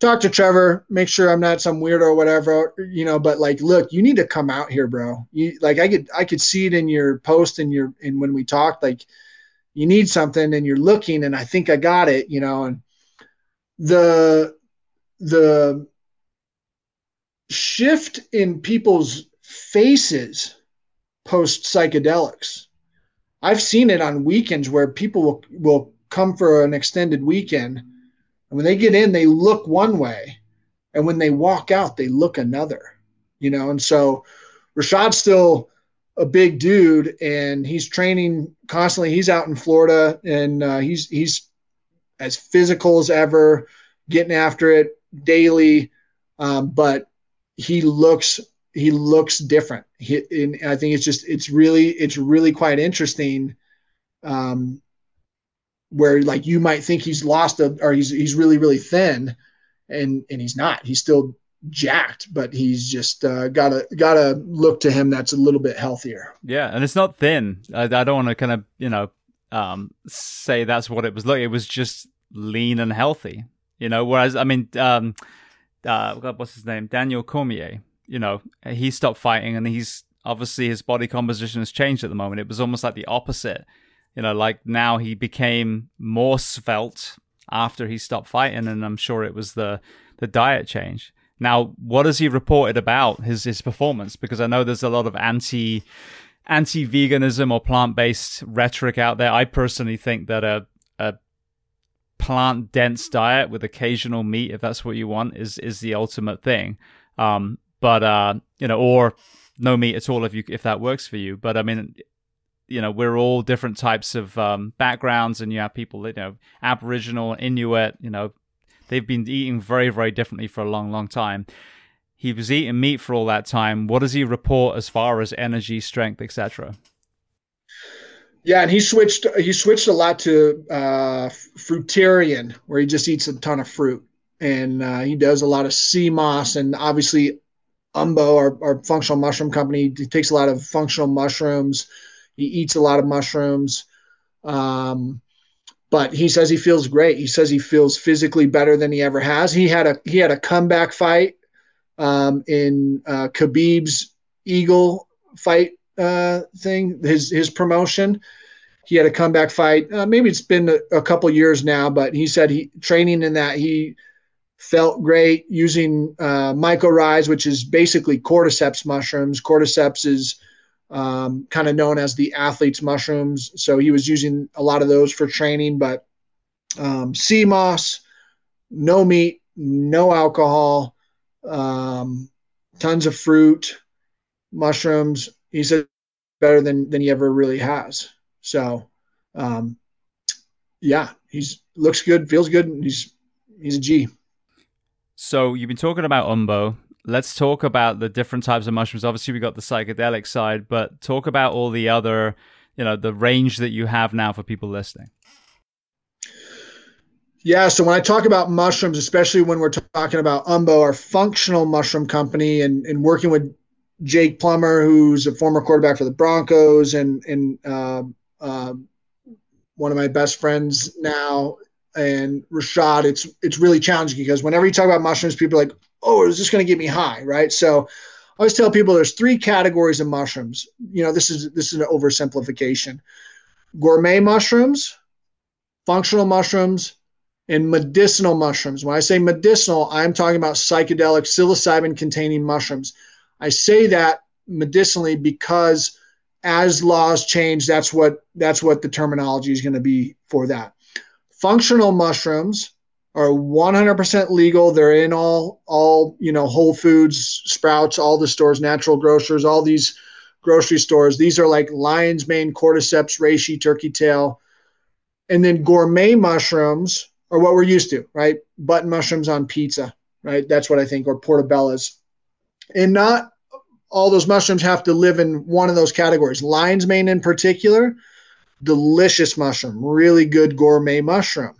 talk to Trevor, make sure I'm not some weirdo or whatever, you know. But like, look, you need to come out here, bro. You like, I could I could see it in your post and your and when we talked, like, you need something and you're looking, and I think I got it, you know. And the the shift in people's faces post psychedelics. I've seen it on weekends where people will, will come for an extended weekend. And when they get in, they look one way. And when they walk out, they look another, you know? And so Rashad's still a big dude and he's training constantly. He's out in Florida and uh, he's, he's as physical as ever, getting after it daily, um, but he looks he looks different. He, and I think it's just it's really it's really quite interesting. Um, where like you might think he's lost a or he's he's really really thin, and and he's not. He's still jacked, but he's just uh, got a got a look to him that's a little bit healthier. Yeah, and it's not thin. I, I don't want to kind of you know um, say that's what it was like. It was just lean and healthy. You know, whereas I mean, um, uh, what's his name? Daniel Cormier. You know, he stopped fighting, and he's obviously his body composition has changed at the moment. It was almost like the opposite. You know, like now he became more svelte after he stopped fighting, and I'm sure it was the the diet change. Now, what has he reported about his his performance? Because I know there's a lot of anti anti veganism or plant based rhetoric out there. I personally think that a a plant dense diet with occasional meat, if that's what you want, is is the ultimate thing. Um, but uh, you know, or no meat at all if you if that works for you. But I mean, you know, we're all different types of um, backgrounds, and you have people, you know, Aboriginal, Inuit, you know, they've been eating very, very differently for a long, long time. He was eating meat for all that time. What does he report as far as energy, strength, etc.? Yeah, and he switched. He switched a lot to uh, fruitarian, where he just eats a ton of fruit, and uh, he does a lot of sea moss, and obviously, Umbo, our, our functional mushroom company, takes a lot of functional mushrooms. He eats a lot of mushrooms, um, but he says he feels great. He says he feels physically better than he ever has. He had a he had a comeback fight um, in uh, Khabib's Eagle fight uh, thing, his his promotion. He had a comeback fight. Uh, maybe it's been a, a couple years now, but he said he training in that he felt great using uh, MycoRise, which is basically cordyceps mushrooms. Cordyceps is um, kind of known as the athlete's mushrooms, so he was using a lot of those for training. But um, sea moss, no meat, no alcohol, um, tons of fruit, mushrooms, he said better than than he ever really has. So, um, yeah, he's looks good, feels good, and he's he's a G. So you've been talking about umbo. Let's talk about the different types of mushrooms. Obviously, we got the psychedelic side, but talk about all the other, you know, the range that you have now for people listening. Yeah, so when I talk about mushrooms, especially when we're talking about Umbo, our functional mushroom company, and, and working with Jake Plummer, who's a former quarterback for the Broncos, and and uh, uh, one of my best friends now, and Rashad, it's it's really challenging because whenever you talk about mushrooms, people are like, "Oh, is this going to get me high?" Right? So I always tell people there's three categories of mushrooms. You know, this is this is an oversimplification. Gourmet mushrooms, functional mushrooms, and medicinal mushrooms. When I say medicinal, I'm talking about psychedelic psilocybin containing mushrooms. I say that medicinally because as laws change, that's what that's what the terminology is going to be for that. Functional mushrooms are 100% legal. They're in all all you know Whole Foods, Sprouts, all the stores, natural grocers, all these grocery stores. These are like lion's mane, cordyceps, reishi, turkey tail, and then gourmet mushrooms are what we're used to, right? Button mushrooms on pizza, right? That's what I think, or portobellos, and not all those mushrooms have to live in one of those categories. Lion's mane, in particular, delicious mushroom, really good gourmet mushroom.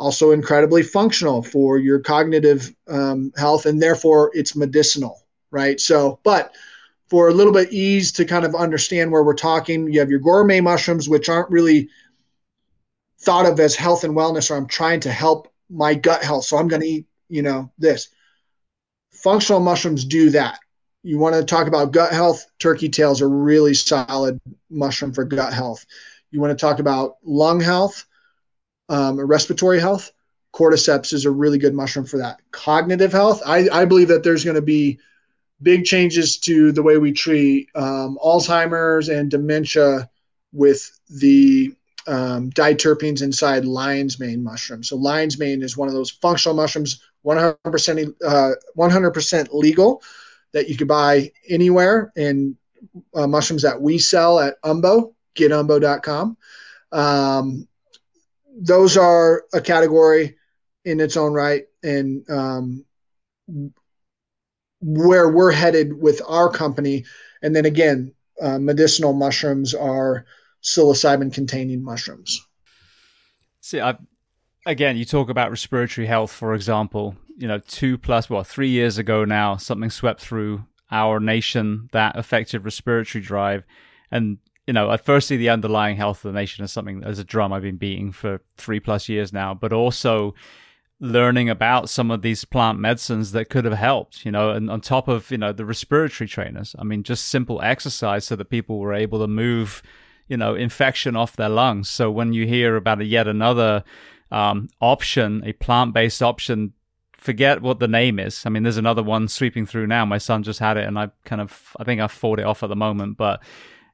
Also, incredibly functional for your cognitive um, health, and therefore it's medicinal, right? So, but for a little bit ease to kind of understand where we're talking, you have your gourmet mushrooms, which aren't really thought of as health and wellness, or I'm trying to help my gut health. So I'm going to eat, you know, this. Functional mushrooms do that you want to talk about gut health, turkey tails are really solid mushroom for gut health. You want to talk about lung health, um, respiratory health, cordyceps is a really good mushroom for that. Cognitive health, I, I believe that there's going to be big changes to the way we treat um, Alzheimer's and dementia with the um, diterpenes inside lion's mane mushroom. So lion's mane is one of those functional mushrooms, 100% uh, 100% legal that you could buy anywhere and uh, mushrooms that we sell at Umbo, getumbo.com. Um, those are a category in its own right. And um, where we're headed with our company. And then again, uh, medicinal mushrooms are psilocybin containing mushrooms. See, I, again, you talk about respiratory health, for example you know, two plus, well, three years ago now, something swept through our nation that affected respiratory drive. And, you know, firstly, the underlying health of the nation is something as a drum I've been beating for three plus years now, but also learning about some of these plant medicines that could have helped, you know, and on top of, you know, the respiratory trainers. I mean, just simple exercise so that people were able to move, you know, infection off their lungs. So when you hear about a yet another um, option, a plant based option forget what the name is. I mean, there's another one sweeping through now. My son just had it, and I kind of, I think I fought it off at the moment, but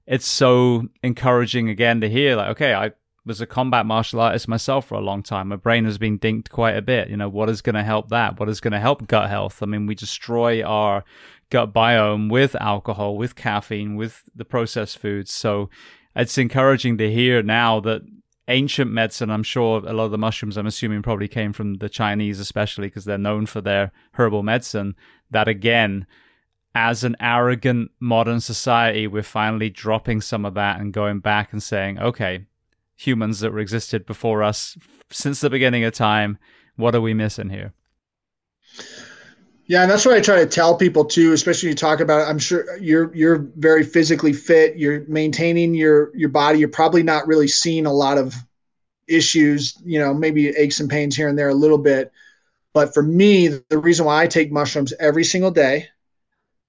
it's so encouraging again to hear, like, okay, I was a combat martial artist myself for a long time. My brain has been dinked quite a bit. You know, what is going to help that? What is going to help gut health? I mean, we destroy our gut biome with alcohol, with caffeine, with the processed foods. So it's encouraging to hear now that ancient medicine. I'm sure a lot of the mushrooms, I'm assuming, probably came from the Chinese, especially because they're known for their herbal medicine. That again, as an arrogant modern society, we're finally dropping some of that and going back and saying, okay, humans that were existed before us since the beginning of time, what are we missing here? Yeah, and that's what I try to tell people too, especially when you talk about it. I'm sure you're you're very physically fit, you're maintaining your your body, you're probably not really seeing a lot of issues, you know, maybe aches and pains here and there a little bit. But for me, the reason why I take mushrooms every single day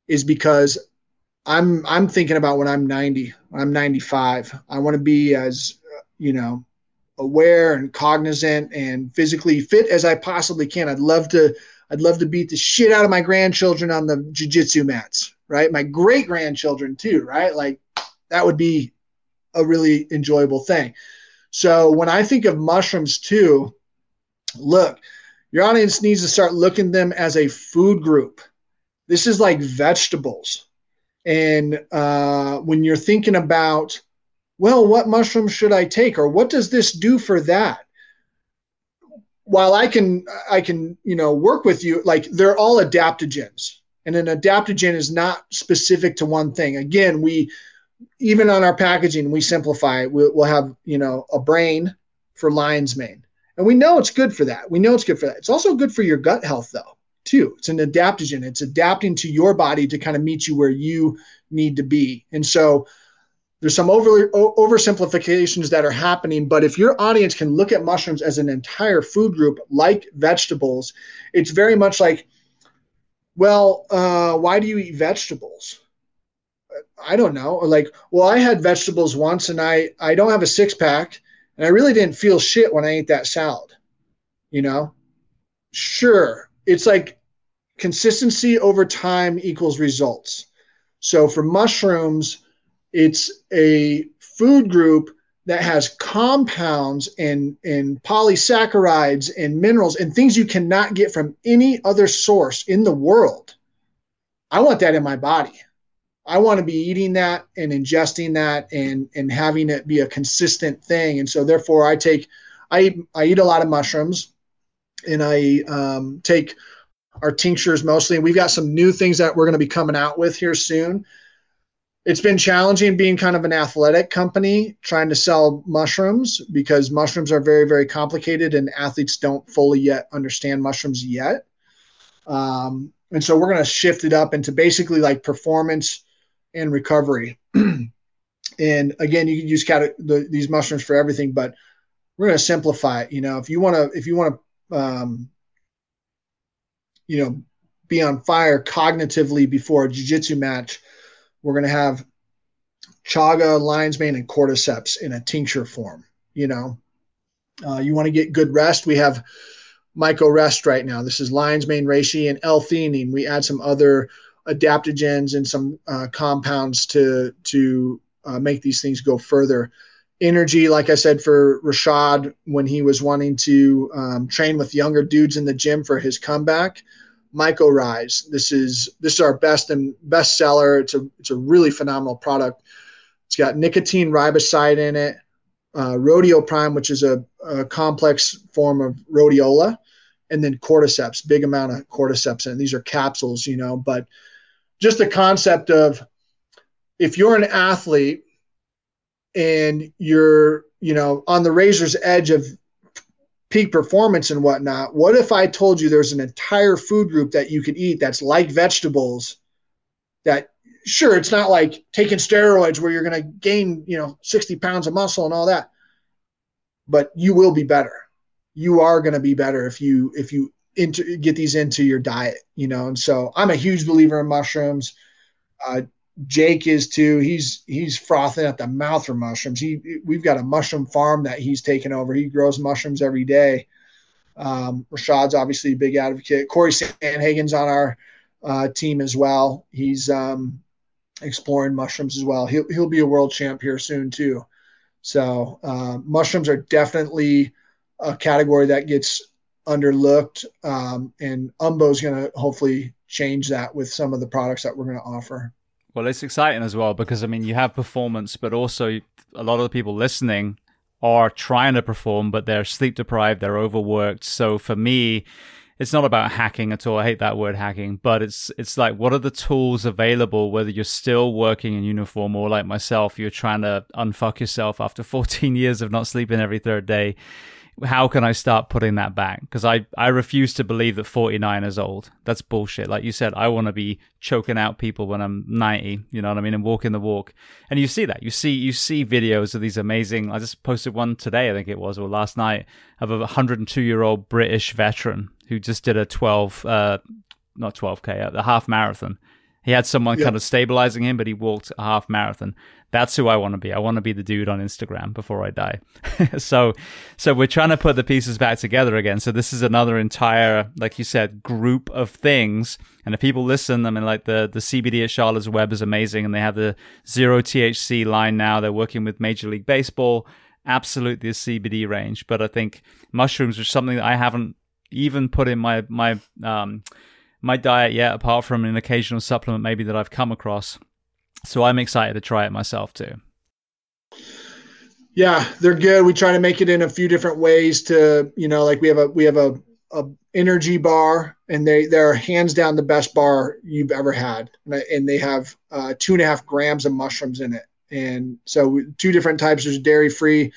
is because I'm I'm thinking about when I'm 90, when I'm 95. I want to be as you know aware and cognizant and physically fit as I possibly can. I'd love to I'd love to beat the shit out of my grandchildren on the jujitsu mats, right? My great grandchildren too, right? Like that would be a really enjoyable thing. So when I think of mushrooms too, look, your audience needs to start looking them as a food group. This is like vegetables. And uh, when you're thinking about, well, what mushrooms should I take, or what does this do for that? while I can I can you know work with you, like they're all adaptogens, and an adaptogen is not specific to one thing. Again, we even on our packaging we simplify. We'll, we'll have you know a brain for lion's mane, And we know it's good for that. We know it's good for that. It's also good for your gut health, though, too. It's an adaptogen. It's adapting to your body to kind of meet you where you need to be. And so there's some over oversimplifications that are happening. But if your audience can look at mushrooms as an entire food group, like vegetables, it's very much like, well, uh, why do you eat vegetables? I don't know. Or like, well, I had vegetables once and I I don't have a six pack and I really didn't feel shit when I ate that salad. You know? Sure. It's like consistency over time equals results. So for mushrooms, it's a food group that has compounds and, and polysaccharides and minerals and things you cannot get from any other source in the world. I want that in my body. I want to be eating that and ingesting that and and having it be a consistent thing. And so therefore I take I I eat a lot of mushrooms and I um, take our tinctures mostly. And we've got some new things that we're going to be coming out with here soon. It's been challenging being kind of an athletic company trying to sell mushrooms because mushrooms are very, very complicated and athletes don't fully yet understand mushrooms yet. Um, and so we're going to shift it up into basically like performance and recovery. and again, you can use cat- the, these mushrooms for everything, but we're going to simplify it. You know, if you want to, if you want to, um, you know, be on fire cognitively before a jiu-jitsu match, we're going to have chaga, lion's mane, and cordyceps in a tincture form. You know, uh, you want to get good rest. We have myco rest right now. This is lion's mane reishi and L-theanine. We add some other adaptogens and some uh, compounds to to uh, make these things go further. Energy, like I said, for Rashad when he was wanting to um, train with younger dudes in the gym for his comeback. Myco Rise. This is this is our best and best seller. It's a it's a really phenomenal product. It's got nicotinamide riboside in it, uh, Rodeo Prime, which is a, a complex form of rhodiola, and then cordyceps, big amount of cordyceps, and these are capsules, you know. But just the concept of if you're an athlete and you're you know on the razor's edge of peak performance and whatnot what if i told you there's an entire food group that you could eat that's like vegetables that sure it's not like taking steroids where you're going to gain you know 60 pounds of muscle and all that but you will be better you are going to be better if you if you get these into your diet, you know. And so I'm a huge believer in mushrooms. Uh, Jake is too. He's he's frothing at the mouth for mushrooms. He we've got a mushroom farm that he's taken over. He grows mushrooms every day. Um, Rashad's obviously a big advocate. Corey Sandhagen's on our uh, team as well. He's um, exploring mushrooms as well. He'll he'll be a world champ here soon too. So uh, mushrooms are definitely a category that gets underlooked. Um, and Umbo's going to hopefully change that with some of the products that we're going to offer. Well, it's exciting as well because I mean, you have performance, but also a lot of the people listening are trying to perform, but they're sleep deprived, they're overworked. So for me, it's not about hacking at all. I hate that word hacking, but it's it's like what are the tools available whether you're still working in uniform or like myself, you're trying to unfuck yourself after 14 years of not sleeping every third day how can I start putting that back? Because I, I refuse to believe that 49 is old. That's bullshit. Like you said, I want to be choking out people when I'm 90, you know what I mean, and walking the walk. And you see that. You see you see videos of these amazing I just posted one today, I think it was, or last night, of a 102 year old British veteran who just did a 12 uh not 12k, a half marathon. He had someone kind of stabilizing him, but he walked a half marathon. That's who I want to be. I want to be the dude on Instagram before I die. so, so we're trying to put the pieces back together again. So this is another entire, like you said, group of things. And if people listen, I mean, like the the CBD at Charlotte's Web is amazing, and they have the zero THC line now. They're working with Major League Baseball. Absolutely, the CBD range. But I think mushrooms are something that I haven't even put in my my um my diet yet, apart from an occasional supplement maybe that I've come across. So I'm excited to try it myself too. Yeah, they're good. We try to make it in a few different ways to, you know, like we have a we have a, a energy bar and they they're hands down the best bar you've ever had. And they have uh, two and a half grams of mushrooms in it. And so two different types. There's dairy free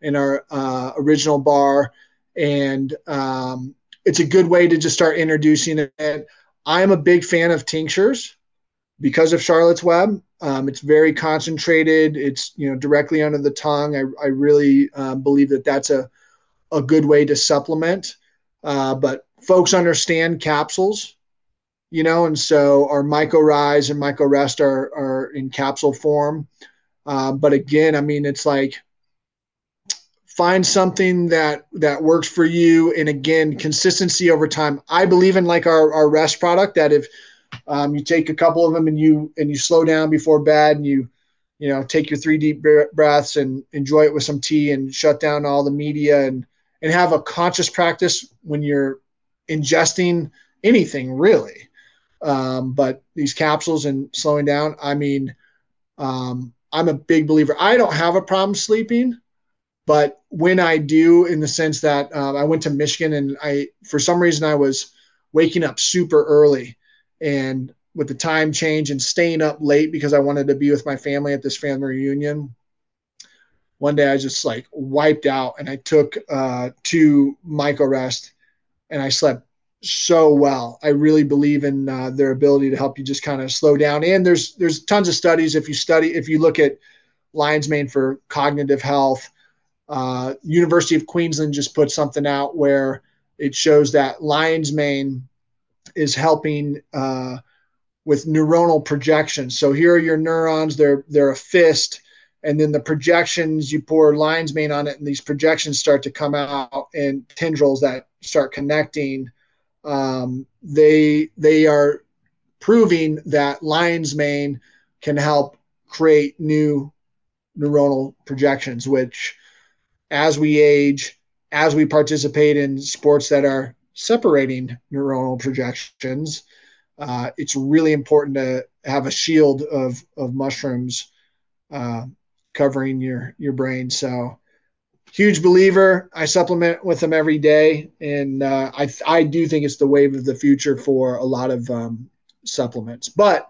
in our uh, original bar and um, it's a good way to just start introducing it. I'm a big fan of tinctures because of Charlotte's Web. Um, it's very concentrated. It's you know directly under the tongue. I, I really um, believe that that's a a good way to supplement. Uh, but folks understand capsules, you know, and so our MycoRise and MycoRest are are in capsule form. Uh, but again, I mean, it's like find something that that works for you and again consistency over time i believe in like our, our rest product that if um, you take a couple of them and you and you slow down before bed and you you know take your three deep breaths and enjoy it with some tea and shut down all the media and and have a conscious practice when you're ingesting anything really. Um, but these capsules and slowing down i mean um, i'm a big believer. I don't have a problem sleeping but when I do, in the sense that um, I went to Michigan and I, for some reason, I was waking up super early and with the time change and staying up late because I wanted to be with my family at this family reunion. One day I just like wiped out and I took uh, two MycoRest and I slept so well. I really believe in uh, their ability to help you just kind of slow down. And there's there's tons of studies if you study if you look at lion's mane for cognitive health uh, University of Queensland just put something out where it shows that lion's mane is helping uh, with neuronal projections. So here are your neurons; they're they're a fist, and then the projections you pour lion's mane on it, and these projections start to come out and tendrils that start connecting. Um, they they are proving that lion's mane can help create new neuronal projections, which as we age, as we participate in sports that are separating neuronal projections, uh, it's really important to have a shield of, of mushrooms uh, covering your, your brain. So, huge believer. I supplement with them every day, and uh, I I do think it's the wave of the future for a lot of um, supplements. But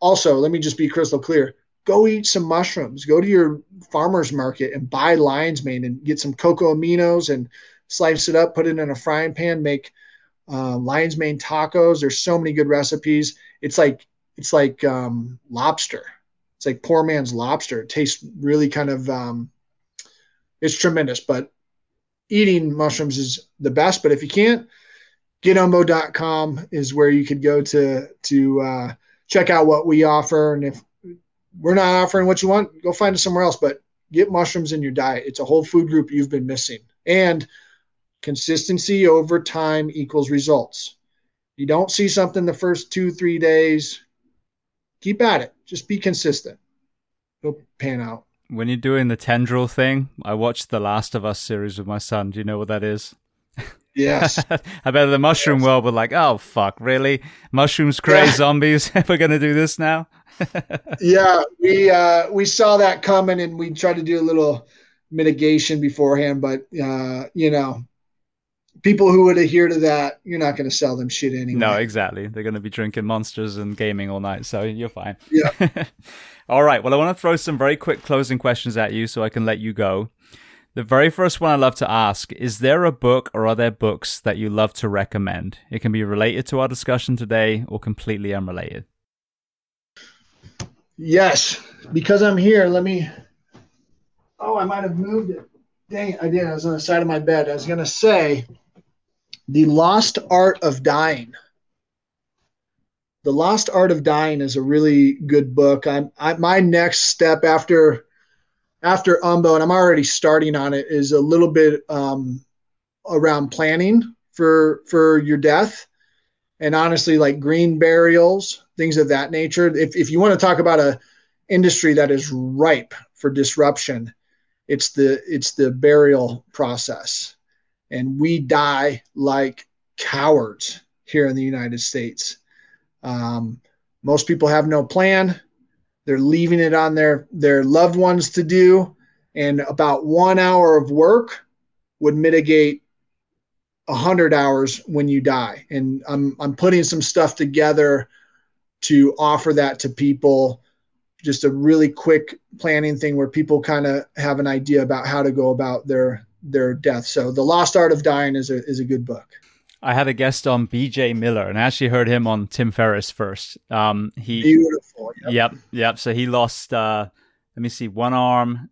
also, let me just be crystal clear: go eat some mushrooms. Go to your farmer's market and buy lion's mane and get some cocoa aminos and slice it up, put it in a frying pan, make uh, lion's mane tacos. There's so many good recipes. It's like it's like um, lobster. It's like poor man's lobster. It tastes really kind of um, it's tremendous. But eating mushrooms is the best. But if you can't, getumbo.com is where you could go to to uh, check out what we offer. And if we're not offering what you want, go find it somewhere else. But get mushrooms in your diet. It's a whole food group you've been missing. And consistency over time equals results. You don't see something the first two, three days, keep at it. Just be consistent. It'll pan out. When you're doing the tendril thing, I watched the Last of Us series with my son. Do you know what that is? Yes. I bet the mushroom yes. world were like, oh, fuck, really? Mushrooms create yeah. zombies? We're going to do this now? yeah, we uh, we saw that coming and we tried to do a little mitigation beforehand, but uh, you know, people who would adhere to that, you're not going to sell them shit anyway. No, exactly. They're going to be drinking monsters and gaming all night, so you're fine. Yeah. all right. Well, I want to throw some very quick closing questions at you so I can let you go. The very first one I love to ask is there a book or are there books that you love to recommend? It can be related to our discussion today or completely unrelated. Yes, because I'm here, let me. Oh, I might have moved it. Dang it, I did. I was on the side of my bed. I was going to say The Lost Art of Dying. The Lost Art of Dying is a really good book. I'm I, my next step after after Umbo, and I'm already starting on it, is a little bit um, around planning for for your death, and honestly, like green burials, things of that nature. If if you want to talk about a industry that is ripe for disruption, it's the it's the burial process, and we die like cowards here in the United States. Um, most people have no plan they're leaving it on their their loved ones to do, and about one hour of work would mitigate a hundred hours when you die. And I'm I'm putting some stuff together to offer that to people. Just a really quick planning thing where people kind of have an idea about how to go about their their death. So the Lost Art of Dying is a is a good book. I had a guest on BJ Miller, and I actually heard him on Tim Ferriss first. Um, he beautiful. Yep. yep, yep. So he lost. Uh, let me see, one arm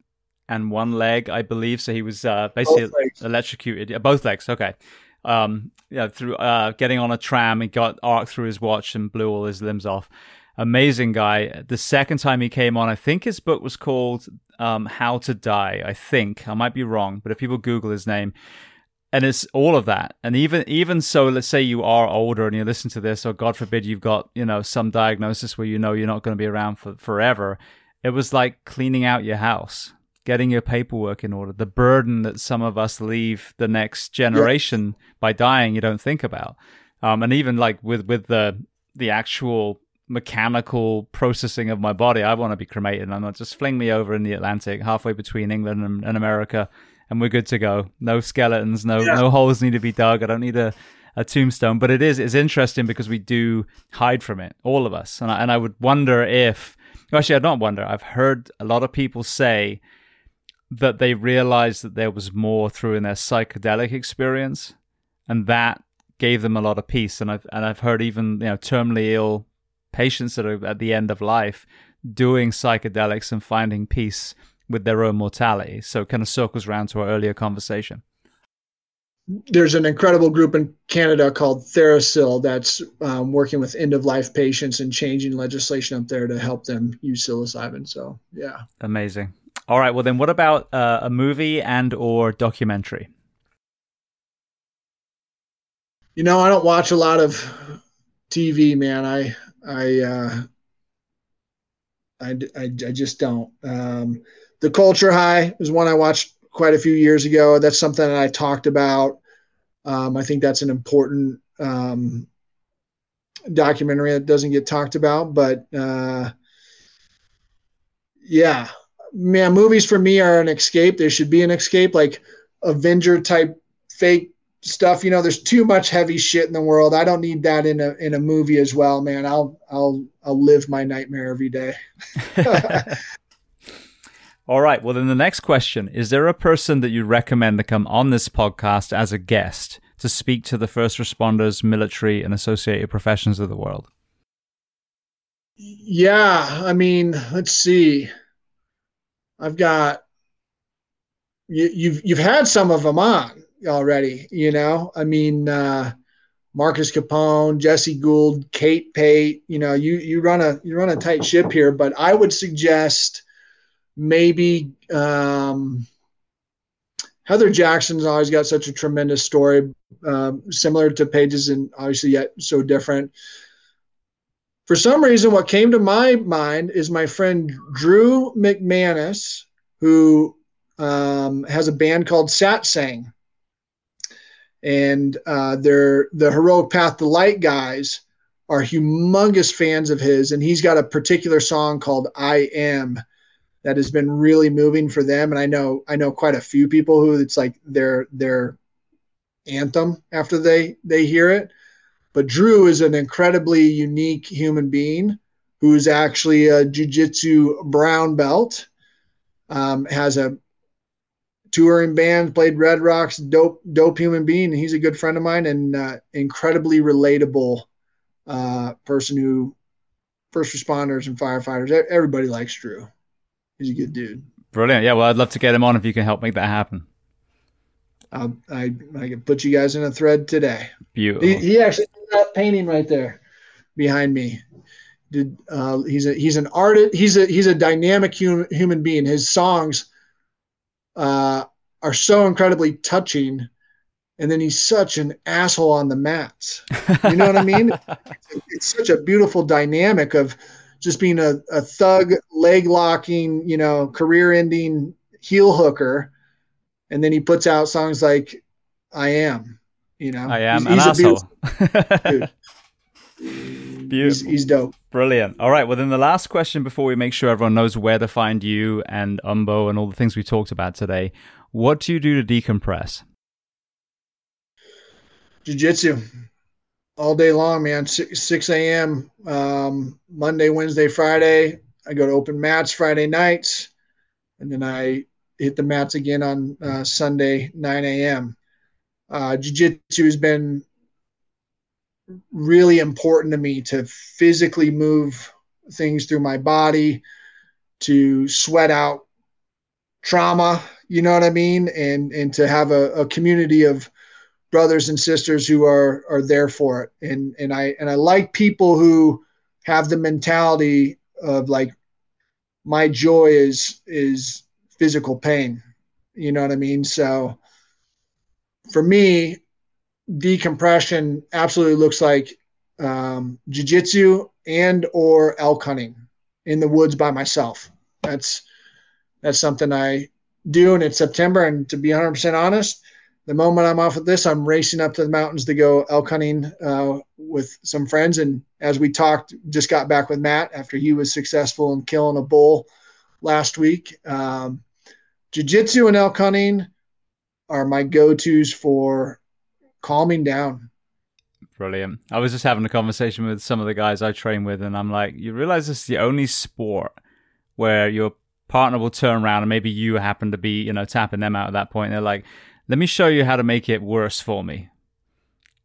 and one leg, I believe. So he was uh, basically electrocuted. Yeah, both legs. Okay. Um, yeah, through uh, getting on a tram, he got arc through his watch and blew all his limbs off. Amazing guy. The second time he came on, I think his book was called um, "How to Die." I think I might be wrong, but if people Google his name, and it's all of that and even even so let's say you are older and you listen to this or god forbid you've got you know some diagnosis where you know you're not going to be around for forever it was like cleaning out your house getting your paperwork in order the burden that some of us leave the next generation by dying you don't think about um, and even like with with the the actual mechanical processing of my body i want to be cremated i'm not just fling me over in the atlantic halfway between england and, and america and we're good to go. No skeletons, no yeah. no holes need to be dug. I don't need a, a tombstone. But it is it's interesting because we do hide from it, all of us. And I, and I would wonder if actually I don't wonder. I've heard a lot of people say that they realized that there was more through in their psychedelic experience, and that gave them a lot of peace. And I've and I've heard even you know terminally ill patients that are at the end of life doing psychedelics and finding peace with their own mortality. So it kind of circles around to our earlier conversation. There's an incredible group in Canada called TheraPsil that's um, working with end of life patients and changing legislation up there to help them use psilocybin. So yeah, amazing. All right, well then, what about uh, a movie and or documentary? You know, I don't watch a lot of TV, man. I I uh, I, I, I just don't. Um, the Culture High is one I watched quite a few years ago. That's something that I talked about. Um, I think that's an important um, documentary that doesn't get talked about, but uh, yeah, man, movies for me are an escape. There should be an escape, like Avenger type fake stuff. You know, there's too much heavy shit in the world. I don't need that in a in a movie as well, man. I'll I'll I'll live my nightmare every day. All right. Well, then the next question is there a person that you recommend to come on this podcast as a guest to speak to the first responders, military, and associated professions of the world? Yeah. I mean, let's see. I've got you, you've you've had some of them on already. You know, I mean, uh, Marcus Capone, Jesse Gould, Kate Pate. You know, you you run a you run a tight ship here, but I would suggest maybe um, Heather Jackson's always got such a tremendous story, um, similar to Paige's and obviously yet so different. For some reason, what came to my mind is my friend Drew McManus, who um, has a band called Satsang. And uh, they're the Heroic Path to Light guys are humongous fans of his. And he's got a particular song called I Am that has been really moving for them. And I know I know quite a few people who it's like their their anthem after they they hear it. But Drew is an incredibly unique human being who is actually a jiu-jitsu brown belt. Um, has a touring band, played Red Rocks, dope, dope human being. He's a good friend of mine and uh, incredibly relatable uh, person who first responders and firefighters, everybody likes Drew. He's a good dude. Brilliant. Yeah, well, I'd love to get him on if you can help make that happen. I'll, I I can put you guys in a thread today. Beautiful. He, he actually did that painting right there behind me. Did uh, he's a he's an artist. He's a he's a dynamic human human being. His songs uh, are so incredibly touching, and then he's such an asshole on the mats. You know what I mean? it's such a beautiful dynamic of just being a, a thug, leg locking, you know, career ending heel hooker. And then he puts out songs like I Am, you know. I am he's, an he's asshole. Beautiful, He's, he's, dope. Brilliant. All right. Well, then the last question before we make sure everyone knows where to find you and Umbo and all the things we talked about today. What do you do to decompress? Jiu Jitsu all day long, man. 6, 6 a.m. Um, Monday, Wednesday, Friday. I go to open mats Friday nights, and then I hit the mats again on uh, Sunday 9 a.m. Uh, jiu-jitsu has been really important to me to physically move things through my body, to sweat out trauma, you know what I mean, and and to have a, a community of brothers and sisters who are are there for it. And and I and I like people who have the mentality of like my joy is is physical pain. You know what I mean? So for me, decompression absolutely looks like um, jujitsu and or elk hunting in the woods by myself. That's that's something I do, and it's September. And to be 100% honest, the moment I'm off of this, I'm racing up to the mountains to go elk hunting uh, with some friends. And as we talked, just got back with Matt after he was successful in killing a bull last week. Um, jiu-jitsu and elk hunting are my go-tos for calming down. Brilliant. I was just having a conversation with some of the guys I train with, and I'm like, you realize this is the only sport where your partner will turn around and maybe you happen to be, you know, tapping them out at that point. They're like, let me show you how to make it worse for me.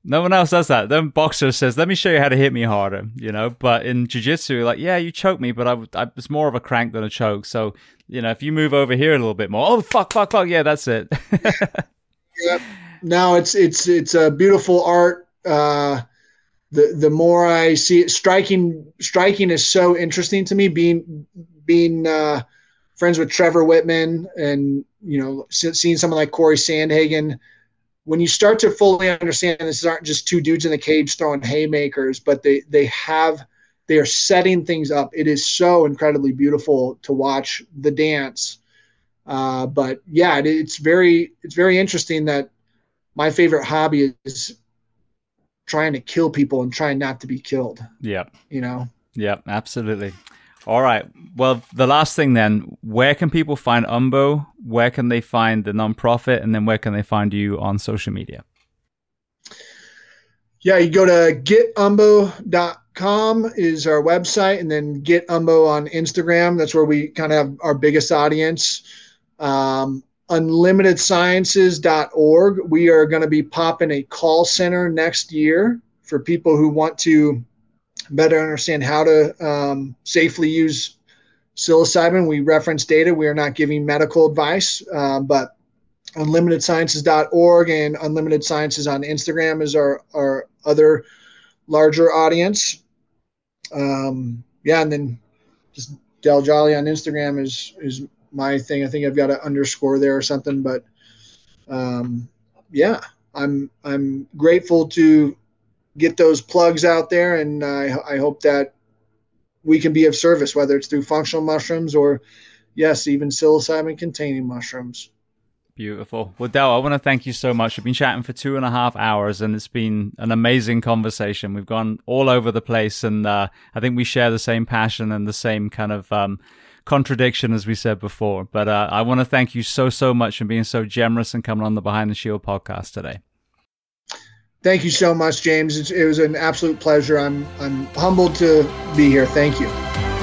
No one else does that. Then boxer says, "Let me show you how to hit me harder," you know. But in jiu-jitsu, like, yeah, you choke me, but I, I it's more of a crank than a choke. So, you know, if you move over here a little bit more, oh fuck, fuck, fuck, yeah, that's it. yeah. No, it's it's it's a beautiful art. Uh, the the more I see it, striking striking is so interesting to me. Being being uh, friends with Trevor Wittman and you know seeing someone like Corey Sandhagen when you start to fully understand this aren't just two dudes in the cage throwing haymakers, but they they have they are setting things up. It is so incredibly beautiful to watch the dance. Uh, but yeah, it, it's very it's very interesting that my favorite hobby is trying to kill people and trying not to be killed. Yeah, you know. Yeah, absolutely. All right. Well, the last thing then, where can people find Umbo? Where can they find the nonprofit? And then where can they find you on social media? Yeah, you go to getumbo.com is our website, and then getumbo on Instagram. That's where we kind of have our biggest audience. Um, unlimitedsciences.org. We are going to be popping a call center next year for people who want to better understand how to um, safely use psilocybin. We reference data. We are not giving medical advice, uh, but unlimitedsciences.org and unlimited sciences on Instagram is our, our other larger audience. Um, yeah, and then just Del Jolly on Instagram is is my thing. I think I've got an underscore there or something, but um, yeah, I'm I'm grateful to get those plugs out there, and I, I hope that we can be of service, whether it's through functional mushrooms or, yes, even psilocybin containing mushrooms. Beautiful. Well, Del, I want to thank you so much. We've been chatting for two and a half hours, and it's been an amazing conversation. We've gone all over the place, and uh, I think we share the same passion and the same kind of um, contradiction as we said before. But uh, I want to thank you so, so much for being so generous and coming on the Behind the Shield podcast today. Thank you so much, James. It was an absolute pleasure. I'm I'm humbled to be here. Thank you.